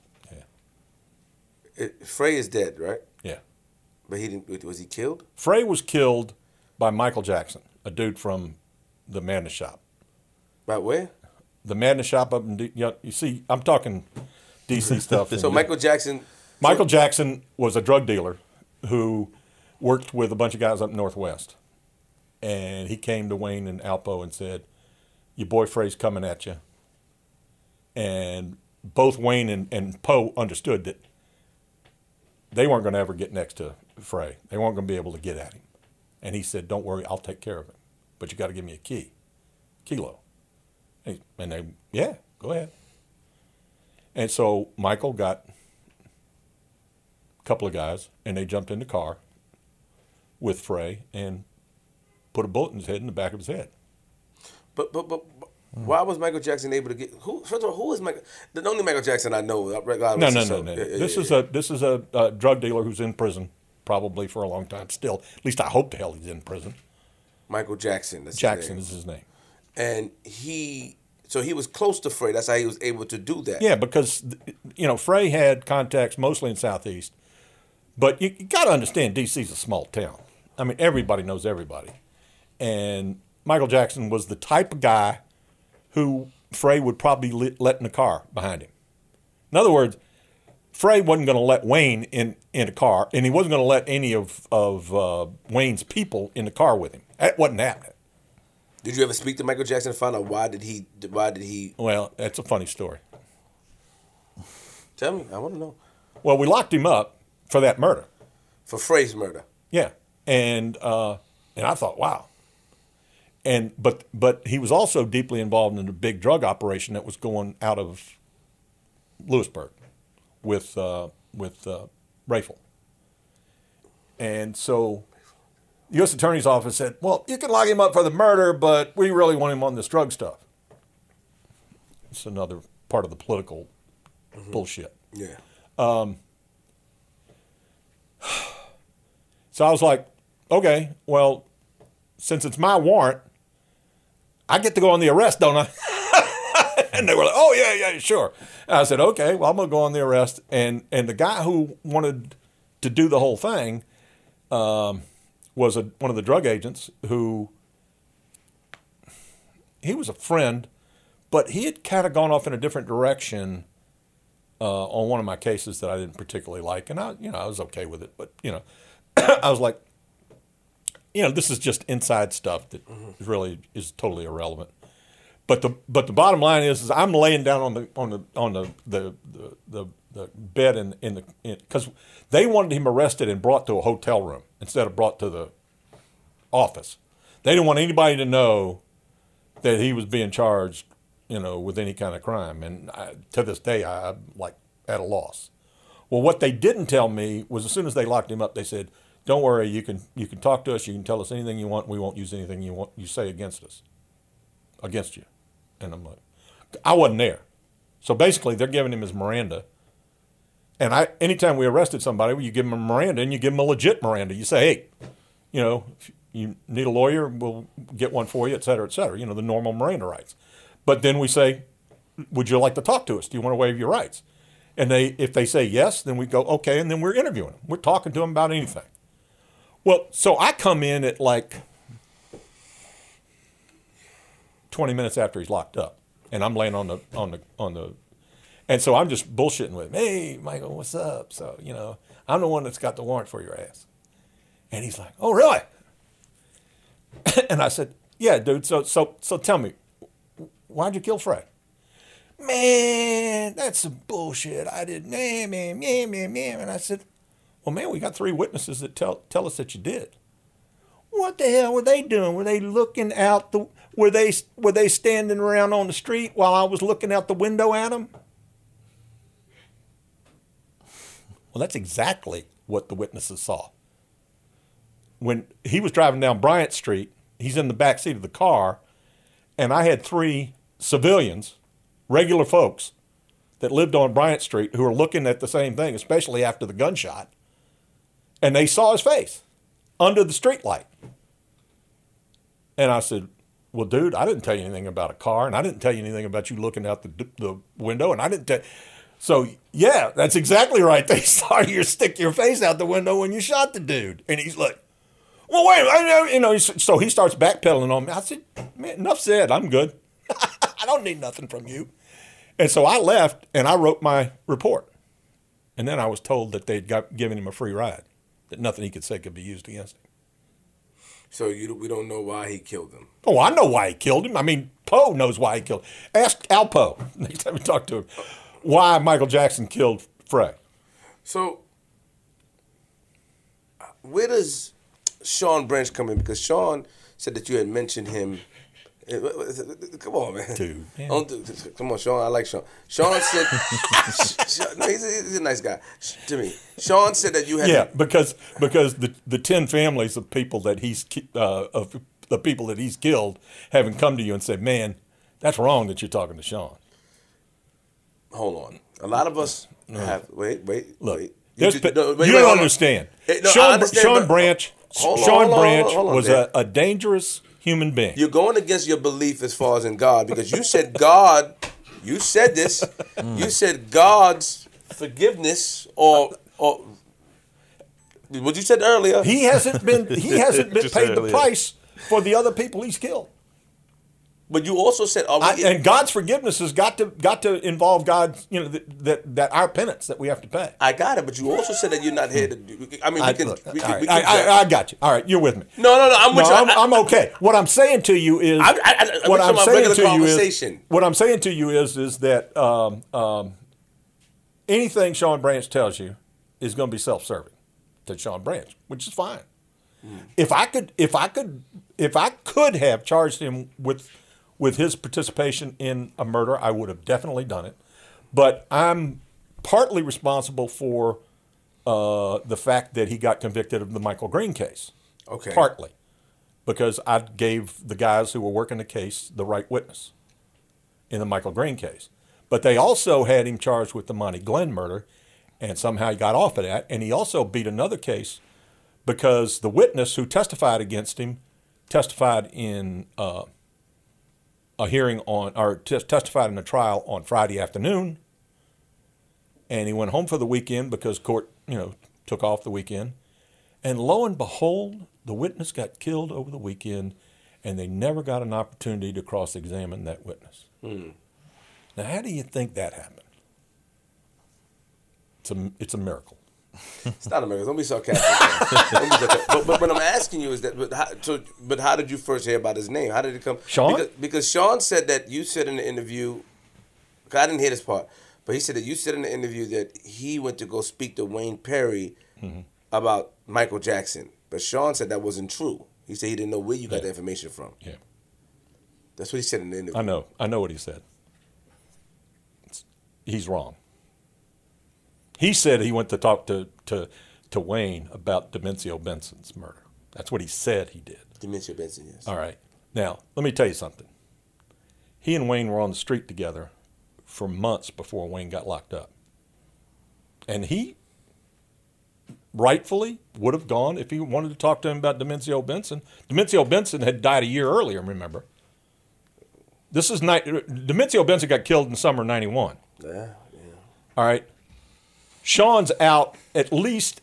It, Frey is dead, right? Yeah. But he didn't. Was he killed? Frey was killed by Michael Jackson, a dude from the Madness Shop. By where? The Madness Shop up in D- you, know, you see, I'm talking DC stuff. So Michael Jackson. Michael Jackson was a drug dealer who worked with a bunch of guys up northwest, and he came to Wayne and Alpo and said, "Your boy Frey's coming at you." And both Wayne and, and Poe understood that they weren't going to ever get next to Frey. They weren't going to be able to get at him. And he said, "Don't worry, I'll take care of him, but you got to give me a key, kilo." And he- and they, yeah, go ahead. And so Michael got a couple of guys, and they jumped in the car with Frey and put a bullet in his head in the back of his head. But but but. But Why was Michael Jackson able to get who? First of all, who is Michael? The only Michael Jackson I know. uh, No, no, no, no. this is a this is a, a drug dealer who's in prison probably for a long time still. At least I hope the hell he's in prison. Michael Jackson. That's his Jackson name. is his name. and he so he was close to Frey. That's how he was able to do that. Yeah, because you know Frey had contacts mostly in southeast, but you, you got to understand DC's a small town. I mean, everybody knows everybody, and Michael Jackson was the type of guy who Frey would probably let, let in a car behind him. In other words, Frey wasn't going to let Wayne in in a car, and he wasn't going to let any of of uh, Wayne's people in the car with him. That wasn't happening. Did you ever speak to Michael Jackson and find out why did he why did he Well, that's a funny story. tell me? I want to know Well, we locked him up for that murder. for Frey's murder. Yeah, and uh, and I thought, wow. And but but he was also deeply involved in a big drug operation that was going out of Lewisburg with uh, with uh, Rayful. And so, the U.S. Attorney's Office said, "Well, you can lock him up for the murder, but we really want him on this drug stuff." It's another part of the political bullshit. Yeah. So I was like, okay, well, since it's my warrant, I get to go on the arrest, don't I? and they were like, oh yeah, yeah, sure. And I said, okay, well, I'm gonna go on the arrest. And and the guy who wanted to do the whole thing um, was a, one of the drug agents who he was a friend, but he had kind of gone off in a different direction uh, on one of my cases that I didn't particularly like, and I, you know, I was okay with it, but you know, I was like, you know, this is just inside stuff that really is totally irrelevant. But the but the bottom line is, is I'm laying down on the on the on the the the, the, the bed in in the because they wanted him arrested and brought to a hotel room instead of brought to the office. They didn't want anybody to know that he was being charged, you know, with any kind of crime. And I, to this day, I'm like at a loss. Well, what they didn't tell me was as soon as they locked him up, they said, "Don't worry, you can you can talk to us. You can tell us anything you want. We won't use anything you want you say against us, against you." And I'm like, I wasn't there, so basically they're giving him his Miranda. And I, anytime we arrested somebody, you give them a Miranda and you give them a legit Miranda. You say, hey, you know, you need a lawyer, we'll get one for you, et cetera, et cetera. You know, the normal Miranda rights. But then we say, would you like to talk to us? Do you want to waive your rights? And they, if they say yes, then we go, okay, and then we're interviewing them. We're talking to them about anything. Well, so I come in at like 20 minutes after he's locked up, and I'm laying on the on the on the, And so I'm just bullshitting with him. Hey, Michael, what's up? So, you know, I'm the one that's got the warrant for your ass. And he's like, oh, really? and I said, yeah, dude. So, so, so tell me, why'd you kill Frey? Man, that's some bullshit. I didn't, man, man, man, man, man. And I said, well, man, we got three witnesses that tell, tell us that you did. What the hell were they doing? Were they looking out the, were they, were they standing around on the street while I was looking out the window at them? Well, that's exactly what the witnesses saw. When he was driving down Bryant Street, he's in the back seat of the car, and I had three civilians, regular folks, that lived on Bryant Street who were looking at the same thing, especially after the gunshot, and they saw his face under the streetlight. And I said, Well, dude, I didn't tell you anything about a car, and I didn't tell you anything about you looking out the, the window, and I didn't tell. So yeah, that's exactly right. They saw you stick your face out the window when you shot the dude, and he's like, "Well, wait, I, you know." So he starts backpedaling on me. I said, "Man, enough said. I'm good. I don't need nothing from you." And so I left, and I wrote my report, and then I was told that they'd got, given him a free ride, that nothing he could say could be used against him. So you, we don't know why he killed him. Oh, I know why he killed him. I mean, Poe knows why he killed. Him. Ask Alpo next time you talk to him why Michael Jackson killed Frey. So, uh, where does Sean Branch come in? Because Sean said that you had mentioned him. Come on, man. Dude, man. Don't do, come on, Sean. I like Sean. Sean said, Sean, no, he's, a, he's a nice guy to me. Sean said that you had. Yeah, because because the the ten families of people that he's uh, of the people that he's killed haven't come to you and said, "Man, that's wrong that you're talking to Sean." Hold on. A lot of us have. Wait, wait, Look, wait. there's ju- pe- no, wait, you wait, don't understand. Hey, no, Sean, understand, Sean Branch, Hold on, Sean hold on, Branch hold on, was a, a dangerous human being. You're going against your belief as far as in God because you said God, you said this, you said God's forgiveness or or what you said earlier. he hasn't been he hasn't been Just paid the earlier. price for the other people he's killed. But you also said, I, and God's forgiveness has got to got to involve God's you know that, that that our penance that we have to pay. I got it, but you also said that you're not here to do. I mean, we I, can. look, we right, we I, can I, I got you. All right, you're with me. no, no, no. I'm No, with you. I'm, I- I'm okay. What I'm saying to you is, what I'm saying to you is, what I'm saying to you is, is that um, um, anything Sean Branch tells you is going to be self-serving to Sean Branch, which is fine. If I could, if I could, if I could have charged him with with his participation in a murder, I would have definitely done it. But I'm partly responsible for uh, the fact that he got convicted of the Michael Green case. Okay. Partly because I gave the guys who were working the case the right witness in the Michael Green case. But they also had him charged with the Monty Glenn murder, and somehow he got off of that. And he also beat another case because the witness who testified against him testified in uh, a hearing on, or tes- testified in a trial on Friday afternoon, and he went home for the weekend because court, you know, took off the weekend. And lo and behold, the witness got killed over the weekend, and they never got an opportunity to cross examine that witness. Hmm. Now, how do you think that happened? It's a, it's a miracle. It's not America. Don't be sarcastic. Don't be sarcastic. But, but what I'm asking you is that. But how, so, but how did you first hear about his name? How did it come? Sean? Because, because Sean said that you said in the interview, I didn't hear this part, but he said that you said in the interview that he went to go speak to Wayne Perry Mm-hmm. about Michael Jackson. But Sean said that wasn't true. He said he didn't know where you got Yeah. the information from. Yeah. That's what he said in the interview. I know. I know what he said. It's- he's wrong. He said he went to talk to, to, to Wayne about Demencio Benson's murder. That's what he said he did. Demencio Benson, yes. All right. Now, let me tell you something. He and Wayne were on the street together for months before Wayne got locked up. And he rightfully would have gone if he wanted to talk to him about Demencio Benson. Demencio Benson had died a year earlier, remember? This is night. Demencio Benson got killed in summer 91. Yeah, yeah. All right. Sean's out at least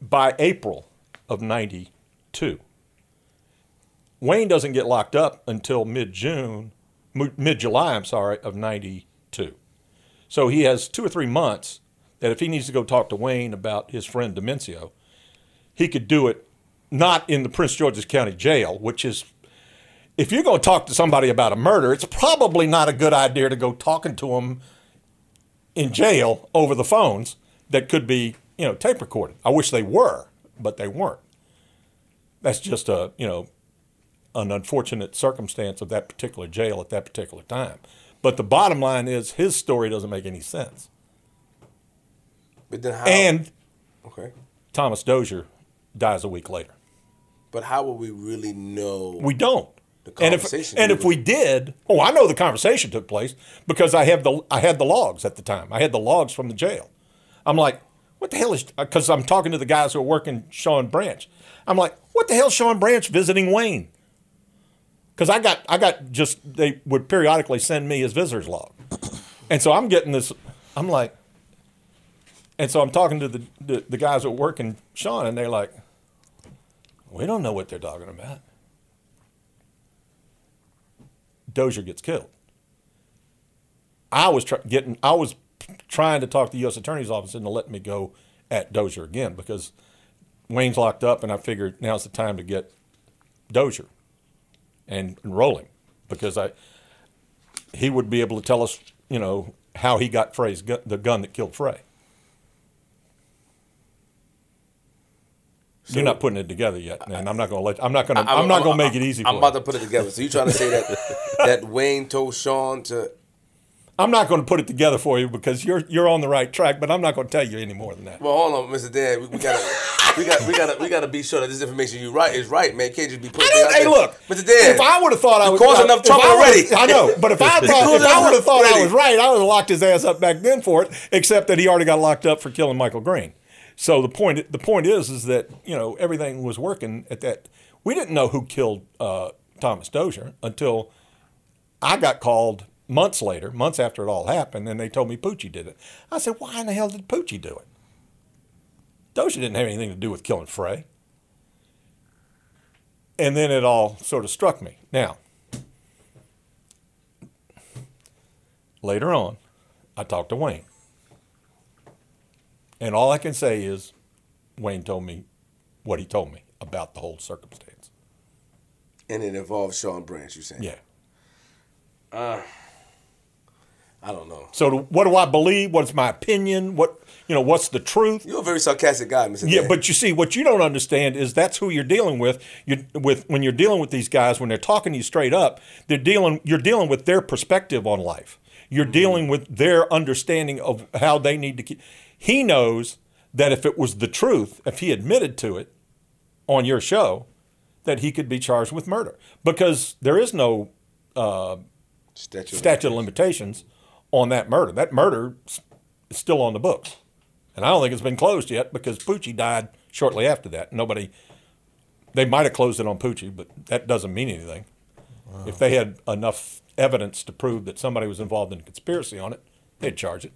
by April of 92. Wayne doesn't get locked up until mid June, mid July, I'm sorry, of 92. So he has two or three months that if he needs to go talk to Wayne about his friend Demencio, he could do it not in the Prince George's County Jail, which is if you're going to talk to somebody about a murder, it's probably not a good idea to go talking to them in jail over the phones that could be, you know, tape recorded. I wish they were, but they weren't. That's just a, you know, an unfortunate circumstance of that particular jail at that particular time. But the bottom line is his story doesn't make any sense. But then how? And okay. Thomas Dozier dies a week later. But how will we really know? We don't. The and if and if we did, oh, I know the conversation took place because I have the I had the logs at the time. I had the logs from the jail. I'm like, what the hell is? Uh, because I'm talking to the guys who are working Sean Branch. I'm like, what the hell, Sean Branch visiting Wayne? Because I got I got just they would periodically send me his visitors log, and so I'm getting this. I'm like, and so I'm talking to the the, the guys who are working Sean, and they're like, we don't know what they're talking about. Dozier gets killed. I was getting, I was trying to talk to the U.S. Attorney's Office into letting me go at Dozier again because Wayne's locked up, and I figured now's the time to get Dozier and enroll him because I he would be able to tell us, you know, how he got Frey's gun, the gun that killed Frey. You're not putting it together yet, and I'm not going to let. I'm not going to. I'm, not to make it easy. For I'm about you. to put it together. So you trying to say that that Wayne told Sean to? I'm not going to put it together for you because you're you're on the right track, but I'm not going to tell you any more than that. Well, hold on, Mr. Dan. We, we gotta, we got, we gotta, we gotta be sure that this information you right is right, man. Can't just be putting. I don't, hey, there. look, Mr. Dan. if I would have thought I was caused enough trouble I already. I know, but if I thought if I would have thought I was right, I would have locked his ass up back then for it. Except that he already got locked up for killing Michael Green. So the point the point is is that you know everything was working at that. We didn't know who killed uh, Thomas Dozier until I got called months later, months after it all happened, and they told me Poochie did it. I said, why in the hell did Poochie do it? Dozier didn't have anything to do with killing Frey. And then it all sort of struck me. Now, later on, I talked to Wayne. And all I can say is Wayne told me what he told me about the whole circumstance. and it involves Sean Branch. you're saying? Yeah. Uh, I don't know. So do- what do I believe? What's my opinion? What you know? What's the truth? You're a very sarcastic guy, Mr. Yeah, Dan. but you see, what you don't understand is that's who you're dealing with. You with when you're dealing with these guys, when they're talking to you straight up, they're dealing. You're dealing with their perspective on life. You're mm-hmm. dealing with their understanding of how they need to keep. He knows that if it was the truth, if he admitted to it on your show, that he could be charged with murder because there is no statute. statute of limitations on that murder. That murder is still on the books. And I don't think it's been closed yet because Poochie died shortly after that. Nobody, they might have closed it on Poochie, but that doesn't mean anything. If they had enough evidence to prove that somebody was involved in a conspiracy on it, they'd charge it.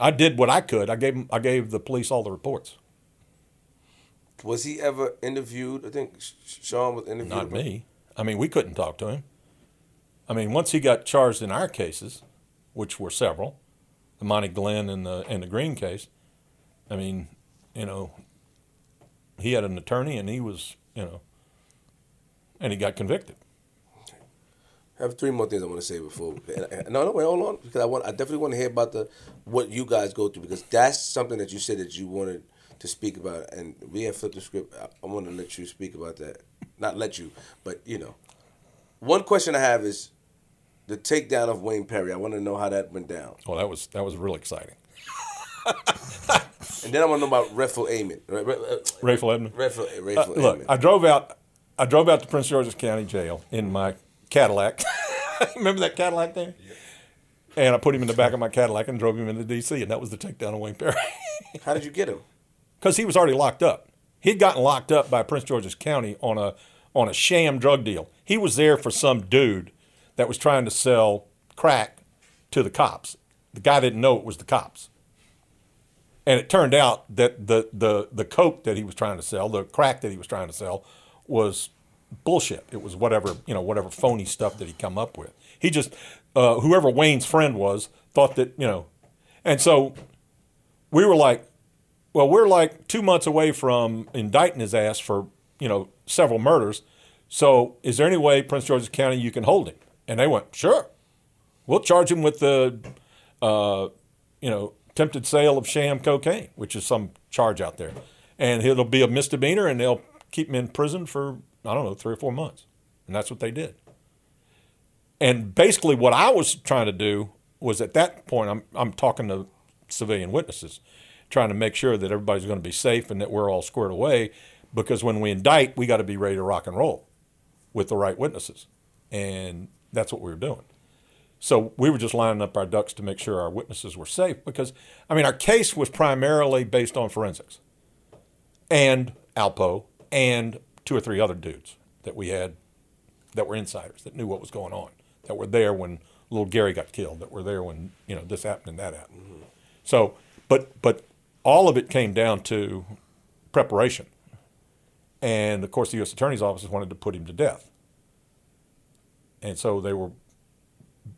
I did what I could. I gave I gave the police all the reports. Was he ever interviewed? I think Sean was interviewed. Not me. I mean, we couldn't talk to him. I mean, once he got charged in our cases, which were several, the Monty Glenn and the and the Green case, I mean, you know, he had an attorney and he was, you know, and he got convicted. I have three more things I want to say before. No, no, wait, hold on, because I want, I definitely want to hear about the what you guys go through because that's something that you said that you wanted to speak about, and we have flipped the script. I, I want to let you speak about that, not let you, but you know, one question I have is the takedown of Wayne Perry. I want to know how that went down, Oh, that was that was real exciting. and then I want to know about Redfield Amon. Re- Re- uh, Rayful Edmond. Redfield, Uh, look, I drove out. I drove out to Prince George's County Jail in my Cadillac. Remember that Cadillac there? And I put him in the back of my Cadillac and drove him into D.C. And that was the takedown of Wayne Perry. How did you get him? because he was already locked up. He'd gotten locked up by Prince George's County on a on a sham drug deal. He was there for some dude that was trying to sell crack to the cops. The guy didn't know it was the cops. And it turned out that the the the coke that he was trying to sell, the crack that he was trying to sell, was bullshit. It was whatever you know, whatever phony stuff that he come up with. He just uh, whoever Wayne's friend was thought that you know, and so we were like, well, we're like two months away from indicting his ass for you know several murders. So is there any way Prince George's County you can hold him? And they went, sure, we'll charge him with the, uh, you know, attempted sale of sham cocaine, which is some charge out there, and it'll be a misdemeanor, and they'll keep him in prison for I don't know three or four months, and that's what they did. And basically, what I was trying to do was at that point, I'm I'm talking to civilian witnesses, trying to make sure that everybody's going to be safe and that we're all squared away, because when we indict, we got to be ready to rock and roll with the right witnesses, and that's what we were doing. So we were just lining up our ducks to make sure our witnesses were safe because, I mean, our case was primarily based on forensics and Alpo and two or three other dudes that we had that were insiders that knew what was going on, that were there when little Gary got killed, that were there when, you know, this happened and that happened. So, but, but all of it came down to preparation. And of course, the U.S. Attorney's Office wanted to put him to death. And so they were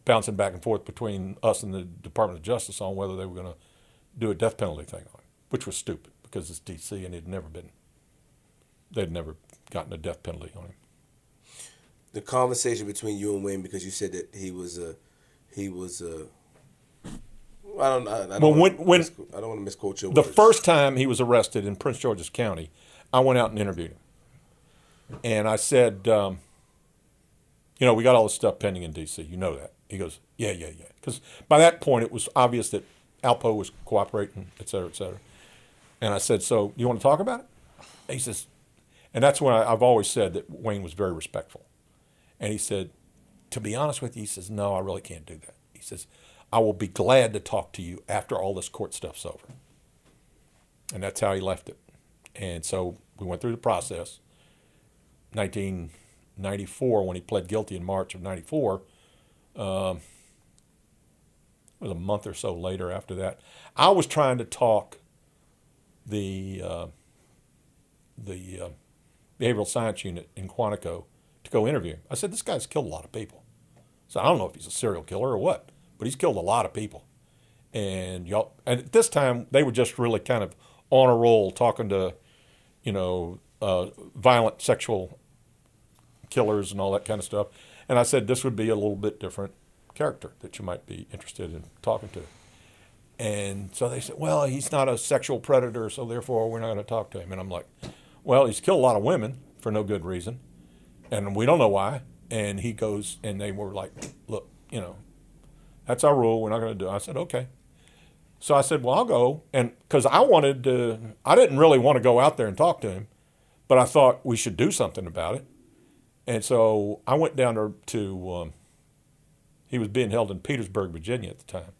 bouncing back and forth between us and the Department of Justice on whether they were going to do a death penalty thing on him, which was stupid because it's D.C. and it'd never been, they'd never gotten a death penalty on him. The conversation between you and Wayne, because you said that he was a, he was a. I don't. I, I don't Well, when- when- mis- I don't want to misquote your The words. first time he was arrested in Prince George's County, I went out and interviewed him. And I said, um, you know, we got all this stuff pending in D.C. You know that. He goes, yeah, yeah, yeah. Because by that point, it was obvious that Alpo was cooperating, et cetera, et cetera. And I said, so you want to talk about it? He says, and that's when I, I've always said that Wayne was very respectful. And he said, to be honest with you, he says, no, I really can't do that. He says, I will be glad to talk to you after all this court stuff's over. And that's how he left it. And so we went through the process. 1994, when he pled guilty in March of 94, um, it was a month or so later after that. I was trying to talk the uh, the uh, behavioral science unit in Quantico to go interview him. I said, "This guy's killed a lot of people." So I don't know if he's a serial killer or what, but he's killed a lot of people. And y'all, and at this time they were just really kind of on a roll, talking to, you know, uh, violent sexual killers and all that kind of stuff. And I said this would be a little bit different character that you might be interested in talking to. And so they said, well, he's not a sexual predator, so therefore we're not going to talk to him. And I'm like, well, he's killed a lot of women for no good reason, and we don't know why. And he goes, and they were like, look, you know, that's our rule. We're not going to do it. I said, okay. So I said, well, I'll go. And because I wanted to, I didn't really want to go out there and talk to him, but I thought we should do something about it. And so I went down to, to um, he was being held in Petersburg, Virginia at the time.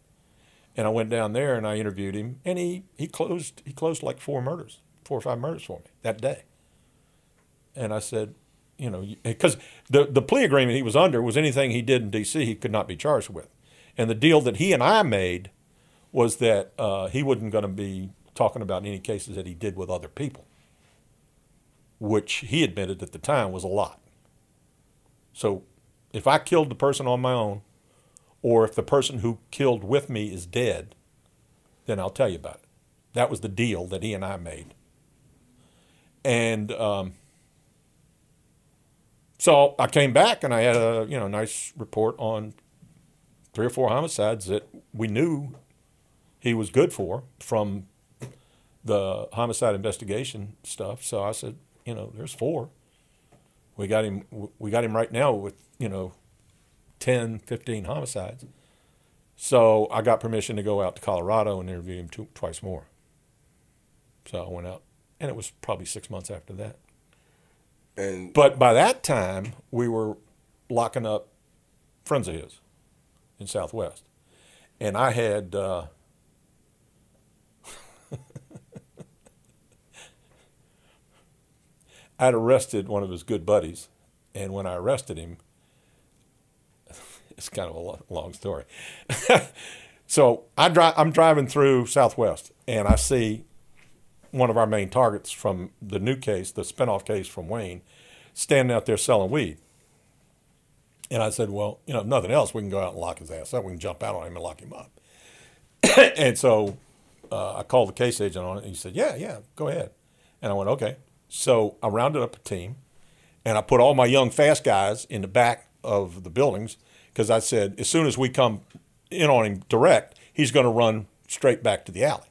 And I went down there and I interviewed him, and he, he closed he closed like four murders, four or five murders for me that day. And I said, you know, because the the plea agreement he was under was anything he did in D.C. he could not be charged with, and the deal that he and I made was that uh, he wasn't going to be talking about any cases that he did with other people, which he admitted at the time was a lot. So, if I killed the person on my own, or if the person who killed with me is dead, then I'll tell you about it. That was the deal that he and I made. And um, so I came back and I had a you know nice report on three or four homicides that we knew he was good for from the homicide investigation stuff. So I said, you know, there's four. We got him. We got him right now with you know 10, 15 homicides. So I got permission to go out to Colorado and interview him two, twice more. So I went out, and it was probably six months after that. And But by that time, we were locking up friends of his in Southwest, and I had. Uh, I'd arrested one of his good buddies, and when I arrested him, it's kind of a long story. so I dri- I'm driving through Southwest, and I see one of our main targets from the new case, the spinoff case from Wayne, standing out there selling weed. And I said, well, you know, nothing else, we can go out and lock his ass up. We can jump out on him and lock him up. and so uh, I called the case agent on it, and he said, yeah, yeah, go ahead. And I went, okay. So I rounded up a team, and I put all my young, fast guys in the back of the buildings because I said, as soon as we come in on him direct, he's going to run straight back to the alley.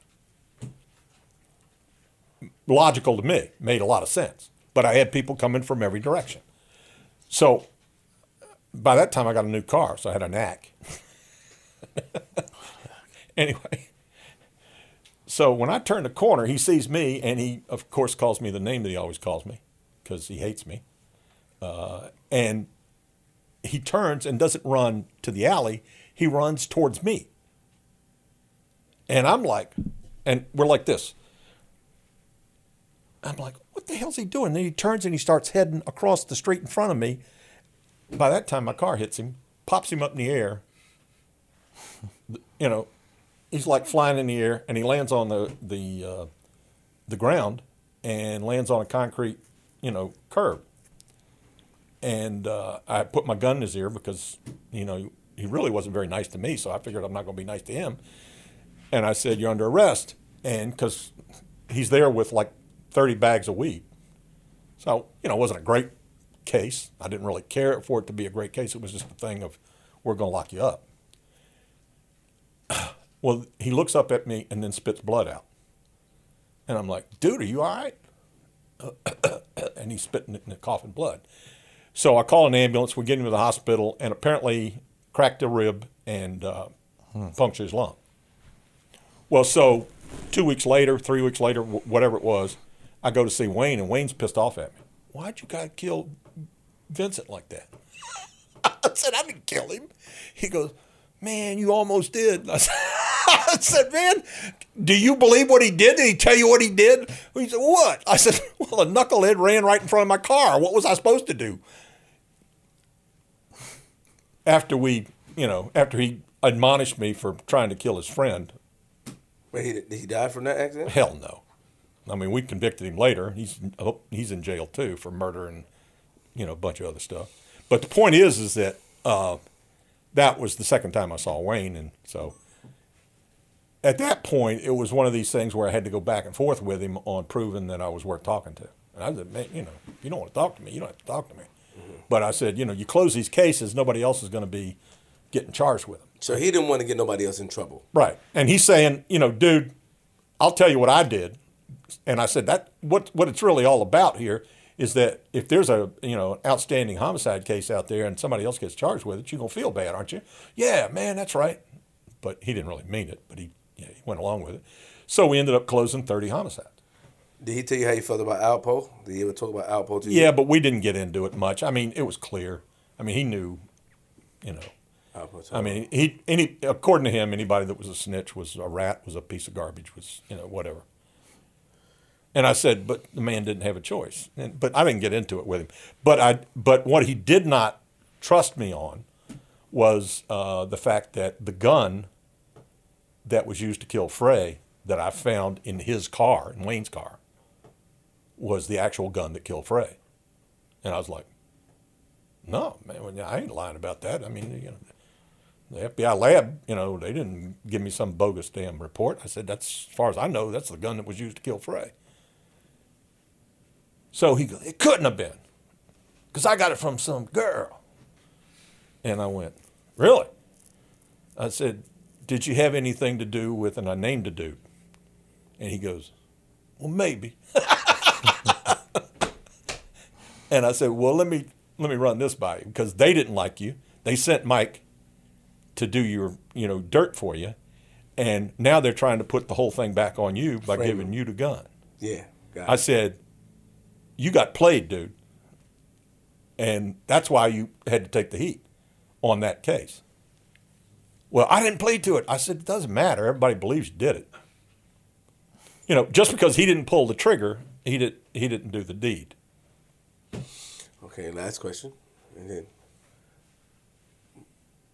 Logical to me, made a lot of sense. But I had people coming from every direction. So by that time, I got a new car, so I had a knack. anyway, so when I turn the corner, he sees me, and he, of course, calls me the name that he always calls me because he hates me. Uh, and he turns and doesn't run to the alley, he runs towards me. And I'm like, and we're like this. I'm like, what the hell's he doing? Then he turns and he starts heading across the street in front of me. By that time, my car hits him, pops him up in the air. You know, he's like flying in the air, and he lands on the the uh, the ground and lands on a concrete, you know, curb. And uh, I put my gun in his ear because, you know, he really wasn't very nice to me, so I figured I'm not going to be nice to him. And I said, "You're under arrest," and because he's there with like 30 bags of weed. So, you know, it wasn't a great case. I didn't really care for it to be a great case. It was just a thing of, we're going to lock you up. Well, he looks up at me and then spits blood out. And I'm like, dude, are you all right? and he's spitting it and coughing blood. So I call an ambulance. We get him to the hospital, and apparently cracked a rib and uh, punctured his lung. Well, so two weeks later, three weeks later, whatever it was, I go to see Wayne, and Wayne's pissed off at me. Why'd you guys kill Vincent like that? I said, I didn't kill him. He goes, Man, you almost did. I said, I said, Man, do you believe what he did? Did he tell you what he did? He said, What? I said, Well, a knucklehead ran right in front of my car. What was I supposed to do? After we, you know, after he admonished me for trying to kill his friend, Wait, he, did he die from that accident? Hell no. I mean, we convicted him later. He's oh, he's in jail too for murder and you know a bunch of other stuff. But the point is, is that uh, that was the second time I saw Wayne, and so at that point, it was one of these things where I had to go back and forth with him on proving that I was worth talking to. And I said, man, you know, if you don't want to talk to me, you don't have to talk to me. But I said, you know, you close these cases, nobody else is going to be getting charged with them. So he didn't want to get nobody else in trouble. Right. And he's saying, you know, dude, I'll tell you what I did. And I said that what what it's really all about here is that if there's a you know outstanding homicide case out there and somebody else gets charged with it, you're gonna feel bad, aren't you? Yeah, man, that's right. But he didn't really mean it, but he yeah, he went along with it. So we ended up closing 30 homicides. Did he tell you how you felt about Alpo? Did he ever talk about Alpo to you? Yeah, but we didn't get into it much. I mean, it was clear. I mean, he knew, you know. I mean, he any according to him, anybody that was a snitch was a rat, was a piece of garbage, was you know whatever. And I said, but the man didn't have a choice. And, but I didn't get into it with him. But I, but what he did not trust me on was uh, the fact that the gun that was used to kill Frey that I found in his car, in Wayne's car, was the actual gun that killed Frey. And I was like, no, man, well, I ain't lying about that. I mean, you know, the FBI lab, you know, they didn't give me some bogus damn report. I said, that's, as far as I know, that's the gun that was used to kill Frey. So he goes, it couldn't have been, because I got it from some girl. And I went, really? I said, did you have anything to do with, and I named a dude. And he goes, well, maybe. and I said, well, let me let me run this by you because they didn't like you. They sent Mike to do your you know dirt for you, and now they're trying to put the whole thing back on you by Frame giving you the gun. yeah. I said, you got played, dude, and that's why you had to take the heat on that case. Well, I didn't plead to it. I said it doesn't matter. Everybody believes you did it. You know, just because he didn't pull the trigger, he did he didn't do the deed. Okay, last question. And then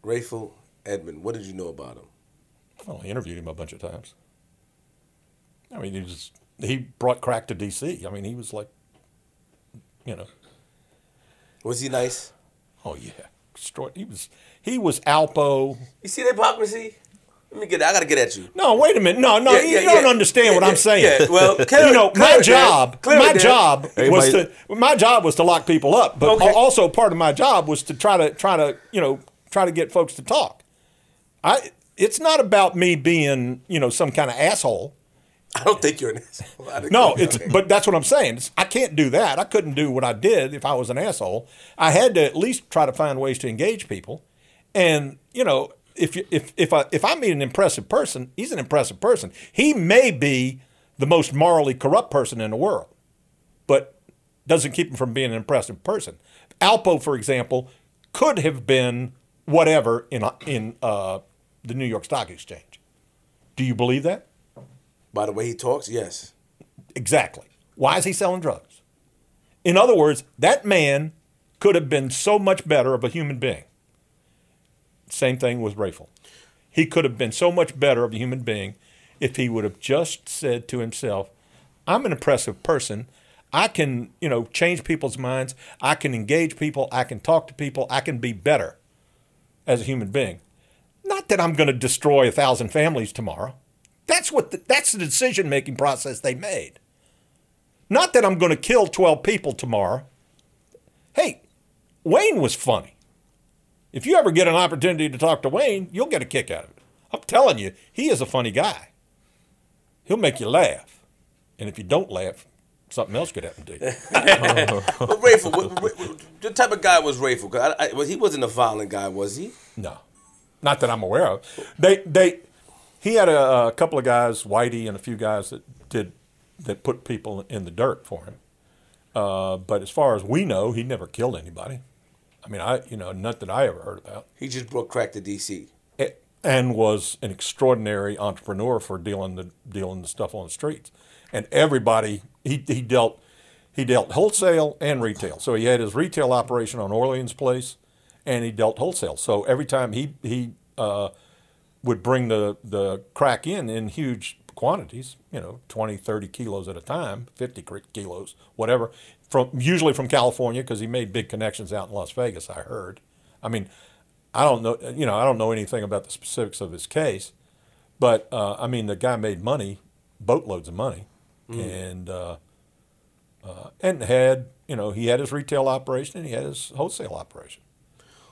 Rayful Edmond, what did you know about him? Well, I interviewed him a bunch of times. I mean, he just he brought crack to D.C. I mean, he was like, you know, Was he nice? Oh yeah, Extraor- he was he was Alpo. You see the hypocrisy? Let me get. I gotta get at you. No, wait a minute. No, no, Yeah, you yeah, don't yeah. understand Yeah, what yeah, I'm saying. yeah. Well, you clear- know, clear my it, job, Clear my it, Dan. job was Everybody- to my job was to lock people up, but Okay. also part of my job was to try to try to you know try to get folks to talk. I it's not about me being you know some kind of asshole. I don't think you're an asshole. No, it's but that's what I'm saying. It's- I can't do that. I couldn't do what I did if I was an asshole. I had to at least try to find ways to engage people. And you know, if you, if if I if I meet an impressive person, he's an impressive person. He may be the most morally corrupt person in the world, but doesn't keep him from being an impressive person. Alpo, for example, could have been whatever in in uh, the New York Stock Exchange. Do you believe that? By the way he talks, yes. Exactly. Why is he selling drugs? In other words, that man could have been so much better of a human being. Same thing with Rayful. He could have been so much better of a human being if he would have just said to himself, I'm an impressive person. I can, you know, change people's minds. I can engage people. I can talk to people. I can be better as a human being. Not that I'm going to destroy a thousand families tomorrow. That's what the, that's the decision making process they made. Not that I'm going to kill 12 people tomorrow. Hey, Wayne was funny. If you ever get an opportunity to talk to Wayne, you'll get a kick out of it. I'm telling you, he is a funny guy. He'll make you laugh. And if you don't laugh, something else could happen to you. But Rayful, what, what, what, the type of guy was Rayful? I, I, well, he wasn't a violent guy, was he? No, not that I'm aware of. They they he had a, a couple of guys, Whitey and a few guys that did that put people in the dirt for him. Uh, but as far as we know, he never killed anybody. I mean, I you know not that I ever heard about. He just brought crack to D.C. Eh, And was an extraordinary entrepreneur for dealing the dealing the stuff on the streets. And everybody he he dealt he dealt wholesale and retail. So he had his retail operation on Orleans Place, and he dealt wholesale. So every time he he uh, would bring the the crack in in huge quantities, you know, 20, 30 kilos at a time, 50 kilos, whatever, from usually from California because he made big connections out in Las Vegas, I heard. I mean, I don't know, you know, I don't know anything about the specifics of his case, but uh, I mean, the guy made money, boatloads of money, and uh, uh, and had you know he had his retail operation and he had his wholesale operation,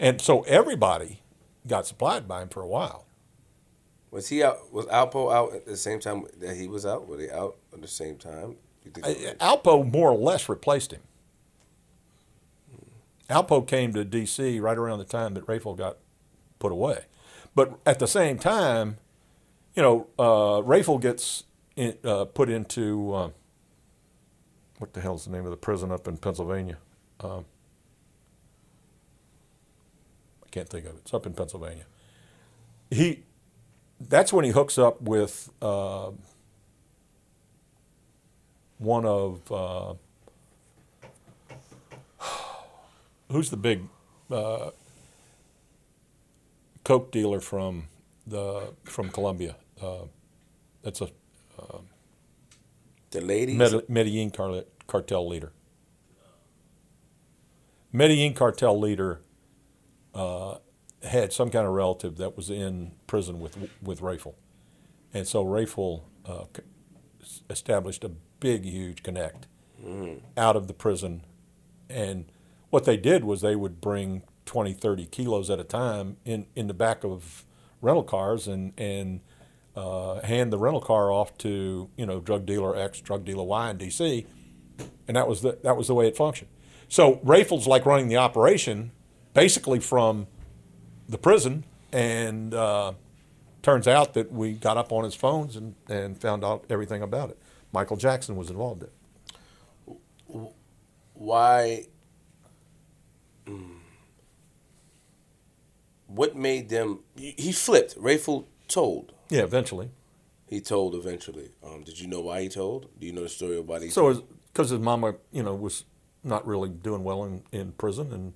and so everybody got supplied by him for a while. Was he out? Was Alpo out at the same time that he was out? Were they out at the same time? They Alpo more or less replaced him. Alpo came to D.C. right around the time that Rayful got put away, but at the same time, you know, uh, gets in, uh, put into uh, what the hell's the name of the prison up in Pennsylvania? Um, I can't think of it. It's up in Pennsylvania. He, that's when he hooks up with. Uh, one of uh, who's the big uh, coke dealer from the from Colombia. Uh, that's a the lady Med- Medellin car- cartel leader. Medellin cartel leader uh, had some kind of relative that was in prison with with Rayful, and so Rayful uh, established a big, huge connect out of the prison, and what they did was they would bring 20, 30 kilos at a time in, in the back of rental cars and and uh, hand the rental car off to you know drug dealer X, drug dealer Y in D.C. And that was the that was the way it functioned. So Rayful's like running the operation, basically from the prison, and uh, turns out that we got up on his phones and, and found out everything about it. Michael Jackson was involved in it. Why? mm, what made them? He flipped. Rayful told. Yeah, eventually. He told eventually. Um, did you know why he told? Do you know the story why he? So because his mama, you know, was not really doing well in, in prison and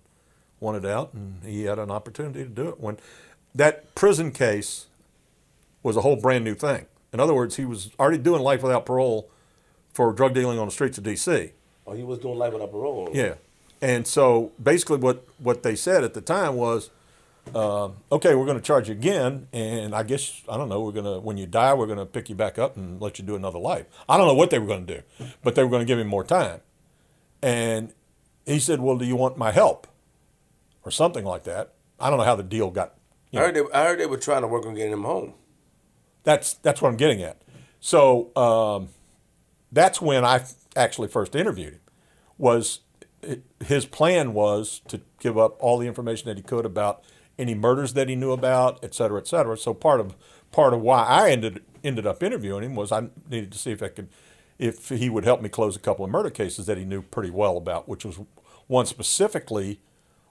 wanted out, and he had an opportunity to do it. When that prison case was a whole brand new thing. In other words, he was already doing life without parole for drug dealing on the streets of D.C. oh, he was doing life without parole. Yeah, And so basically, what what they said at the time was, uh, okay, we're going to charge you again, and I guess I don't know. We're gonna when you die, we're going to pick you back up and let you do another life. I don't know what they were going to do, but they were going to give him more time. And he said, "Well, do you want my help?" Or something like that. I don't know how the deal got. I heard they, I heard they were trying to work on getting him home. That's that's what I'm getting at. So um, that's when I actually first interviewed him. Was his plan was to give up all the information that he could about any murders that he knew about, et cetera, et cetera. So part of part of why I ended ended up interviewing him was I needed to see if I could if he would help me close a couple of murder cases that he knew pretty well about, which was one specifically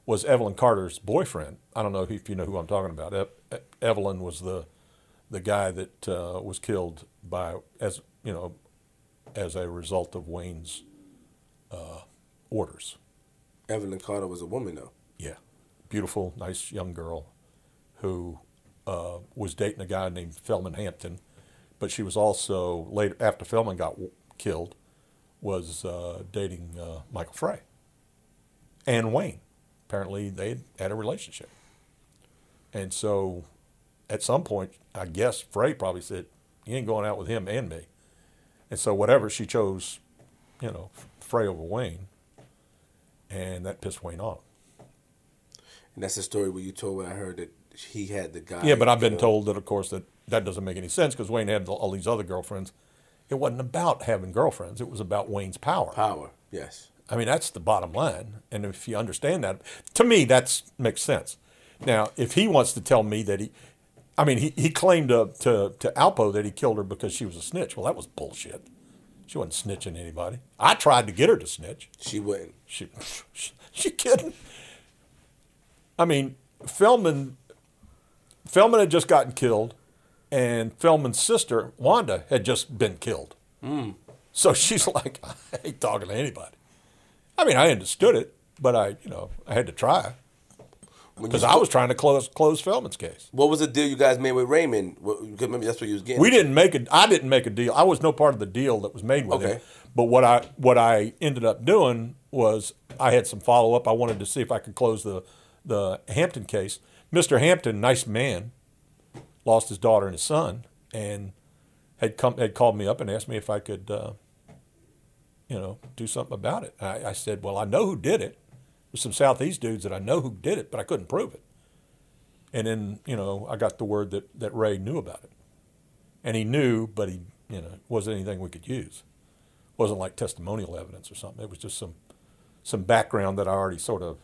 was Evelyn Carter's boyfriend. I don't know if you know who I'm talking about. Evelyn was the the guy that uh, was killed by as you know as a result of Wayne's uh, orders. Evelyn Carter was a woman, though. Yeah, beautiful, nice young girl who uh, was dating a guy named Felman Hampton, but she was also later after Felman got w- killed was uh, dating uh, Michael Frey and Wayne. Apparently, they had, had a relationship, and so at some point, I guess Frey probably said, "You ain't going out with him and me," and so whatever she chose, you know, Frey over Wayne, and that pissed Wayne off. And that's the story where you told when I heard that he had the guy. Yeah, but I've been killed. told that, of course, that that doesn't make any sense because Wayne had all these other girlfriends. It wasn't about having girlfriends; it was about Wayne's power. power. Yes. I mean, that's the bottom line. And if you understand that, to me, that makes sense. Now, if he wants to tell me that he, I mean, he, he claimed to, to, to Alpo that he killed her because she was a snitch. Well, that was bullshit. She wasn't snitching anybody. I tried to get her to snitch. She wouldn't. She, she, she kidding? I mean, Feldman, Feldman had just gotten killed, and Feldman's sister Wanda had just been killed. Hmm. So she's like, I ain't talking to anybody. I mean, I understood it, but I, you know, I had to try because I was trying to close close Feldman's case. What was the deal you guys made with Raymond? Because maybe that's what you was getting. We didn't make a. I didn't make a deal. I was no part of the deal that was made with him. Okay. But what I what I ended up doing was I had some follow up. I wanted to see if I could close the the Hampton case. Mr. Hampton, nice man, lost his daughter and his son, and had come had called me up and asked me if I could, uh, you know, do something about it. I, I said, well, I know who did it. There's some Southeast dudes that I know who did it, but I couldn't prove it. And then, you know, I got the word that, that Ray knew about it. And he knew, but he, you know, wasn't anything we could use. It wasn't like testimonial evidence or something. It was just some some background that I already sort of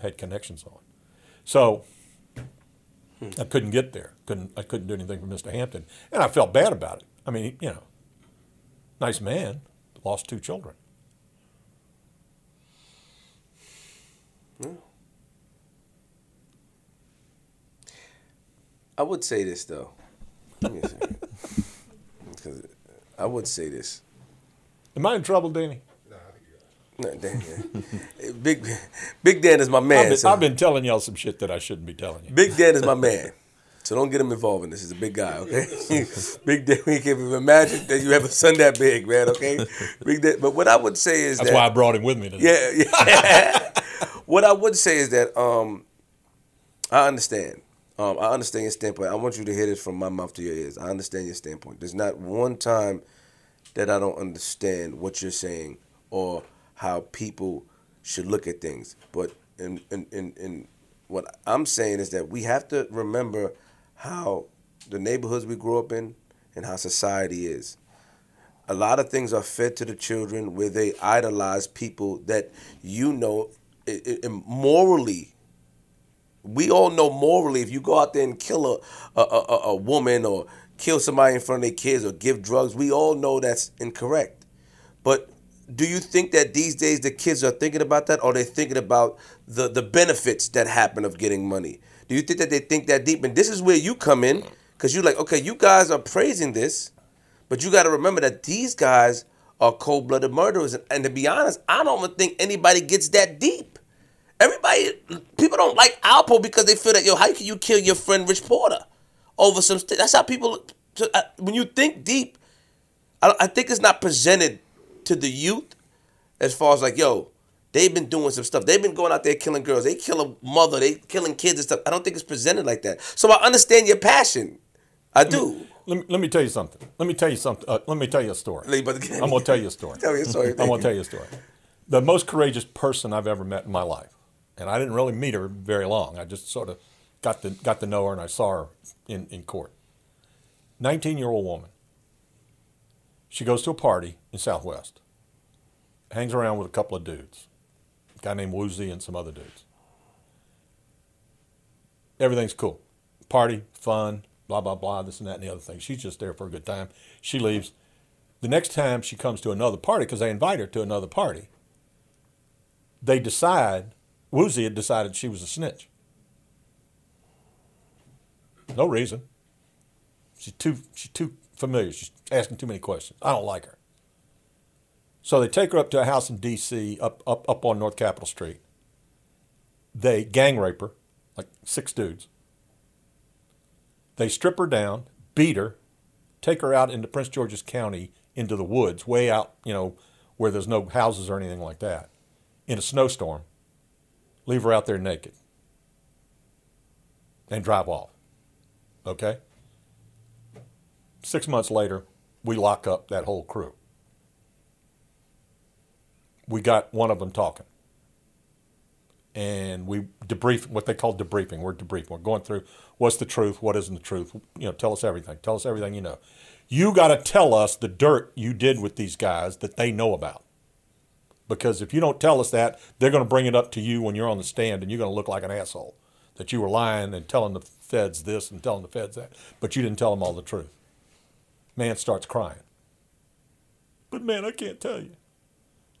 had connections on. So hmm. I couldn't get there. Couldn't I couldn't do anything for Mr. Hampton. And I felt bad about it. I mean, you know, nice man, lost two children. I would say this though. Give me a second. 'Cause I would say this. Am I in trouble, Danny? No, Dan, yeah. Big Big Dan is my man. I've, been, so- I've been telling y'all some shit that I shouldn't be telling you. Big Dan is my man. So don't get him involved in this. He's a big guy, okay? big Dan, we can't even imagine that you have a son that big, man, okay? Big Dan. But what I would say is That's that why I brought him with me today. Yeah, yeah. what I would say is that um, I understand. Um, I understand your standpoint. I want you to hear this from my mouth to your ears. I understand your standpoint. There's not one time that I don't understand what you're saying or how people should look at things. But in in, in, in what I'm saying is that we have to remember how the neighborhoods we grew up in and how society is. A lot of things are fed to the children where they idolize people that you know morally we all know morally if you go out there and kill a, a, a, a woman or kill somebody in front of their kids or give drugs we all know that's incorrect. But do you think that these days the kids are thinking about that or they're thinking about the, the benefits that happen of getting money do you think that they think that deep and this is where you come in because you're like okay you guys are praising this but you got to remember that these guys are cold-blooded murderers, and, and to be honest, I don't even think anybody gets that deep. Everybody, people don't like Alpo because they feel that yo, how can you kill your friend Rich Porter over some? That's how people. So, uh, when you think deep, I, I think it's not presented to the youth as far as like yo, They've been doing some stuff. They've been going out there killing girls. They kill a mother. They killing kids and stuff. I don't think it's presented like that. So I understand your passion. I do. Let me, let me tell you something. Let me tell you something. Uh, let me tell you a story. Let me- but- I'm going to tell you a story. Tell me a story. I'm going to tell you a story. The most courageous person I've ever met in my life, and I didn't really meet her very long. I just sort of got to got to know her, and I saw her in, in court. 19 year old woman. She goes to a party in Southwest, hangs around with a couple of dudes, guy named Woozy and some other dudes. Everything's cool. Party, fun, blah, blah, blah, this and that and the other thing. She's just there for a good time. She leaves. The next time she comes to another party, because they invite her to another party, they decide, Woozy had decided she was a snitch. No reason. She's too, she's too familiar. She's asking too many questions. I don't like her. So they take her up to a house in D.C. up, up, up on North Capitol Street. They gang rape her, like six dudes. They strip her down, beat her, take her out into Prince George's County into the woods, way out, you know, where there's no houses or anything like that, in a snowstorm, leave her out there naked, and drive off. Okay? Six months later, we lock up that whole crew. We got one of them talking. And we debrief what they call debriefing. We're debriefing. We're going through what's the truth, what isn't the truth. You know, tell us everything. Tell us everything you know. You got to tell us the dirt you did with these guys that they know about. Because if you don't tell us that, they're going to bring it up to you when you're on the stand and you're going to look like an asshole. That you were lying and telling the feds this and telling the feds that, but you didn't tell them all the truth. Man starts crying. But man, I can't tell you.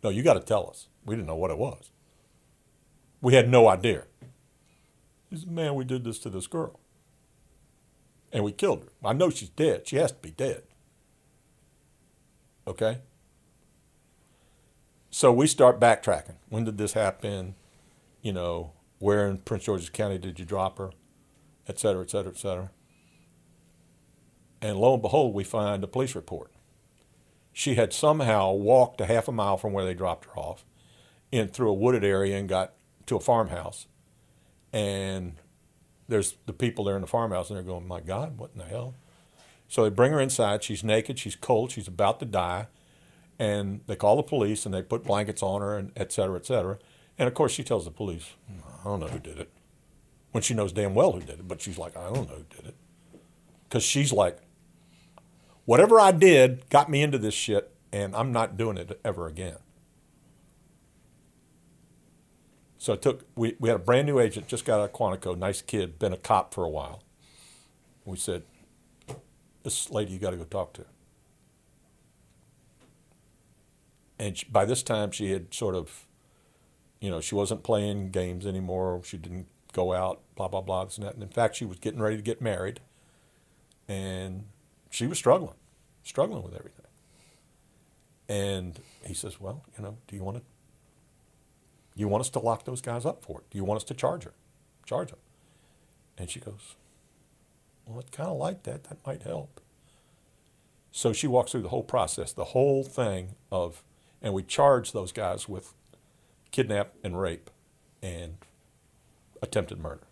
No, you got to tell us. We didn't know what it was. We had no idea. He said, man, we did this to this girl. And we killed her. I know she's dead. She has to be dead. Okay? So we start backtracking. When did this happen? You know, where in Prince George's County did you drop her? Et cetera, et cetera, et cetera. And lo and behold, we find a police report. She had somehow walked a half a mile from where they dropped her off in through a wooded area and got to a farmhouse. And there's the people there in the farmhouse and they're going, My God, what in the hell? So they bring her inside. She's naked. She's cold. She's about to die. And they call the police and they put blankets on her and et cetera, et cetera. And of course, she tells the police, I don't know who did it. When she knows damn well who did it. But she's like, I don't know who did it. Because she's like, whatever I did got me into this shit and I'm not doing it ever again. So it took, we, we had a brand new agent, just got out of Quantico, nice kid, been a cop for a while. We said, this lady you got to go talk to. And she, by this time, she had sort of, you know, she wasn't playing games anymore. She didn't go out, blah, blah, blah, this and that. And in fact, she was getting ready to get married. And she was struggling, struggling with everything. And he says, well, you know, do you want to, you want us to lock those guys up for it? Do you want us to charge her? Charge them. And she goes, well, it's kind of like that. That might help. So she walks through the whole process, the whole thing of, and we charge those guys with kidnap and rape and attempted murder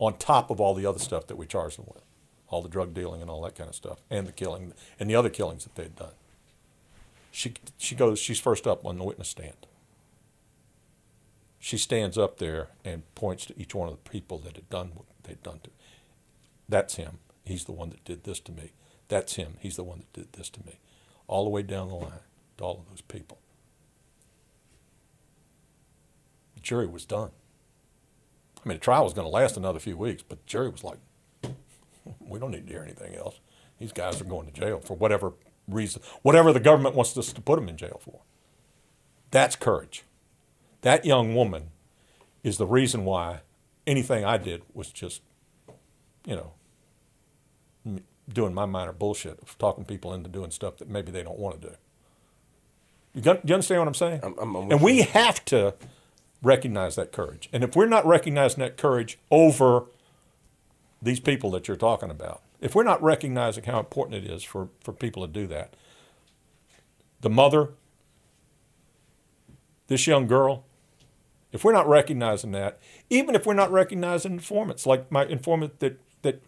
on top of all the other stuff that we charged them with, all the drug dealing and all that kind of stuff, and the killing and the other killings that they'd done. She, she goes, she's first up on the witness stand. She stands up there and points to each one of the people that had done what they'd done to. That's him. He's the one that did this to me. That's him. He's the one that did this to me. All the way down the line to all of those people. The jury was done. I mean, the trial was going to last another few weeks, but the jury was like, we don't need to hear anything else. These guys are going to jail for whatever reason, whatever the government wants us to put them in jail for. That's courage. That young woman is the reason why anything I did was just, you know, doing my minor bullshit of talking people into doing stuff that maybe they don't want to do. You, got, you understand what I'm saying? I'm- I'm- I'm and we have to recognize that courage. And if we're not recognizing that courage over these people that you're talking about, if we're not recognizing how important it is for, for people to do that, the mother this young girl, if we're not recognizing that, even if we're not recognizing informants, like my informant that that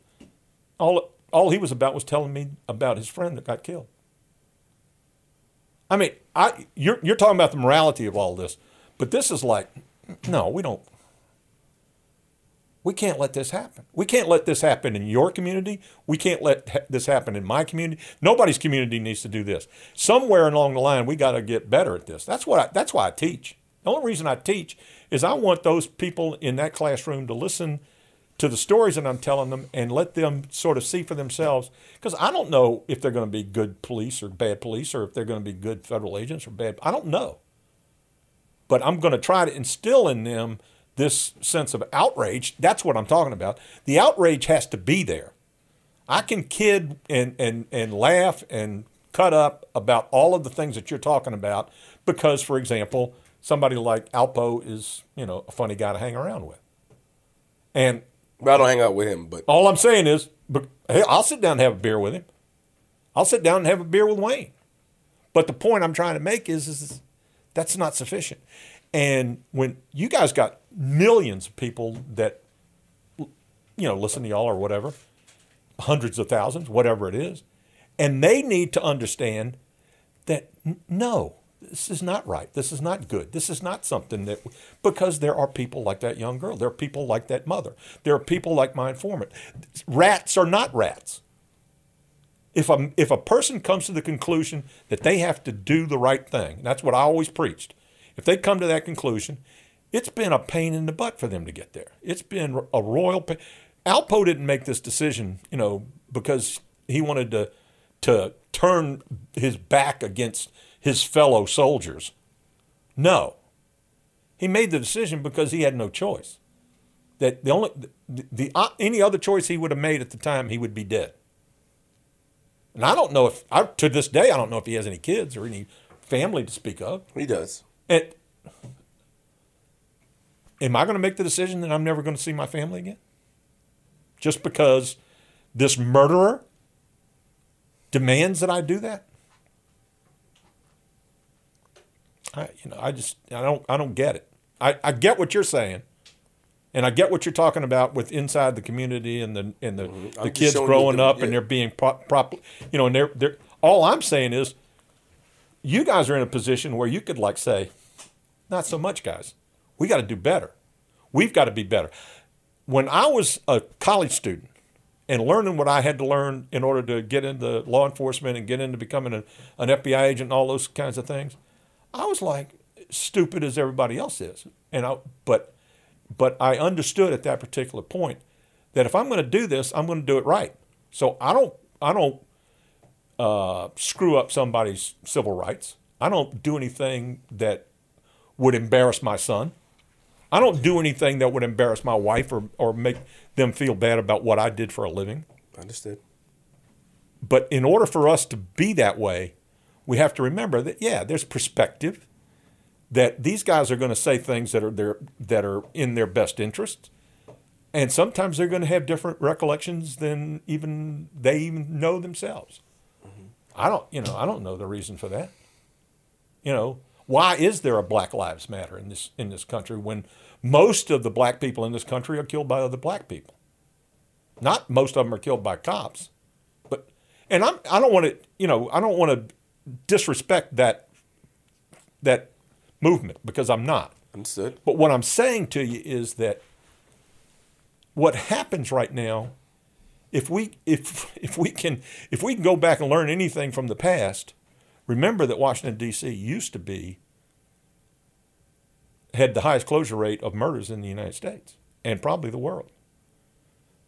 all all he was about was telling me about his friend that got killed. I mean, I you're you're talking about the morality of all this, but this is like, no, we don't. We can't let this happen. We can't let this happen in your community. We can't let this happen in my community. Nobody's community needs to do this. Somewhere along the line, we got to get better at this. That's what. I, that's why I teach. The only reason I teach is I want those people in that classroom to listen to the stories that I'm telling them and let them sort of see for themselves. Because I don't know if they're going to be good police or bad police, or if they're going to be good federal agents or bad. I don't know. But I'm going to try to instill in them this sense of outrage. That's what I'm talking about. The outrage has to be there. I can kid and, and, and laugh and cut up about all of the things that you're talking about because, for example, somebody like Alpo is, you know, a funny guy to hang around with. And I don't hang out with him. But all I'm saying is, but, hey, I'll sit down and have a beer with him. I'll sit down and have a beer with Wayne. But the point I'm trying to make is, is that's not sufficient. And when you guys got millions of people that, you know, listen to y'all or whatever, hundreds of thousands, whatever it is, and they need to understand that no, this is not right. This is not good. This is not something that, because there are people like that young girl. There are people like that mother. There are people like my informant. Rats are not rats. If a, if a person comes to the conclusion that they have to do the right thing, that's what I always preached. If they come to that conclusion, it's been a pain in the butt for them to get there. It's been a royal pain. Alpo didn't make this decision, you know, because he wanted to to turn his back against his fellow soldiers. No. He made the decision because he had no choice. That the only the, the uh, any other choice he would have made at the time, he would be dead. And I don't know if I, to this day I don't know if he has any kids or any family to speak of. he does. And am I going to make the decision that I'm never going to see my family again? Just because this murderer demands that I do that? I, you know, I just, I don't, I don't get it. I, I get what you're saying, and I get what you're talking about with inside the community and the and the, mm-hmm. I'm the kids growing the- up yeah. and they're being prop, prop, you know, and they're they're. All I'm saying is, you guys are in a position where you could like say, not so much, guys. We got to do better. We've got to be better. When I was a college student and learning what I had to learn in order to get into law enforcement and get into becoming a, an FBI agent and all those kinds of things, I was like stupid as everybody else is. And I, but, but I understood at that particular point that if I'm going to do this, I'm going to do it right. So I don't, I don't uh, screw up somebody's civil rights. I don't do anything that would embarrass my son. I don't do anything that would embarrass my wife or, or make them feel bad about what I did for a living. Understood. But in order for us to be that way, we have to remember that yeah, there's perspective. That these guys are going to say things that are their that are in their best interest, and sometimes they're going to have different recollections than even they even know themselves. Mm-hmm. I don't, you know, I don't know the reason for that. You know, why is there a Black Lives Matter in this in this country when most of the black people in this country are killed by other black people? Not most of them are killed by cops, but and I'm I don't want to, you know, I don't want to disrespect that that movement because I'm not. Understood. But what I'm saying to you is that what happens right now, if we if if we can if we can go back and learn anything from the past, remember that Washington D.C. used to be had the highest closure rate of murders in the United States and probably the world,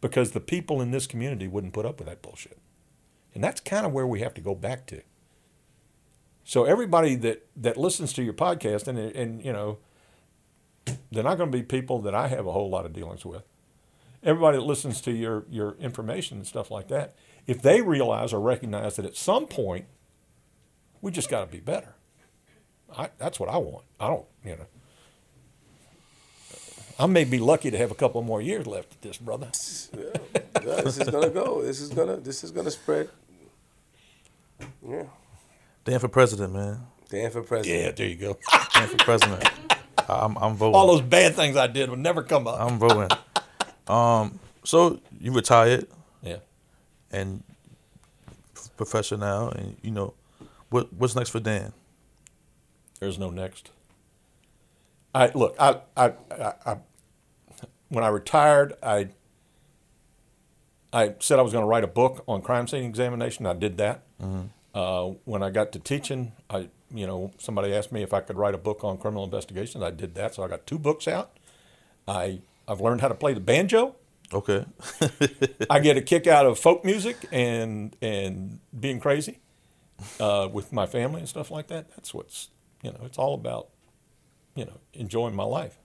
because the people in this community wouldn't put up with that bullshit, and that's kind of where we have to go back to. So everybody that that listens to your podcast and and you know they're not going to be people that I have a whole lot of dealings with. Everybody that listens to your your information and stuff like that, if they realize or recognize that at some point we just got to be better. I, that's what I want. I don't, you know. I may be lucky to have a couple more years left at this, brother. Yeah, this is gonna go. This is gonna. This is gonna spread. Yeah. Dan for president, man. Dan for president. Yeah, there you go. Dan for president. I'm, I'm voting. All those bad things I did would never come up. I'm voting. um, so you retired yeah. and professional now, and you know, what what's next for Dan? There's no next. I look. I, I, I, I when I retired, I I said I was going to write a book on crime scene examination. I did that. Uh, when I got to teaching, I you know somebody asked me if I could write a book on criminal investigations. I did that. So I got two books out. I I've learned how to play the banjo. Okay. I get a kick out of folk music and and being crazy uh, with my family and stuff like that. That's what's you know. It's all about you know enjoying my life,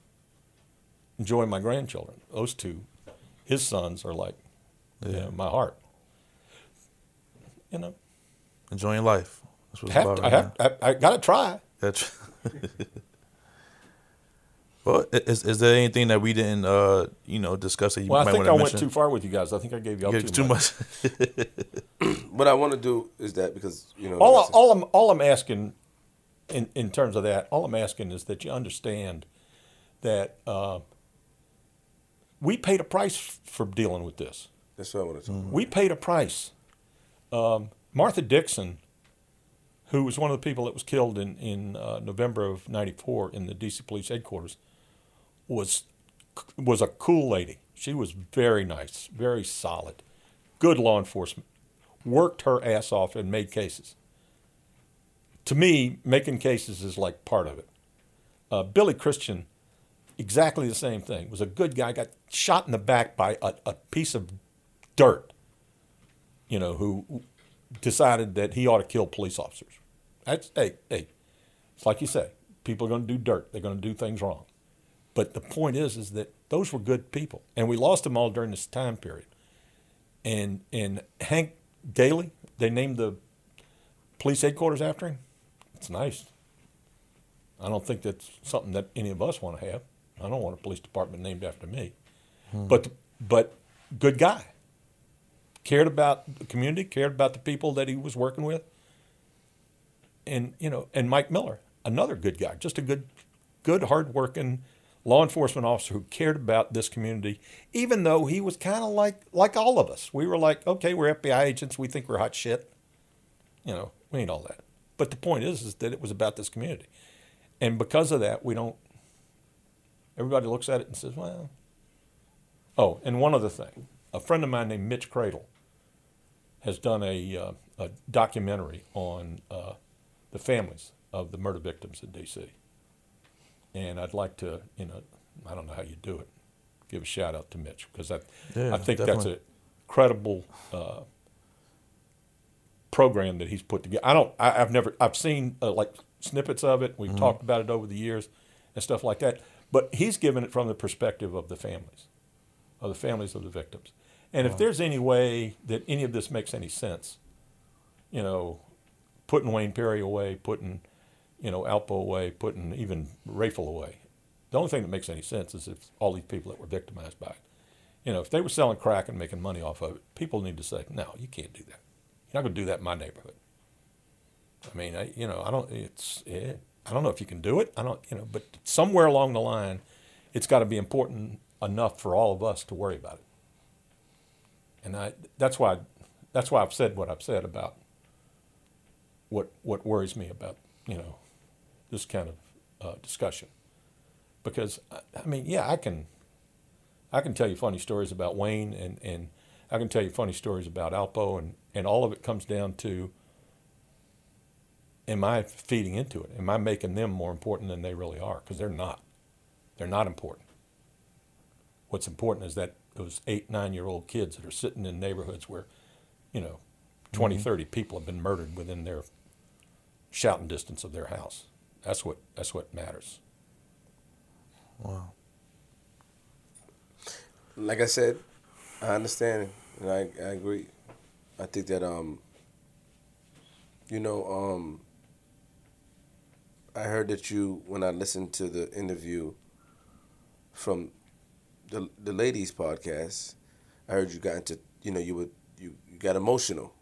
enjoying my grandchildren. Those two, his sons are like you know, my heart. You know, Enjoying life. That's what it's have about to, right I have I, I got to try. That's. well, is is there anything that we didn't, uh, you know, discuss that you Well, I might think want I to went mention? too far with you guys. I think I gave y'all Yeah, too, too much. much. What I want to do is that because you know all, I, all I'm all I'm asking in in terms of that, all I'm asking is that you understand that uh, we paid a price for dealing with this. that's what I want to talk. about. We paid a price. Um, Martha Dixon, who was one of the people that was killed in in uh, November of '94 in the D.C. Police headquarters, was was a cool lady. She was very nice, very solid, good law enforcement. Worked her ass off and made cases. To me, making cases is like part of it. Uh, Billy Christian, exactly the same thing. Was a good guy. Got shot in the back by a, a piece of dirt. You know, who decided that he ought to kill police officers. That's hey, hey. It's like you say, people are going to do dirt. They're going to do things wrong. But the point is, is that those were good people, and we lost them all during this time period. And and Hank Daly, they named the police headquarters after him. It's nice. I don't think that's something that any of us want to have. I don't want a police department named after me. Hmm. But but good guy. Cared about the community, cared about the people that he was working with. And you know, and Mike Miller, another good guy, just a good good hardworking law enforcement officer who cared about this community, even though he was kind of like like all of us. We were like, okay, we're FBI agents, we think we're hot shit. You know, we ain't all that. But the point is, is that it was about this community, and because of that, we don't. Everybody looks at it and says, well. Oh, and one other thing, a friend of mine named Mitch Cradle has done a, uh, a documentary on uh, the families of the murder victims in D.C. And I'd like to, you know, I don't know how you do it, give a shout out to Mitch because I, Yeah, I think that's a credible uh, program that he's put together. I don't, I, I've never, I've seen uh, like snippets of it. We've talked about it over the years and stuff like that. But he's given it from the perspective of the families, of the families of the victims. And if there's any way that any of this makes any sense, you know, putting Wayne Perry away, putting, you know, Alpo away, putting even Rayful away. The only thing that makes any sense is if all these people that were victimized by it. You know, if they were selling crack and making money off of it, people need to say, no, you can't do that. You're not going to do that in my neighborhood. I mean, I, you know, I don't. It's. eh, I don't know if you can do it. I don't. You know, but somewhere along the line, it's got to be important enough for all of us to worry about it. And I. That's why. That's why I've said what I've said about what what worries me about you know this kind of uh, discussion. Because I, mean, yeah, I can. I can tell you funny stories about Wayne, and and I can tell you funny stories about Alpo, and and all of it comes down to am I feeding into it? Am I making them more important than they really are? Because they're not. They're not important. What's important is that those eight, nine year old kids that are sitting in neighborhoods where, you know, 20, 30 people have been murdered within their shouting distance of their house. That's what, that's what matters. Wow. like I said, I understand and I, I agree. I think that um you know, um I heard that you when I listened to the interview from the the ladies podcast, I heard you got into you know, you would you, you got emotional.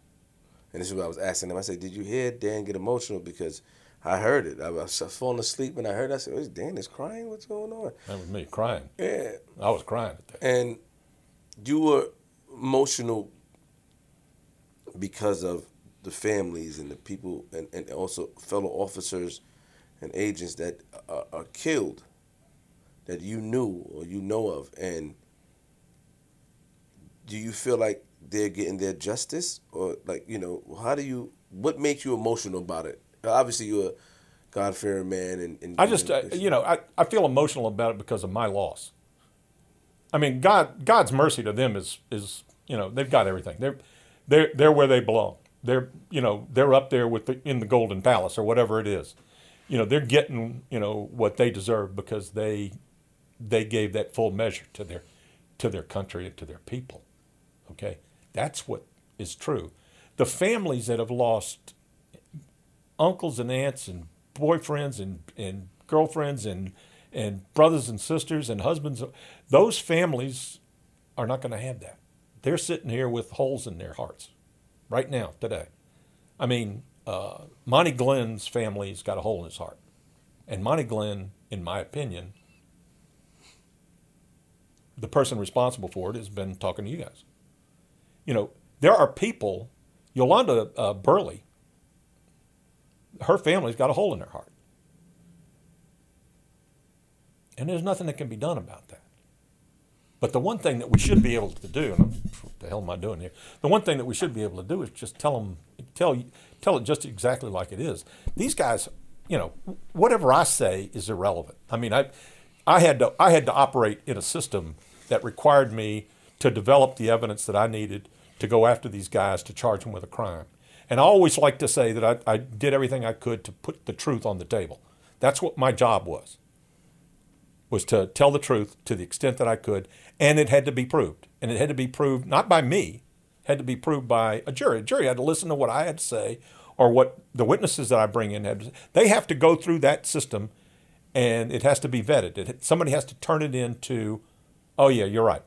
And this is what I was asking them. I said, Did you hear Dan get emotional? Because I heard it. I was falling asleep and I heard. It. I said, "Is Dan is crying? What's going on?" That was me crying. Yeah, I was crying at that. and you were emotional because of the families and the people and, and also fellow officers and agents that uh, are, are killed that you knew or you know of and do you feel like they're getting their justice or like you know how do you what makes you emotional about it obviously you're a god-fearing man and, and I just, uh, you know, I, I feel emotional about it because of my loss. I mean, God, God's mercy to them is, is, you know, they've got everything. They're, they're, they're where they belong. They're, you know, they're up there with the, in the golden palace or whatever it is. You know, they're getting, you know, what they deserve because they, they gave that full measure to their, to their country and to their people. Okay, that's what is true. The families that have lost uncles and aunts and boyfriends and, and girlfriends and and brothers and sisters and husbands those families are not going to have that. They're sitting here with holes in their hearts right now today. I mean uh, monty glenn's family's got a hole in his heart. And monty glenn in my opinion the person responsible for it has been talking to you guys. You know there are people yolanda uh, burley her family's got a hole in their heart. And there's nothing that can be done about that. But the one thing that we should be able to do, and I'm, what the hell am I doing here? The one thing that we should be able to do is just tell them, tell, tell it just exactly like it is. These guys, you know, whatever I say is irrelevant. I mean, I, I had to, I had to operate in a system that required me to develop the evidence that I needed to go after these guys to charge them with a crime. And I always like to say that I, I did everything I could to put the truth on the table. That's what my job was, was to tell the truth to the extent that I could, and it had to be proved. And it had to be proved not by me, had to be proved by a jury. A jury had to listen to what I had to say or what the witnesses that I bring in had to say. They have to go through that system and it has to be vetted. It, somebody has to turn it into, oh, yeah, you're right,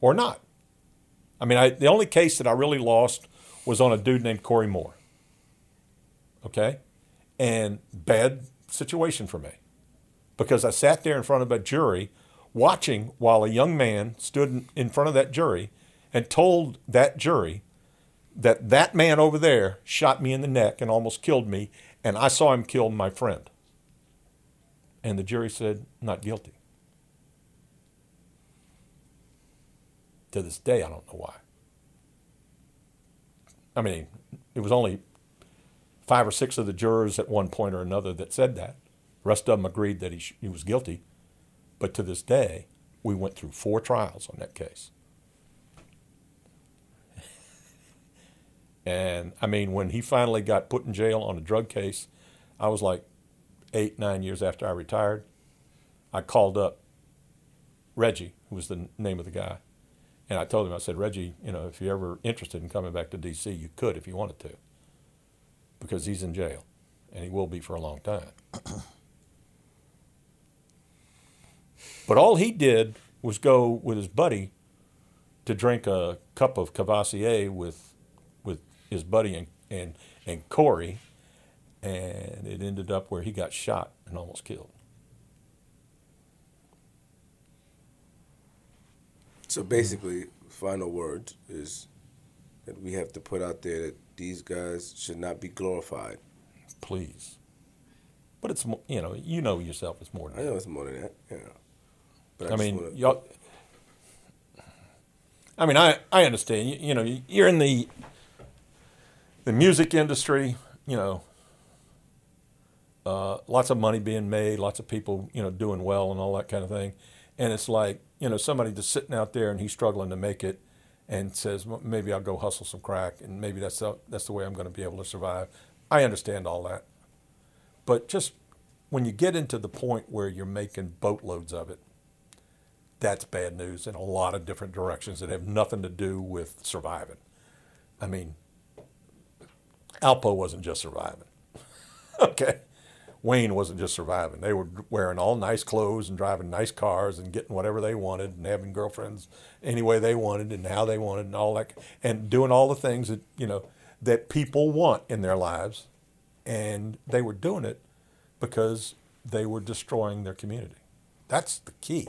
or not. I mean, I, the only case that I really lost was on a dude named Corey Moore. Okay? And bad situation for me because I sat there in front of a jury watching while a young man stood in front of that jury and told that jury that that man over there shot me in the neck and almost killed me and I saw him kill my friend. And the jury said, not guilty. To this day, I don't know why. I mean, it was only five or six of the jurors at one point or another that said that. The rest of them agreed that he, sh- he was guilty. But to this day, we went through four trials on that case. and I mean, when he finally got put in jail on a drug case, I was like eight, nine years after I retired. I called up Reggie, who was the name of the guy, and I told him, I said, Reggie, you know, if you're ever interested in coming back to D.C., you could if you wanted to, because he's in jail, and he will be for a long time. but all he did was go with his buddy to drink a cup of Courvoisier with with his buddy and, and, and Corey, and it ended up where he got shot and almost killed. So basically, final word is that we have to put out there that these guys should not be glorified. Please. But it's more, you know you know yourself it's more Than I know it's more than that. Yeah. But I just mean wanna- y'all. I mean I I understand you, you know you're in the the music industry you know uh, lots of money being made lots of people you know doing well and all that kind of thing and it's like you know somebody just sitting out there and he's struggling to make it and says "Well, maybe I'll go hustle some crack and maybe that's the, that's the way I'm going to be able to survive. I understand all that, but just when you get into the point where you're making boatloads of it, that's bad news in a lot of different directions that have nothing to do with surviving. I mean, Alpo wasn't just surviving. okay. Wayne wasn't just surviving. They were wearing all nice clothes and driving nice cars and getting whatever they wanted and having girlfriends any way they wanted and how they wanted and all that and doing all the things that, you know, that people want in their lives and they were doing it because they were destroying their community. That's the key.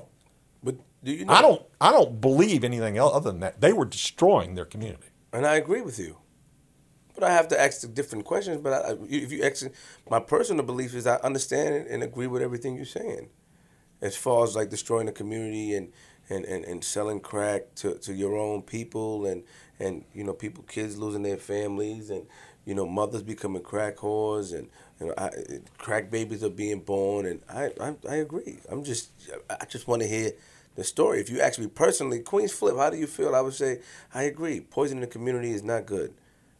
But do you know? I don't I don't believe anything else other than that. They were destroying their community. And I agree with you. But I have to ask the different questions. But I, if you ask, my personal belief is I understand and agree with everything you're saying, as far as like destroying the community and and, and, and selling crack to, to your own people and and you know people kids losing their families and you know mothers becoming crack whores and you know I, crack babies are being born and I, I I agree. I'm just I just want to hear the story. If you ask me personally, Queens Flip, how do you feel? I would say I agree. Poisoning the community is not good.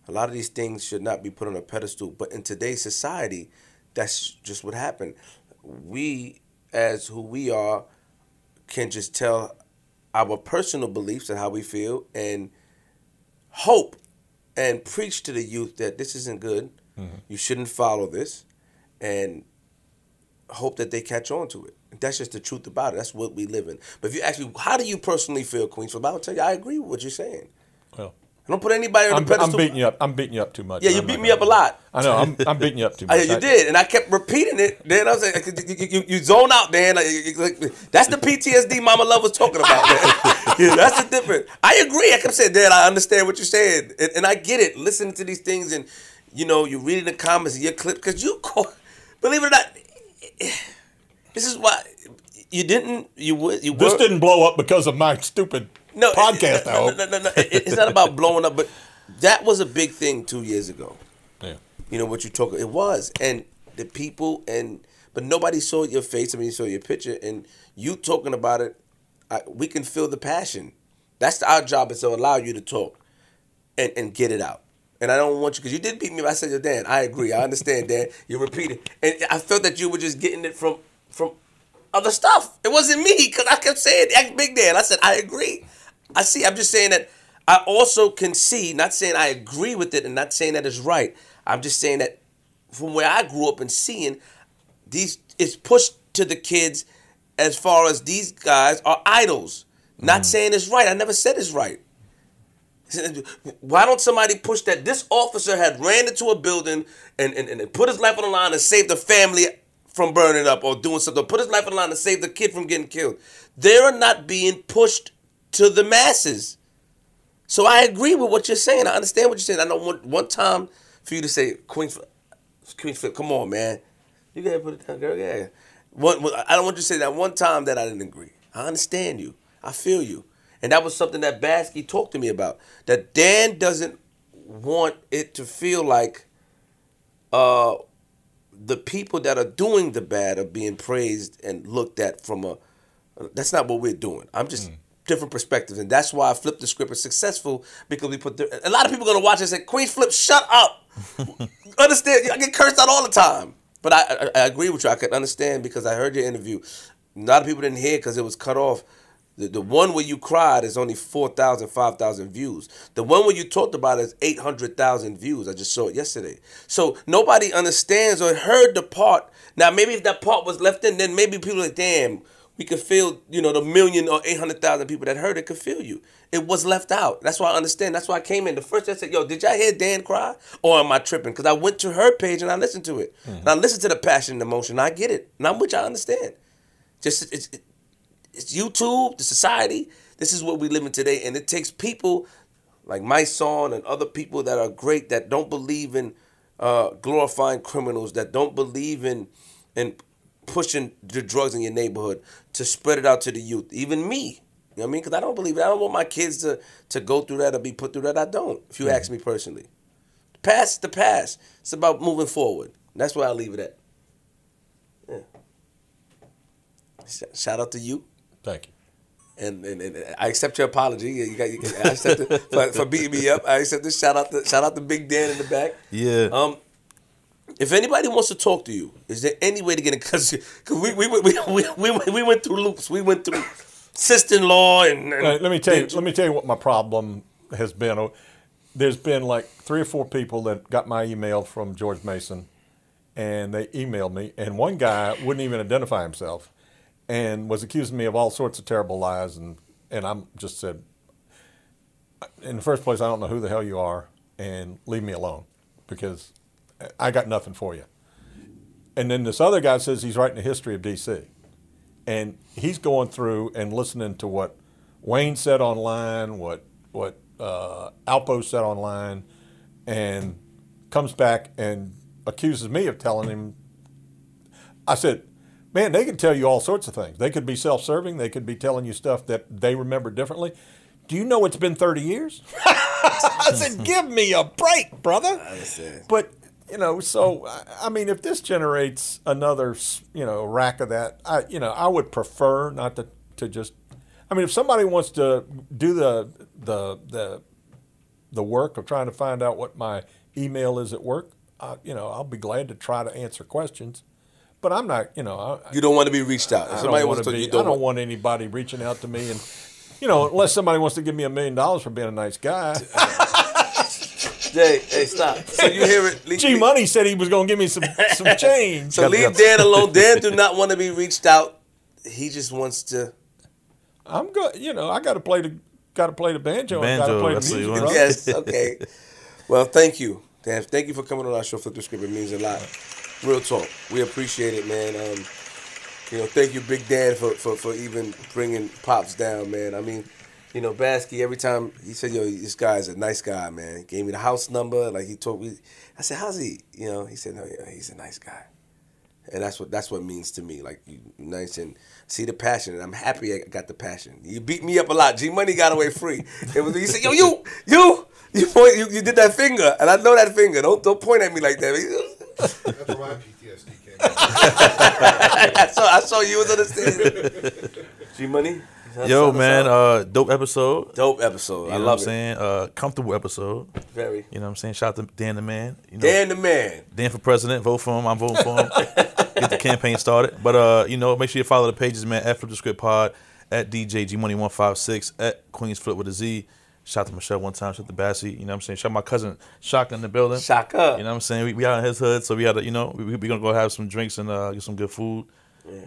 A lot of these things should not be put on a pedestal. But in today's society, that's just what happened. We, as who we are, can just tell our personal beliefs and how we feel and hope and preach to the youth that this isn't good. Mm-hmm. You shouldn't follow this and hope that they catch on to it. That's just the truth about it. That's what we live in. But if you ask me, how do you personally feel, Queens? I'll tell you, I agree with what you're saying. Don't put anybody on I'm, the pedestal. I'm beating you up. I'm beating you up too much. Yeah, you I'm beat me up a lot. I know. I'm, I'm beating you up too much. yeah, you did, and I kept repeating it. Then I was like, you, you, you zone out, Dan. Like, That's the PTSD Mama Love was talking about, man. Yeah, that's the difference. I agree. I kept saying, Dan, I understand what you're saying, and, and I get it. Listening to these things, and you know, you're reading the comments and your clip, because you, call, believe it or not, this is why you didn't. You would. You This were- didn't blow up because of my stupid no, podcast. No, no, no, no, no. It- It's not about blowing up, but that was a big thing two years ago. Yeah. You know what you talk. It was, and the people, and but nobody saw your face. I mean, you saw your picture, and you talking about it. I, we can feel the passion. That's our job is to allow you to talk, and and get it out. And I don't want you because you did beat me. I said, Dan, I agree. I understand, Dan. You're repeating, and I felt that you were just getting it from from other stuff. It wasn't me because I kept saying, "Act Big Dan." I said, I agree. I see. I'm just saying that I also can see, not saying I agree with it and not saying that it's right. I'm just saying that from where I grew up and seeing these, it's pushed to the kids as far as these guys are idols. Not mm-hmm. saying it's right. I never said it's right. Why don't somebody push that this officer had ran into a building and, and, and put his life on the line and saved the family from burning up or doing something, put his life on the line to save the kid from getting killed. They're not being pushed to the masses. So I agree with what you're saying. I understand what you're saying. I don't want one time for you to say, Queen, Queen Flip, come on, man. You gotta put it down, girl. Yeah. One, I don't want you to say that one time that I didn't agree. I understand you. I feel you. And that was something that Baskey talked to me about. That Dan doesn't want it to feel like uh, the people that are doing the bad are being praised and looked at from a. That's not what we're doing. I'm just different perspectives, and that's why I flipped the script. It's successful because we put the, a lot of people gonna watch it and say, "Queen Flip, shut up." understand? I get cursed out all the time, but I, I, I agree with you. I could understand because I heard your interview. A lot of people didn't hear because it was cut off. The, the one where you cried is only 4,000, 5,000 views. The one where you talked about is 800,000 views. I just saw it yesterday. So nobody understands or heard the part. Now, maybe if that part was left in, then maybe people are like, damn, we could feel, you know, the million or 800,000 people that heard it could feel you. It was left out. That's why I understand. That's why I came in. The first I said, yo, did y'all hear Dan cry? Or am I tripping? Because I went to her page and I listened to it. And I listened to the passion and emotion. I get it. And I'm. I understand. Just, it's, it, it's YouTube, the society. This is what we live in today, and it takes people like my son and other people that are great that don't believe in uh, glorifying criminals, that don't believe in in pushing the drugs in your neighborhood to spread it out to the youth. Even me, you know what I mean? Because I don't believe it. I don't want my kids to to go through that or be put through that. I don't. If you ask me personally, the past the past. It's about moving forward. That's where I leave it at. Yeah. Shout out to you. Thank you. And, and, and I accept your apology. You got, you, I accept it for, for beating me up. I accept this. Shout out to shout out to Big Dan in the back. Yeah. Um, if anybody wants to talk to you, is there any way to get in? Because we we, we, we, we, we went through loops. We went through sister-in-law and, and Uh, let me tell you. Let me tell you what my problem has been. Oh, There's been like three or four people that got my email from George Mason, and they emailed me, and one guy wouldn't even identify himself, and was accusing me of all sorts of terrible lies, and and I'm just said, in the first place, I don't know who the hell you are, and leave me alone, because I got nothing for you. And then this other guy says he's writing a history of DC. And he's going through and listening to what Wayne said online, what what uh, Alpo said online, and comes back and accuses me of telling him. I said, man, they can tell you all sorts of things. They could be self serving, they could be telling you stuff that they remember differently. Do you know it's been 30 years? I said, give me a break, brother. But, you know, so, I- I mean, if this generates another, you know, rack of that, I, you know, I would prefer not to, to just, I mean, if somebody wants to do the, the, the, the work of trying to find out what my email is at work, I, you know, I'll be glad to try to answer questions. But I'm not, you know, I, You don't want to be reached out. If I somebody don't wants to, to you. I don't, don't want. want anybody reaching out to me, and you know, unless somebody wants to give me a million dollars for being a nice guy. Jay, hey, stop. So you hear it? Leave, G Money said he was going to give me some some change. So leave Dan alone. Dan do not want to be reached out. He just wants to. I'm good. You know, I got to play the got to play the banjo. and got to Banjo, play the that's what you music. want. Yes. Okay. Well, thank you, Dan. Thank you for coming on our show. Flip the script. It means a lot. Real talk. We appreciate it, man. Um, you know, thank you, Big Dan, for, for, for even bringing pops down, man. I mean, you know, Basky. Every time he said, "Yo, this guy's a nice guy, man." He gave me the house number. Like he told me. I said, "How's he?" You know, he said, "No, yeah, he's a nice guy." And that's what that's what it means to me. Like you nice and see the passion, and I'm happy I got the passion. You beat me up a lot. G Money got away free. It was he said, "Yo, you, you, you point, you, you did that finger, and I know that finger. Don't don't point at me like that." That's my PTSD came. I saw I saw you was understanding. G Money, Yo, man, uh, dope episode. dope episode. You I know love what I'm saying? Uh, comfortable episode. Very. You know what I'm saying? Shout out to Dan the man. You know, Dan the man. Dan for president. Vote for him. I'm voting for him. Get the campaign started. But uh, you know, make sure you follow the pages, man. At Flip the Script Pod, at DJ G Money One Five Six, at Queens Flip with a Z. Shout out to Michelle one time. Shout out to Bassie. You know what I'm saying? Shout out my cousin Shaka in the building. Shaka. You know what I'm saying? We, we out in his hood, so we had to, you know, we, we gonna go have some drinks and uh, get some good food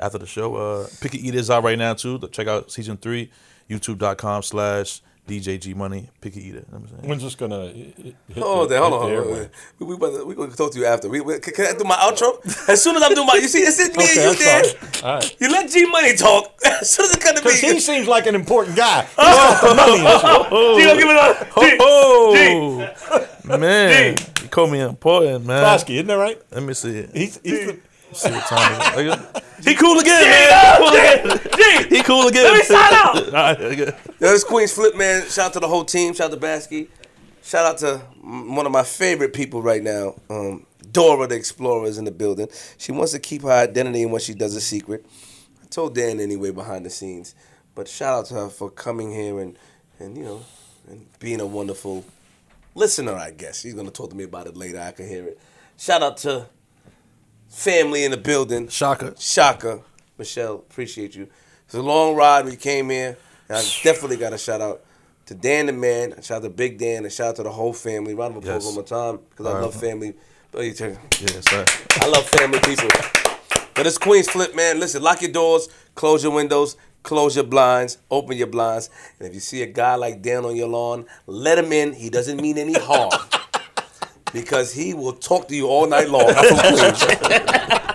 after the show. Uh, Picky Eaters out right now too. Check out season three, youtube.com slash DJ G Money, Picky Eater. You know what I'm saying? When's this gonna? hit Hold the- on, hold hit on. hold on. airwaves? We, we, we gonna talk to you after. We, we, can, can I do my outro? As soon as I'm doing my, you see, it's it, me Okay, and I'm you there. sorry. All right. You let G Money talk. As soon as it comes to Because he me, seems like an important guy. He's got the money. That's what- G, don't give it up. Oh, man. You called me important, man. Bosky, isn't that right? Let me see it. He's, he's the, see what time it is. He cool again, man. He cool again. Let me sign out. All right, okay. Yo, this Queens Flip, man. Shout out to the whole team. Shout out to Basky. Shout out to one of my favorite people right now, um, Dora the Explorer is in the building. She wants to keep her identity and what she does a secret. I told Dan anyway behind the scenes, but shout out to her for coming here and, and you know, and being a wonderful listener. I guess she's gonna talk to me about it later. I can hear it. Shout out to family in the building. Shaka. Shaka, Michelle, appreciate you. It's a long ride. We came here, and I definitely got a shout out to Dan the man, shout out to Big Dan, and shout out to the whole family. Round of applause Yes. one more time because I right. love family. Oh, Yeah, sorry. I love family people. But it's Queens Flip, man. Listen, lock your doors, close your windows, close your blinds, open your blinds, and if you see a guy like Dan on your lawn, let him in. He doesn't mean any harm. Because he will talk to you all night long.